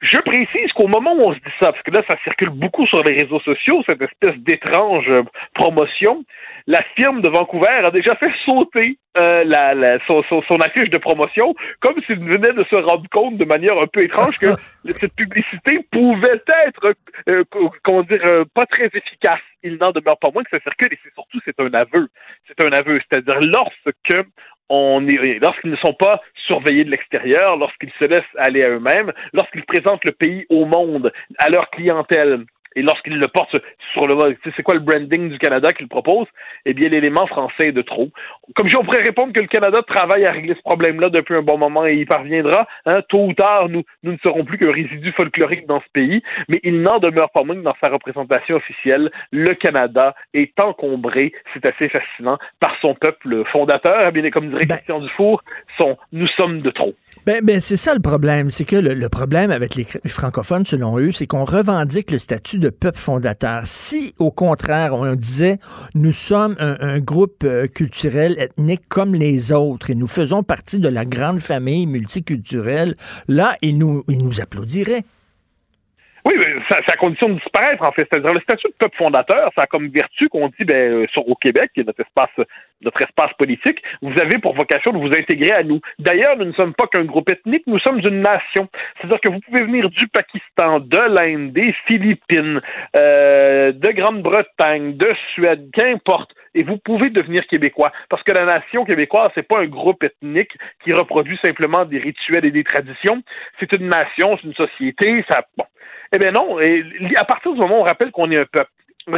Je précise qu'au moment où on se dit ça, parce que là, ça circule beaucoup sur les réseaux sociaux, cette espèce d'étrange euh, promotion, la firme de Vancouver a déjà fait sauter euh, la, la son, son, affiche de promotion, comme s'il venait de se rendre compte de manière un peu étrange que cette publicité pouvait être, euh, comment dire, pas très efficace. Il n'en demeure pas moins que ça circule et c'est surtout, c'est un aveu. C'est un aveu. C'est-à-dire, lorsque lorsqu'ils ne sont pas surveillés de l'extérieur, lorsqu'ils se laissent aller à eux-mêmes, lorsqu'ils présentent le pays au monde, à leur clientèle, et lorsqu'il le porte sur le c'est quoi le branding du Canada qu'il propose? Eh bien, l'élément français est de trop. Comme je pourrais répondre que le Canada travaille à régler ce problème-là depuis un bon moment et y parviendra. Hein, tôt ou tard, nous, nous ne serons plus qu'un résidu folklorique dans ce pays, mais il n'en demeure pas moins que dans sa représentation officielle, le Canada est encombré, c'est assez fascinant, par son peuple fondateur. Eh bien, comme dirait ben, Christian Dufour, son nous sommes de trop. Ben, ben c'est ça le problème. C'est que le, le problème avec les francophones, selon eux, c'est qu'on revendique le statut de peuple fondateur. Si, au contraire, on disait, nous sommes un, groupe euh, culturel ethnique comme les autres et nous faisons partie de la grande famille multiculturelle, là, ils nous, ils nous applaudiraient. Oui, c'est à condition de disparaître, en fait. C'est-à-dire, le statut de peuple fondateur, ça a comme vertu qu'on dit, ben, euh, sur, au Québec, qui est notre espace, notre espace politique, vous avez pour vocation de vous intégrer à nous. D'ailleurs, nous ne sommes pas qu'un groupe ethnique, nous sommes une nation. C'est-à-dire que vous pouvez venir du Pakistan, de l'Inde, des Philippines, euh, de Grande-Bretagne, de Suède, qu'importe, et vous pouvez devenir québécois. Parce que la nation québécoise, c'est pas un groupe ethnique qui reproduit simplement des rituels et des traditions. C'est une nation, c'est une société, ça, bon. Eh bien non, et à partir du moment où on rappelle qu'on est un peuple,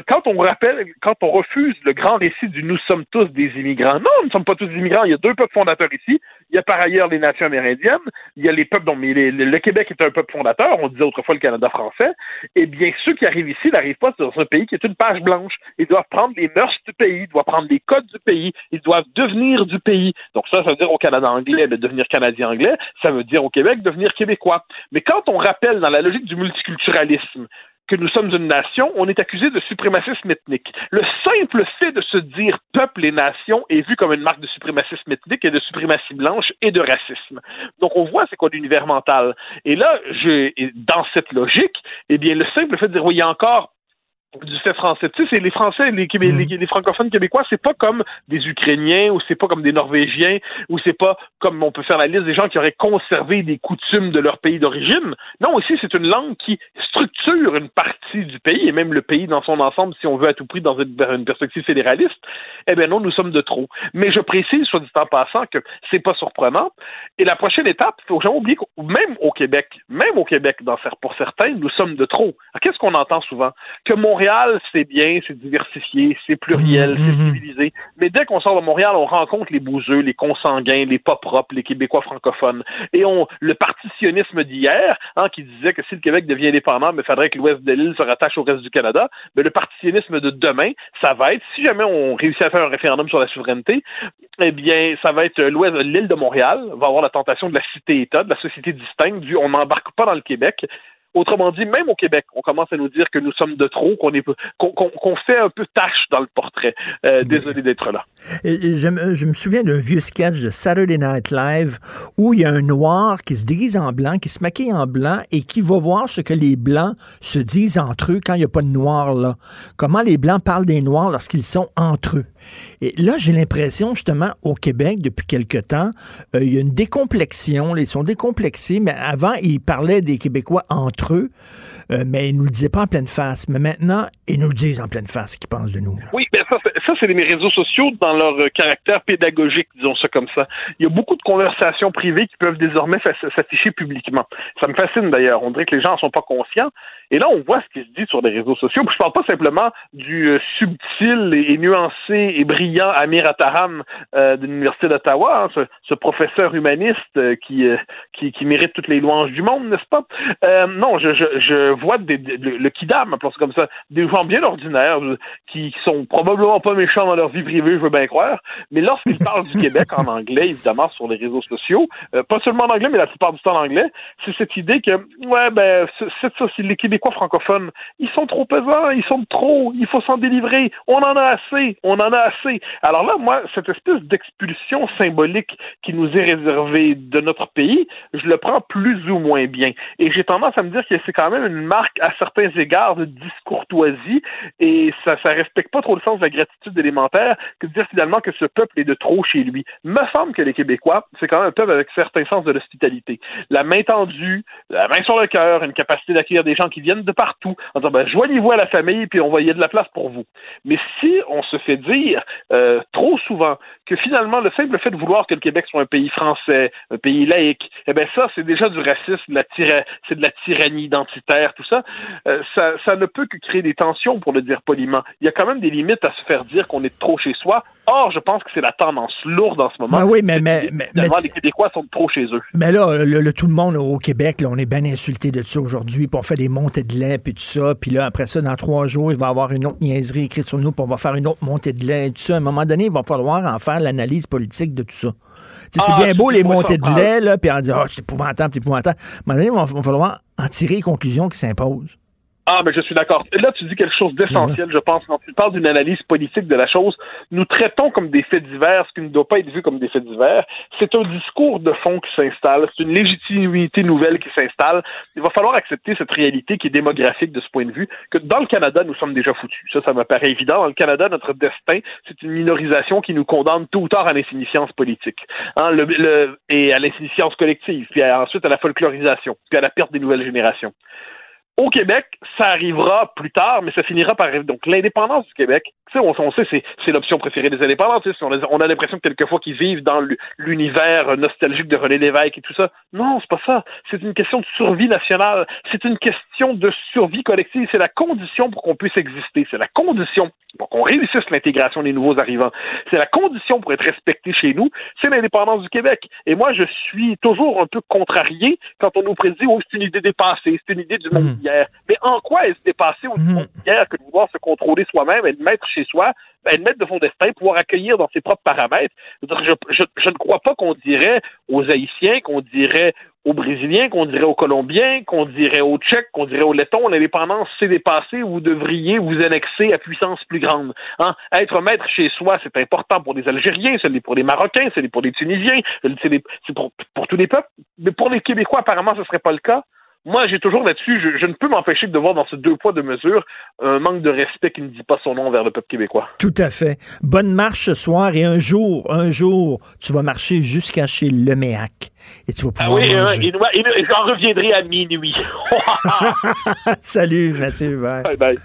quand on rappelle, quand on refuse le grand récit du nous sommes tous des immigrants, non, nous ne sommes pas tous des immigrants. Il y a deux peuples fondateurs ici. Il y a par ailleurs les nations amérindiennes. Il y a les peuples dont le Québec est un peuple fondateur. On disait autrefois le Canada français. Eh bien, ceux qui arrivent ici n'arrivent pas dans un pays qui est une page blanche. Ils doivent prendre les mœurs du pays, ils doivent prendre les codes du pays, ils doivent devenir du pays. Donc ça, ça veut dire au Canada anglais de devenir Canadien anglais. Ça veut dire au Québec devenir québécois. Mais quand on rappelle dans la logique du multiculturalisme que nous sommes une nation, on est accusé de suprémacisme ethnique. Le simple fait de se dire peuple et nation est vu comme une marque de suprémacisme ethnique et de suprématie blanche et de racisme. Donc on voit c'est quoi l'univers mental. Et là, je, dans cette logique, eh bien le simple fait de dire oui, il y a encore du fait français. Tu sais, c'est les Français, les, mm. les, les, francophones québécois, c'est pas comme des Ukrainiens ou c'est pas comme des Norvégiens ou c'est pas comme on peut faire la liste des gens qui auraient conservé des coutumes de leur pays d'origine. Non, ici, c'est une langue qui structure une partie du pays et même le pays dans son ensemble, si on veut à tout prix dans une, une perspective fédéraliste. Eh bien non, nous sommes de trop. Mais je précise, soit dit en passant, que c'est pas surprenant. Et la prochaine étape, il faut jamais oublier que même au Québec, même au Québec, dans, pour certains, nous sommes de trop. Qu'est-ce qu'on entend souvent? Que Montréal Montréal, c'est bien, c'est diversifié, c'est pluriel, c'est mhm. civilisé. Mais dès qu'on sort de Montréal, on rencontre les bouseux, les consanguins, les pas propres, les Québécois francophones. Et on, le partitionnisme d'hier, hein, qui disait que si le Québec devient indépendant, il faudrait que l'ouest de l'île se rattache au reste du Canada. Mais le partitionnisme de demain, ça va être, si jamais on réussit à faire un référendum sur la souveraineté, eh bien, ça va être l'ouest, l'île de Montréal va avoir la tentation de la cité-État, de la société distincte, du on n'embarque pas dans le Québec. Autrement dit, même au Québec, on commence à nous dire que nous sommes de trop, qu'on est qu'on fait un peu tâche dans le portrait. Euh, désolé d'être là. je, me, je me souviens d'un vieux sketch de Saturday Night Live où il y a un noir qui se déguise en blanc, qui se maquille en blanc et qui va voir ce que les blancs se disent entre eux quand il n'y a pas de noir là. Comment les blancs parlent des noirs lorsqu'ils sont entre eux. Et là, j'ai l'impression justement au Québec depuis quelque temps, euh, il y a une décomplexion. Ils sont décomplexés, mais avant ils parlaient des Québécois entre eux, euh, mais ils ne nous le disaient pas en pleine face. Mais maintenant, ils nous le disent en pleine face, qu'ils pensent de nous. Oui, mais ça, ça c'est les réseaux sociaux dans leur euh, caractère pédagogique, disons ça comme ça. Il y a beaucoup de conversations privées qui peuvent désormais s'afficher publiquement. Ça me fascine d'ailleurs. On dirait que les gens ne sont pas conscients. Et là, on voit ce qui se dit sur les réseaux sociaux. Je parle pas simplement du euh, subtil et, nuancé et brillant Amir Attaram de l'Université d'Ottawa, hein, ce, professeur humaniste qui, qui, mérite toutes les louanges du monde, n'est-ce pas? non, non, je, je, je vois des, des- le, le kidam, comme ça, des gens bien ordinaires euh, qui sont probablement pas méchants dans leur vie privée, je veux bien croire, mais lorsqu'ils parlent du Québec en anglais, évidemment, sur les réseaux sociaux, euh, pas seulement en anglais, mais la plupart du temps en anglais, c'est cette idée que, ouais, ben, c'est ça, les Québécois francophones, ils sont trop pesants, ils sont trop, il faut s'en délivrer, on en a assez, on en a assez. Alors là, moi, cette espèce d'expulsion symbolique qui nous est réservée de notre pays, je le prends plus ou moins bien. Et j'ai tendance à me dire que c'est quand même une marque à certains égards de discourtoisie et ça ça respecte pas trop le sens de la gratitude élémentaire que de dire finalement que ce peuple est de trop chez lui. Me semble que les Québécois, c'est quand même un peuple avec certain sens de l'hospitalité. La main tendue, la main sur le cœur, une capacité d'accueillir des gens qui viennent de partout en disant ben, joignez-vous à la famille puis on va y avoir de la place pour vous. Mais si on se fait dire euh, trop souvent que finalement le simple fait de vouloir que le Québec soit un pays français, un pays laïque, eh ben ça c'est déjà du racisme, c'est de la tyrannie identitaire, tout ça. Euh, ça. Ça ne peut que créer des tensions pour le dire poliment. Il y a quand même des limites à se faire dire qu'on est trop chez soi. Or, je pense que c'est la tendance lourde en ce moment. Ben oui, mais, mais, mais, les Québécois sont trop chez eux. mais là, le, le- tout le monde au Québec, là, on est bien insulté de ça aujourd'hui, puis on fait des montées de lait, puis tout ça, puis là, après ça, dans trois jours, il va y avoir une autre niaiserie écrite sur nous, puis on va faire une autre montée de lait, et tout ça. À un moment donné, il va falloir en faire l'analyse politique de tout ça. Sais, Ah, c'est bien beau c'est les montées de lait, là, puis on dit, ah, c'est épouvantable, c'est épouvantable. À un moment donné, il va, va falloir en tirer les conclusions qui s'imposent. Ah, mais je suis d'accord. Là, tu dis quelque chose d'essentiel, je pense. Quand tu parles d'une analyse politique de la chose, nous traitons comme des faits divers ce qui ne doit pas être vu comme des faits divers. C'est un discours de fond qui s'installe. C'est une légitimité nouvelle qui s'installe. Il va falloir accepter cette réalité qui est démographique de ce point de vue, que dans le Canada, nous sommes déjà foutus. Ça, ça me paraît évident. Dans le Canada, notre destin, c'est une minorisation qui nous condamne tôt ou tard à l'insignifiance politique. Hein, le, le- et à l'insignifiance collective, puis à- ensuite à la folklorisation, puis à la perte des nouvelles générations. Au Québec, ça arrivera plus tard, mais ça finira par arriver. Donc, l'indépendance du Québec, on, on sait, c'est, c'est l'option préférée des indépendants. On a, on a l'impression que quelquefois qu'ils vivent dans l'u- l'univers nostalgique de René Lévesque et tout ça. Non, c'est pas ça. C'est une question de survie nationale. C'est une question de survie collective. C'est la condition pour qu'on puisse exister. C'est la condition pour qu'on réussisse l'intégration des nouveaux arrivants. C'est la condition pour être respecté chez nous. C'est l'indépendance du Québec. Et moi, je suis toujours un peu contrarié quand on nous prédit, oh, c'est une idée dépassée, c'est une idée du monde d'hier. Mais en quoi est-ce dépassé au monde d'hier que de vouloir se contrôler soi-même et de mettre chez soi, ben, de mettre de son destin, pouvoir accueillir dans ses propres paramètres? Je, ne crois pas qu'on dirait aux Haïtiens, qu'on dirait aux Brésiliens, qu'on dirait aux Colombiens, qu'on dirait aux Tchèques, qu'on dirait aux Lettons, l'indépendance c'est dépassé, vous devriez vous annexer à puissance plus grande. Hein? Être maître chez soi, c'est important pour les Algériens, c'est pour les Marocains, c'est pour les Tunisiens, c'est pour, pour tous les peuples. Mais pour les Québécois, apparemment, ce serait pas le cas. Moi, j'ai toujours là-dessus, je, je ne peux m'empêcher de voir dans ce deux poids, deux mesures un manque de respect qui ne dit pas son nom vers le peuple québécois. Tout à fait. Bonne marche ce soir et un jour, un jour, tu vas marcher jusqu'à chez Leméac et tu vas Ah pouvoir oui, euh, et, et- et j'en reviendrai à minuit. Salut Mathieu. bye. bye bye.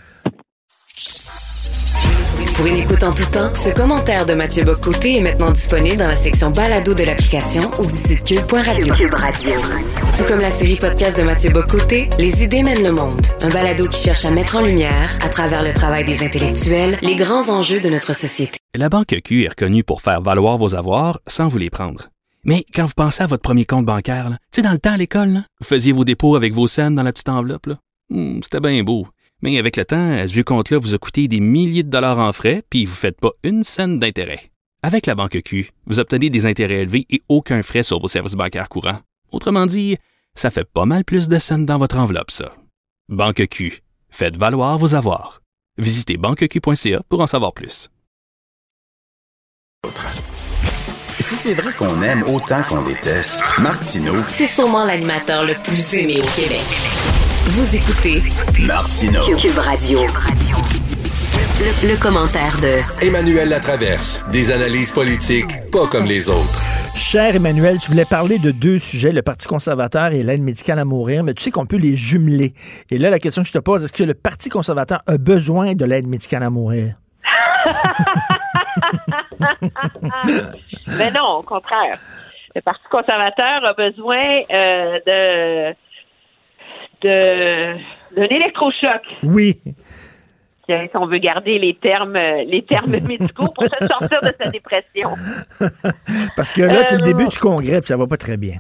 Pour une écoute en tout temps, ce commentaire de Mathieu Bocoté est maintenant disponible dans la section balado de l'application ou du site cube.radio. Cube Radio. Tout comme la série podcast de Mathieu Bocoté, Les idées mènent le monde. Un balado qui cherche à mettre en lumière, à travers le travail des intellectuels, les grands enjeux de notre société. La Banque Q est reconnue pour faire valoir vos avoirs sans vous les prendre. Mais quand vous pensez à votre premier compte bancaire, tu sais, dans le temps à l'école, vous faisiez vos dépôts avec vos scènes dans la petite enveloppe. Hmm, C'était bien beau. Mais avec le temps, à ce vieux compte-là vous a coûté des milliers de dollars en frais, puis vous ne faites pas une scène d'intérêt. Avec la Banque Q, vous obtenez des intérêts élevés et aucun frais sur vos services bancaires courants. Autrement dit, ça fait pas mal plus de scènes dans votre enveloppe, ça. Banque Q. Faites valoir vos avoirs. Visitez banqueq.ca pour en savoir plus. Si c'est vrai qu'on aime autant qu'on déteste, Martineau, C'est sûrement l'animateur le plus aimé au Québec. Vous écoutez Martineau. Cube Radio. Le, le commentaire de Emmanuel Latraverse. Des analyses politiques pas comme les autres. Cher Emmanuel, tu voulais parler de deux sujets, le Parti conservateur et l'aide médicale à mourir, mais tu sais qu'on peut les jumeler. Et là, la question que je te pose, est-ce que le Parti conservateur a besoin de l'aide médicale à mourir? Mais non, au contraire. Le Parti conservateur a besoin euh, de d'un électrochoc. Oui. Si on veut garder les termes euh, les termes médicaux pour se sortir de sa dépression. Parce que là, c'est le Euh, début du congrès, puis ça va pas très bien.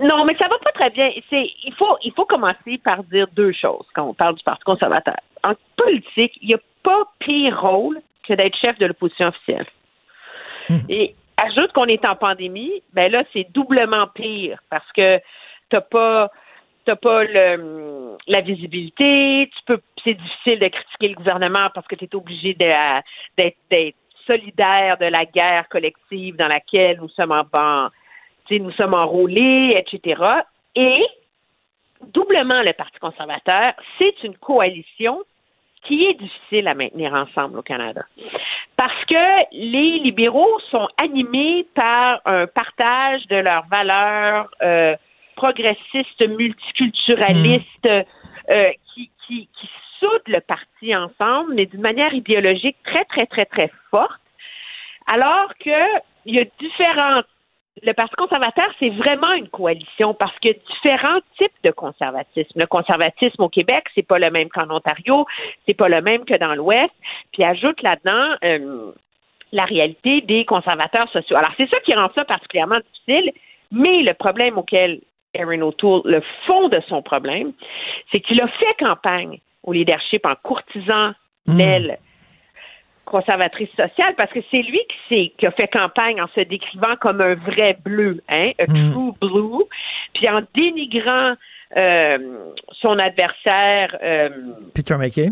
Non, mais ça va pas très bien. C'est, il faut, il faut commencer par dire deux choses quand on parle du Parti conservateur. En politique, il n'y a pas pire rôle que d'être chef de l'opposition officielle. Et ajoute qu'on est en pandémie, ben là, c'est doublement pire parce que t'as pas t'as pas la visibilité, tu peux c'est difficile de critiquer le gouvernement parce que tu es obligé d'être solidaire de la guerre collective dans laquelle nous sommes en nous sommes enrôlés, etc. Et doublement le Parti conservateur, c'est une coalition qui est difficile à maintenir ensemble au Canada. Parce que les libéraux sont animés par un partage de leurs valeurs euh, progressistes, multiculturalistes, euh, qui, qui, le parti ensemble, mais d'une manière idéologique très, très, très, très forte. Alors que il y a différents le Parti conservateur, c'est vraiment une coalition parce qu'il y a différents types de conservatisme. Le conservatisme au Québec, c'est pas le même qu'en Ontario, c'est pas le même que dans l'Ouest. Puis ajoute là-dedans euh, la réalité des conservateurs sociaux. Alors c'est ça qui rend ça particulièrement difficile. Mais le problème auquel Erin O'Toole, le fond de son problème, c'est qu'il a fait campagne au leadership en courtisant l'aile conservatrice sociale parce que c'est lui qui, qui a fait campagne en se décrivant comme un vrai bleu, hein, a Mm. true blue, puis en dénigrant euh, son adversaire euh, Peter McKay.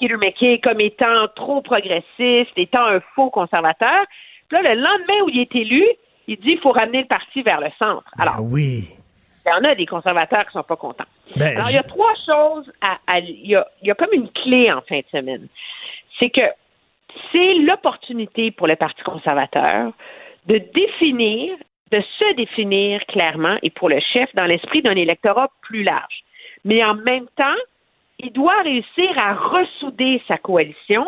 Peter McKay comme étant trop progressiste, étant un faux conservateur. Puis là, le lendemain où il est élu, il dit qu'il faut ramener le parti vers le centre. Alors, oui. Il y en a des conservateurs qui sont pas contents. Ben, Alors, il y a trois choses à, il, y a, il y a comme une clé en fin de semaine. C'est que c'est l'opportunité pour le Parti conservateur de définir, de se définir clairement et pour le chef dans l'esprit d'un électorat plus large. Mais en même temps, il doit réussir à ressouder sa coalition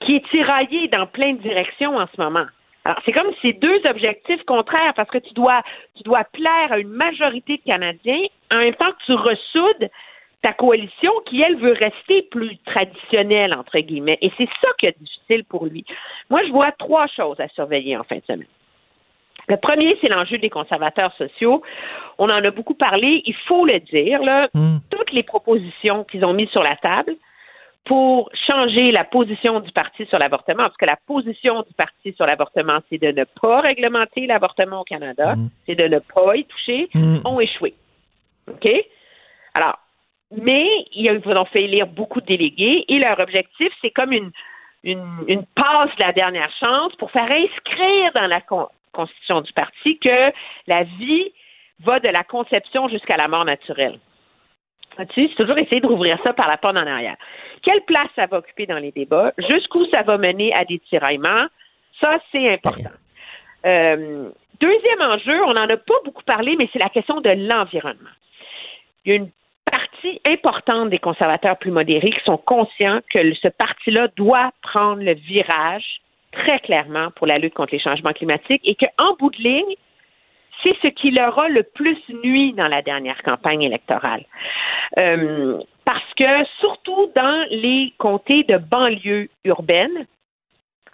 qui est tiraillée dans plein de directions en ce moment. Alors, c'est comme ces deux objectifs contraires parce que tu dois, tu dois plaire à une majorité de Canadiens en même temps que tu ressoudes ta coalition qui, elle, veut rester plus traditionnelle, entre guillemets. Et c'est ça qui est difficile pour lui. Moi, je vois trois choses à surveiller en fin de semaine. Le premier, c'est l'enjeu des conservateurs sociaux. On en a beaucoup parlé. Il faut le dire, là, toutes les propositions qu'ils ont mises sur la table pour changer la position du parti sur l'avortement, parce que la position du parti sur l'avortement, c'est de ne pas réglementer l'avortement au Canada, c'est de ne pas y toucher, Mm. ont échoué. OK? Alors, mais ils ont fait élire beaucoup de délégués et leur objectif, c'est comme une, une, une passe de la dernière chance pour faire inscrire dans la con- constitution du parti que la vie va de la conception jusqu'à la mort naturelle. C'est toujours essayer de rouvrir ça par la porte en arrière. Quelle place ça va occuper dans les débats? Jusqu'où ça va mener à des tiraillements? Ça, c'est important. Euh, deuxième enjeu, on n'en a pas beaucoup parlé, mais c'est la question de l'environnement. Il y a une partie importante des conservateurs plus modérés qui sont conscients que ce parti-là doit prendre le virage très clairement pour la lutte contre les changements climatiques et qu'en bout de ligne, c'est ce qui leur a le plus nui dans la dernière campagne électorale. Euh, parce que surtout dans les comtés de banlieue urbaine,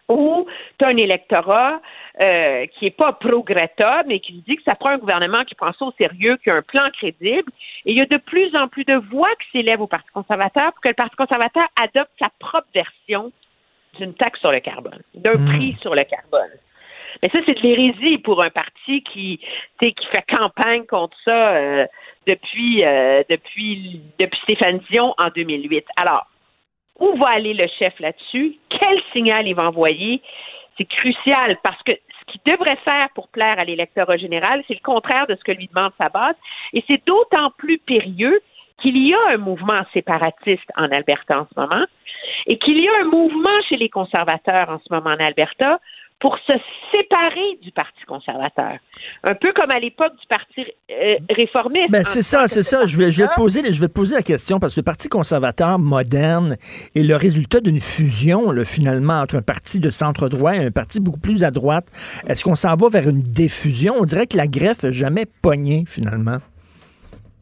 où tu as un électorat euh, qui n'est pas pro-Greta, mais qui dit que ça prend un gouvernement qui prend ça au sérieux, qui a un plan crédible. Et il y a de plus en plus de voix qui s'élèvent au Parti conservateur pour que le Parti conservateur adopte sa propre version d'une taxe sur le carbone, d'un Mm. prix sur le carbone. Mais ça, c'est de l'hérésie pour un parti qui, qui fait campagne contre ça euh, depuis, euh, depuis, depuis Stéphane Dion en 2008. Alors, où va aller le chef là-dessus? Quel signal il va envoyer? C'est crucial parce que ce qu'il devrait faire pour plaire à l'électorat général, c'est le contraire de ce que lui demande sa base. Et c'est d'autant plus périlleux qu'il y a un mouvement séparatiste en Alberta en ce moment et qu'il y a un mouvement chez les conservateurs en ce moment en Alberta pour se séparer du Parti conservateur. Un peu comme à l'époque du Parti euh, réformiste. Ben, En c'est ça, c'est ça. Je vais, je, vais te poser, je vais te poser la question parce que le Parti conservateur moderne est le résultat d'une fusion, là, finalement, entre un parti de centre-droit et un parti beaucoup plus à droite. Est-ce qu'on s'en va vers une diffusion? On dirait que la greffe n'a jamais pogné, finalement.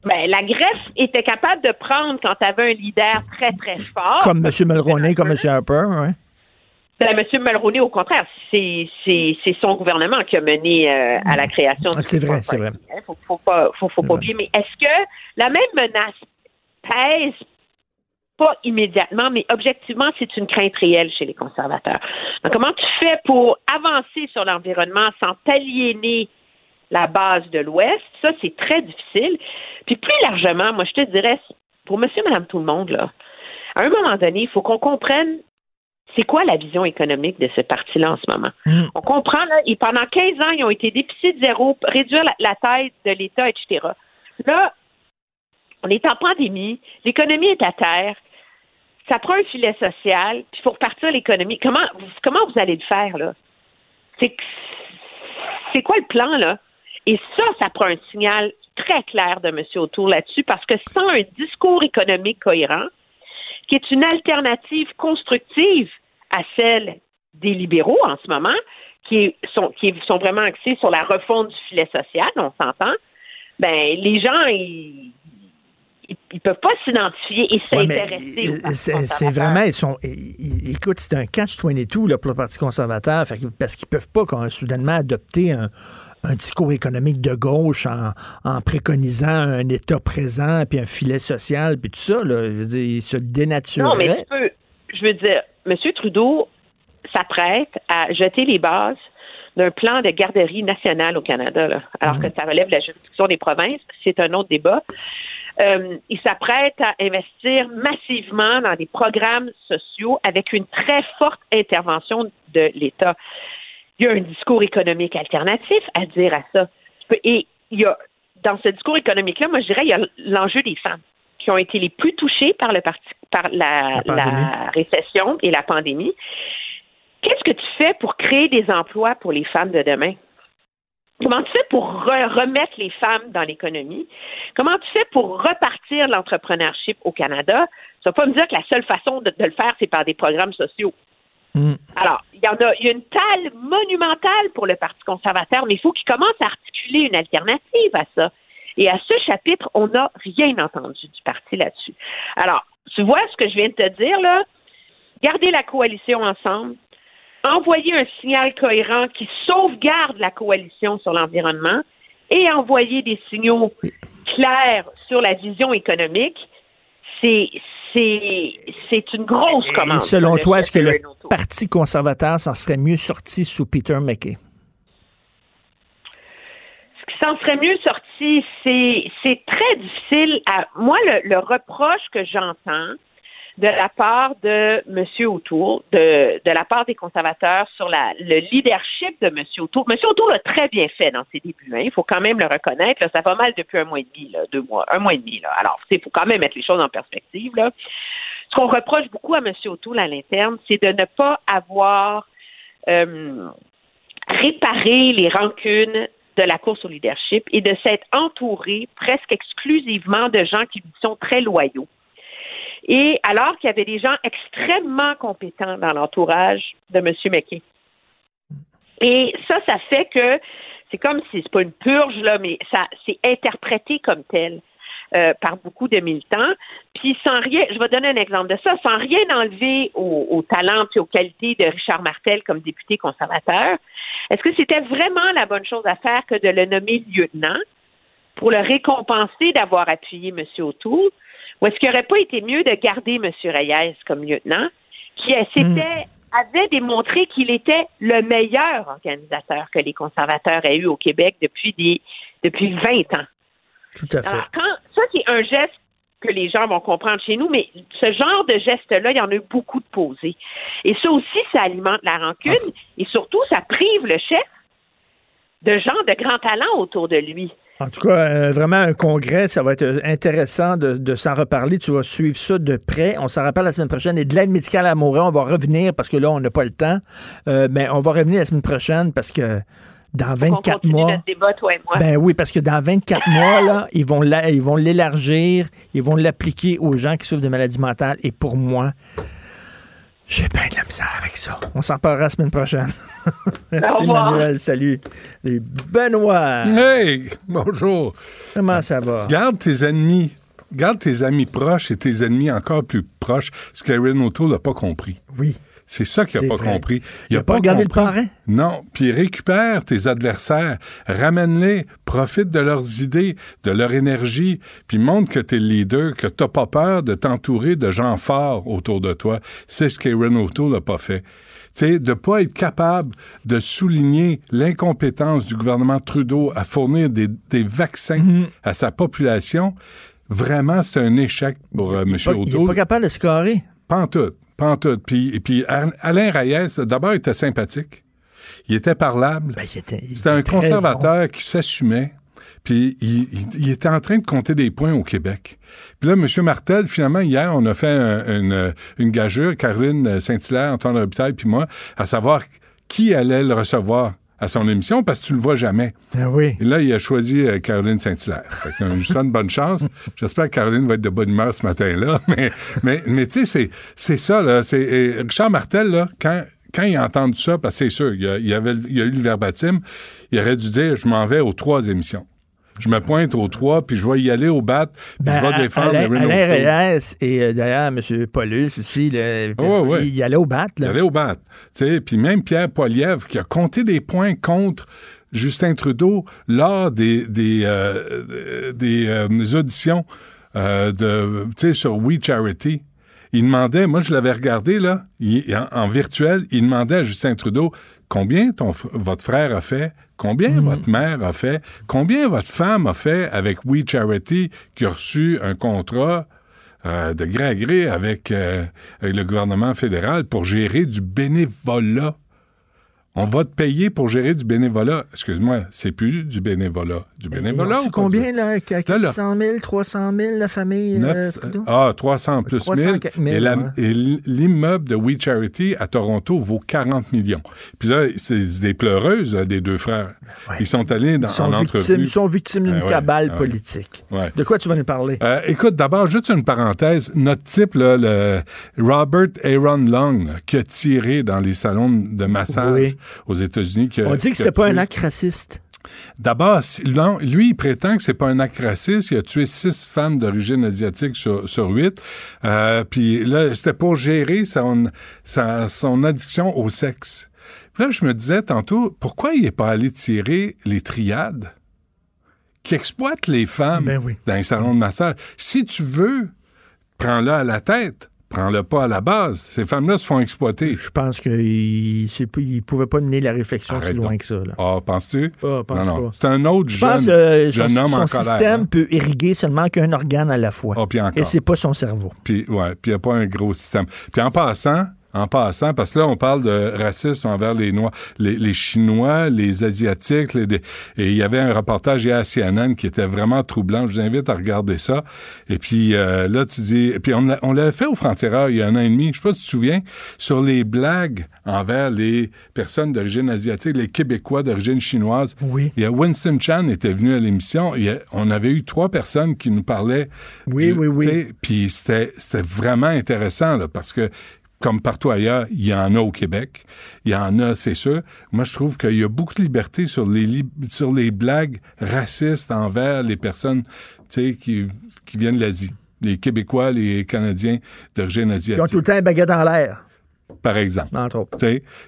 Ben, la greffe était capable de prendre quand tu avais un leader très, très fort. Comme M. Mulroney, comme M. Harper, ouais. Ben, M. Mulroney, au contraire, c'est son gouvernement qui a mené euh, à la création Ah, c'est vrai, c'est vrai. Party, hein. Faut, faut pas, faut, faut pas oublier. Mais est-ce que la même menace pèse? Pas immédiatement, mais objectivement, c'est une crainte réelle chez les conservateurs. Donc, comment tu fais pour avancer sur l'environnement sans t'aliéner la base de l'Ouest? Ça, c'est très difficile. Puis plus largement, moi, je te dirais, pour monsieur, madame, tout le monde, là, à un moment donné, il faut qu'on comprenne c'est quoi la vision économique de ce parti-là en ce moment? On comprend, là, et pendant 15 ans, ils ont été déficit zéro, réduire la, la taille de l'État, etc. Là, on est en pandémie, l'économie est à terre, ça prend un filet social, puis il faut repartir l'économie. Comment, vous- comment vous allez le faire, là? C'est quoi le plan, là? Et ça, ça prend un signal très clair de M. Autour là-dessus, parce que sans un discours économique cohérent, qui est une alternative constructive à celle des libéraux en ce moment, qui sont, qui sont vraiment axés sur la refonte du filet social, on s'entend, ben les gens, ils, ils, peuvent pas s'identifier et Ouais, s'intéresser au euh, C'est vraiment, ils sont, ils- écoute, c'est un catch-22 là, pour le Parti conservateur, fait parce qu'ils peuvent pas quand, soudainement adopter un, un discours économique de gauche en, en préconisant un État présent, puis un filet social, puis tout ça. Là, je veux dire, ils se Non, mais tu peux, je veux dire, M. Trudeau s'apprête à jeter les bases d'un plan de garderie nationale au Canada, là, alors Mhm. que ça relève de la juridiction des provinces. C'est un autre débat. Euh, il s'apprête à investir massivement dans des programmes sociaux avec une très forte intervention de l'État. Il y a un discours économique alternatif à dire à ça. Et il y a, dans ce discours économique-là, moi, je dirais, il y a l'enjeu des femmes qui ont été les plus touchées par le parti, par la, La pandémie. la récession et la pandémie. Qu'est-ce que tu fais pour créer des emplois pour les femmes de demain? Comment tu fais pour re- remettre les femmes dans l'économie? Comment tu fais pour repartir l'entrepreneurship au Canada? Tu vas pas me dire que la seule façon de, de le faire, c'est par des programmes sociaux. Mm. Alors, il y en a, il y a une talle monumentale pour le Parti conservateur, mais il faut qu'il commence à articuler une alternative à ça. Et à ce chapitre, on n'a rien entendu du parti là-dessus. Alors, tu vois ce que je viens de te dire, là? Garder la coalition ensemble, envoyer un signal cohérent qui sauvegarde la coalition sur l'environnement et envoyer des signaux clairs sur la vision économique, c'est c'est c'est une grosse commande. Et selon toi, est-ce que le. Parti conservateur s'en serait mieux sorti sous Peter McKay? ce qui s'en serait mieux sorti, c'est très difficile. À, moi, le, reproche que j'entends de la part de M. O'Toole, de, de la part des conservateurs sur la, le leadership de M. O'Toole. M. O'Toole a très bien fait dans ses débuts. hein. Il faut quand même le reconnaître. ça va mal depuis un mois et demi, deux mois, un mois et demi. Là. Alors, il faut quand même mettre les choses en perspective. Ce qu'on reproche beaucoup à M. O'Toole à l'interne, c'est de ne pas avoir euh, réparé les rancunes de la course au leadership et de s'être entouré presque exclusivement de gens qui lui sont très loyaux. Et alors qu'il y avait des gens extrêmement compétents dans l'entourage de M. McKay. Et ça, ça fait que c'est comme si c'est pas une purge, là, mais ça c'est interprété comme tel. Euh, par beaucoup de militants. Puis sans rien, je vais donner un exemple de ça, sans rien enlever au, au talent et aux qualités de Richard Martel comme député conservateur, est-ce que c'était vraiment la bonne chose à faire que de le nommer lieutenant pour le récompenser d'avoir appuyé M. O'Toole? Ou est-ce qu'il n'aurait pas été mieux de garder M. Reyes comme lieutenant, qui s'était avait démontré qu'il était le meilleur organisateur que les conservateurs aient eu au Québec depuis des depuis 20 ans? Tout à fait. Alors, quand, ça, c'est un geste que les gens vont comprendre chez nous, mais ce genre de geste-là, il y en a eu beaucoup de posés. Et ça aussi, ça alimente la rancune et surtout, ça prive le chef de gens de grand talent autour de lui. En tout cas, euh, vraiment un congrès, ça va être intéressant de, de s'en reparler. Tu vas suivre ça de près. On s'en rappelle la semaine prochaine. Et de l'aide médicale à Montréal, on va revenir parce que là, on n'a pas le temps. Euh, mais on va revenir la semaine prochaine parce que dans On 24 continue mois. débat, toi et moi. Ben oui, parce que dans 24 mois, là, ils vont la- ils vont l'élargir, ils vont l'appliquer aux gens qui souffrent de maladies mentales. Et pour moi, j'ai bien de la misère avec ça. On s'en reparlera la semaine prochaine. Merci. Manuel. Salut. Et Benoît. Hey, bonjour. Comment ça va? Garde tes ennemis. Garde tes amis proches et tes ennemis encore plus proches, ce qu'Erin O'Toole n'a pas compris. Oui. C'est ça qu'il n'a pas vrai. compris. Il a pas regardé le compris. parrain? Non. Puis récupère tes adversaires, ramène-les, profite de leurs idées, de leur énergie, puis montre que tu es le leader, que tu pas peur de t'entourer de gens forts autour de toi. C'est ce qu'Aaron O'Toole n'a pas fait. Tu sais, de pas être capable de souligner l'incompétence du gouvernement Trudeau à fournir des, des vaccins Mhm. à sa population, vraiment, c'est un échec pour euh, M. Il O'Toole. n'est pas capable de scorer. Pas en tout. Pas en tout. Puis, et puis Ar- Alain Reyes, d'abord, était sympathique. Il était parlable. Ben, était, C'était un conservateur qui s'assumait. Puis il, il- il était en train de compter des points au Québec. Puis là, M. Martel, finalement, hier, on a fait un- une, une gageure, Caroline Saint-Hilaire, Antoine Robitaille, puis moi, à savoir qui allait le recevoir à son émission, parce que tu le vois jamais. Ah oui. Et là, il a choisi euh, Caroline Saint-Hilaire. Euh, bonne chance. J'espère que Caroline va être de bonne humeur ce matin-là. Mais, mais, mais tu sais, c'est, c'est ça, là. Richard Martel, là, quand, quand il a entendu ça, parce que c'est sûr, il a, il avait, il a eu le verbatim, il aurait dû dire, je m'en vais aux trois émissions. Je me pointe aux trois, puis je vais y aller au bat, puis Ben, je vais défendre Alain, Erin Alain. Reyes et euh, d'ailleurs M. Paulus aussi, ouais, ouais. il, il allait au bat. Il allait au bat. Puis même Pierre Poilievre, qui a compté des points contre Justin Trudeau lors des, des, euh, des euh, auditions euh, de, sur We Charity. Il demandait, moi je l'avais regardé là, il- en, en virtuel, il demandait à Justin Trudeau combien ton, votre frère a fait, combien votre mère a fait, combien votre femme a fait avec We Charity qui a reçu un contrat euh, de gré à gré avec, euh, avec le gouvernement fédéral pour gérer du bénévolat? On va te payer pour gérer du bénévolat. Excuse-moi, c'est plus du bénévolat. Du bénévolat. C'est combien, là? qu- Là, là. 400 000, 300 000, la famille euh, Neuf- Trudeau? ah, 300 plus 300 1000. quelques mille, et l'immeuble de We Charity à Toronto vaut 40 millions. Puis là, c'est des pleureuses euh, des deux frères. Ils sont allés dans, Ils sont en victimes, entrevue. ils sont victimes d'une Ah ouais, cabale ouais. politique. De quoi tu vas nous parler? Euh, écoute, d'abord, juste une parenthèse. Notre type, là, le Robert Aaron Long, là, qui a tiré dans les salons de massage Oui. Aux États-Unis. On dit que c'était pas un acte raciste. D'abord, lui, il prétend que c'est pas un acte raciste. Il a tué six femmes d'origine asiatique sur, sur huit. Euh, puis là, c'était pour gérer son, addiction au sexe. Puis là, je me disais tantôt, pourquoi il est pas allé tirer les triades qui exploitent les femmes Ben oui. dans les salons de massage? Si tu veux, prends-le à la tête. Prends-le pas à la base. Ces femmes-là se font exploiter. Je pense qu'il ne pouvait pas mener la réflexion Arrête plus loin donc. que ça. Là. Ah, penses-tu? Ah, pense non, non. C'est un autre Je jeune, pense que euh, son, jeune homme son en colère. système hein. peut irriguer seulement qu'un organe à la fois. Ah, puis encore. Et c'est pas son cerveau. Puis, ouais, puis il n'y a pas un gros système. Puis en passant, en passant, parce que là, on parle de racisme envers les Noirs, les, les Chinois, les Asiatiques, les- et il y avait un reportage hier à CNN qui était vraiment troublant. Je vous invite à regarder ça. Et puis euh, là, tu dis... Puis on, l'a- on l'avait fait au Frontières il y a un an et demi, je sais pas si tu te souviens, sur les blagues envers les personnes d'origine asiatique, les Québécois d'origine chinoise. Oui. Il y a Winston Chan était venu à l'émission. On avait eu trois personnes qui nous parlaient. Oui, du- oui, oui. puis c'était vraiment intéressant, là, parce que, comme partout ailleurs, il y en a au Québec. Il y en a, c'est sûr. Moi, je trouve qu'il y a beaucoup de liberté sur les, li- sur les blagues racistes envers les personnes tu sais, qui, qui viennent de l'Asie. Les Québécois, les Canadiens d'origine Ils ont asiatique tout le temps un baguette en l'air, par exemple. entre autres.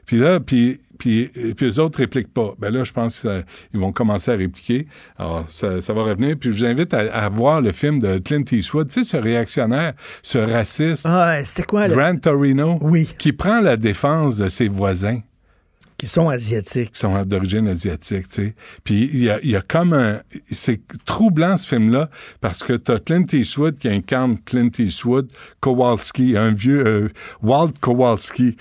Puis là, puis, puis, puis eux autres répliquent pas. Ben là, je pense qu'ils vont commencer à répliquer. Alors, ça, ça va revenir. Puis je vous invite à, à voir le film de Clint Eastwood. Tu sais, ce réactionnaire, ce raciste, Ah, c'était quoi, là? Grant Torino, Oui. qui prend la défense de ses voisins Qui sont asiatiques. qui sont d'origine asiatique, tu sais. Puis il y a, il y a comme un... C'est troublant, ce film-là, parce que t'as Clint Eastwood qui incarne Clint Eastwood, Kowalski, un vieux... euh, Walt Kowalski,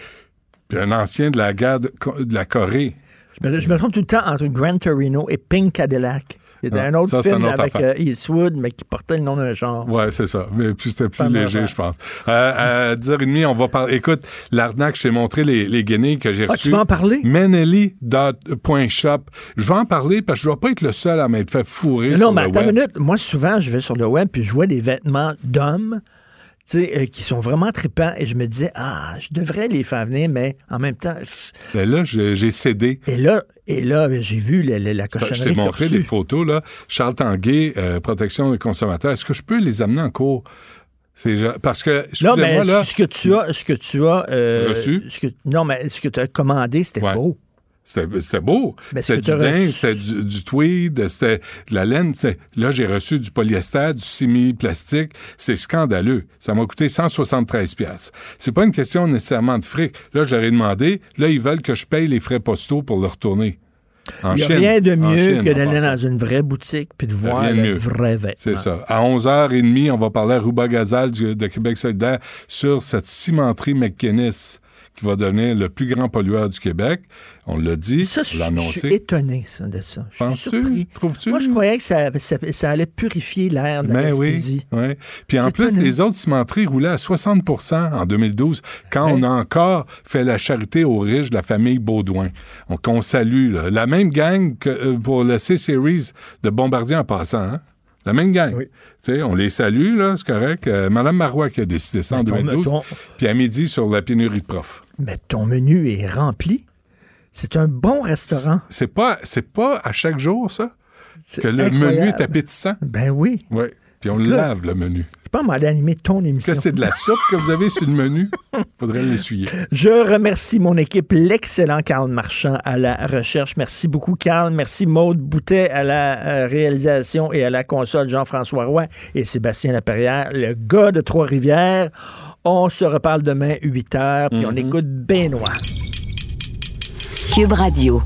puis un ancien de la guerre de, de la Corée. Je me, je me trompe tout le temps entre Grand Torino et Pink Cadillac. Il y a Ah, un autre ça, film une autre avec euh, Eastwood, mais qui portait le nom d'un genre. Ouais, c'est ça. Mais puis c'était plus léger, je pense. Euh, à 10h30, on va parler. Écoute, l'arnaque, je t'ai montré les, les guenilles que j'ai Ah, reçues. tu vas en parler? Menely.shop. Je vais en parler parce que je ne dois pas être le seul à m'être fait fourrer Non, sur mais attends une minute. Moi, souvent, je vais sur le web puis je vois des vêtements d'hommes euh, qui sont vraiment tripants et je me disais, ah, je devrais les faire venir, mais en même temps. Ben là, j'ai cédé. Et là, et là j'ai vu la, la, la cochonnerie. Je t'ai montré des photos, là. Charles Tanguay, euh, protection des consommateurs. Est-ce que je peux les amener en cours? Parce que, Non, mais là, ce que tu as, ce que tu as euh, Reçu? ce que- non, mais ce que tu as commandé, c'était beau. C'était beau. Ce C'était du reçu- c'était du, du tweed, c'était de la laine. Là, j'ai reçu du polyester, du semi-plastique. C'est scandaleux. Ça m'a coûté 173 pièces. C'est pas une question nécessairement de fric. Là, ai demandé. Là, ils veulent que je paye les frais postaux pour le retourner. En Il n'y a Chine. rien de mieux Chine, que d'aller dans une vraie boutique puis de voir le mieux. vrai vêtement. C'est ça. À 11h30, on va parler à Rouba Gazal de Québec solidaire sur cette cimenterie McKinnis qui va devenir le plus grand pollueur du Québec. On l'a dit, Ça, on je, je suis étonné ça, de ça. Je suis surpris. Trouves-tu? Moi, je croyais que ça, ça, ça allait purifier l'air de la Ben oui. Puis en plus, les autres cimenteries roulaient à 60% en 2012, quand on a encore fait la charité aux riches de la famille Baudouin. Donc, on salue, là. La même gang que euh, pour le C-Series de Bombardier en passant, hein? La même gang. Tu sais, on les salue, là, c'est correct. Euh, Madame Marois qui a décidé ça en Mais ton- 2012. ton- Puis à midi, sur la pénurie de profs. Mais ton menu est rempli. C'est un bon restaurant. C'est pas, c'est pas à chaque jour, ça? Que le incroyable. menu est appétissant? Ben oui. Oui. Puis on le lave, le menu. Je peux m'aller animer ton émission. Que c'est de la soupe que vous avez sur le menu? Faudrait l'essuyer. Je remercie mon équipe, l'excellent Carl Marchand à la recherche. Merci beaucoup, Carl. Merci, Maude Boutet à la euh, réalisation et à la console, Jean-François Roy et Sébastien Laperrière, le gars de Trois-Rivières. On se reparle demain, 8 h, puis on écoute Benoît. Cube Radio.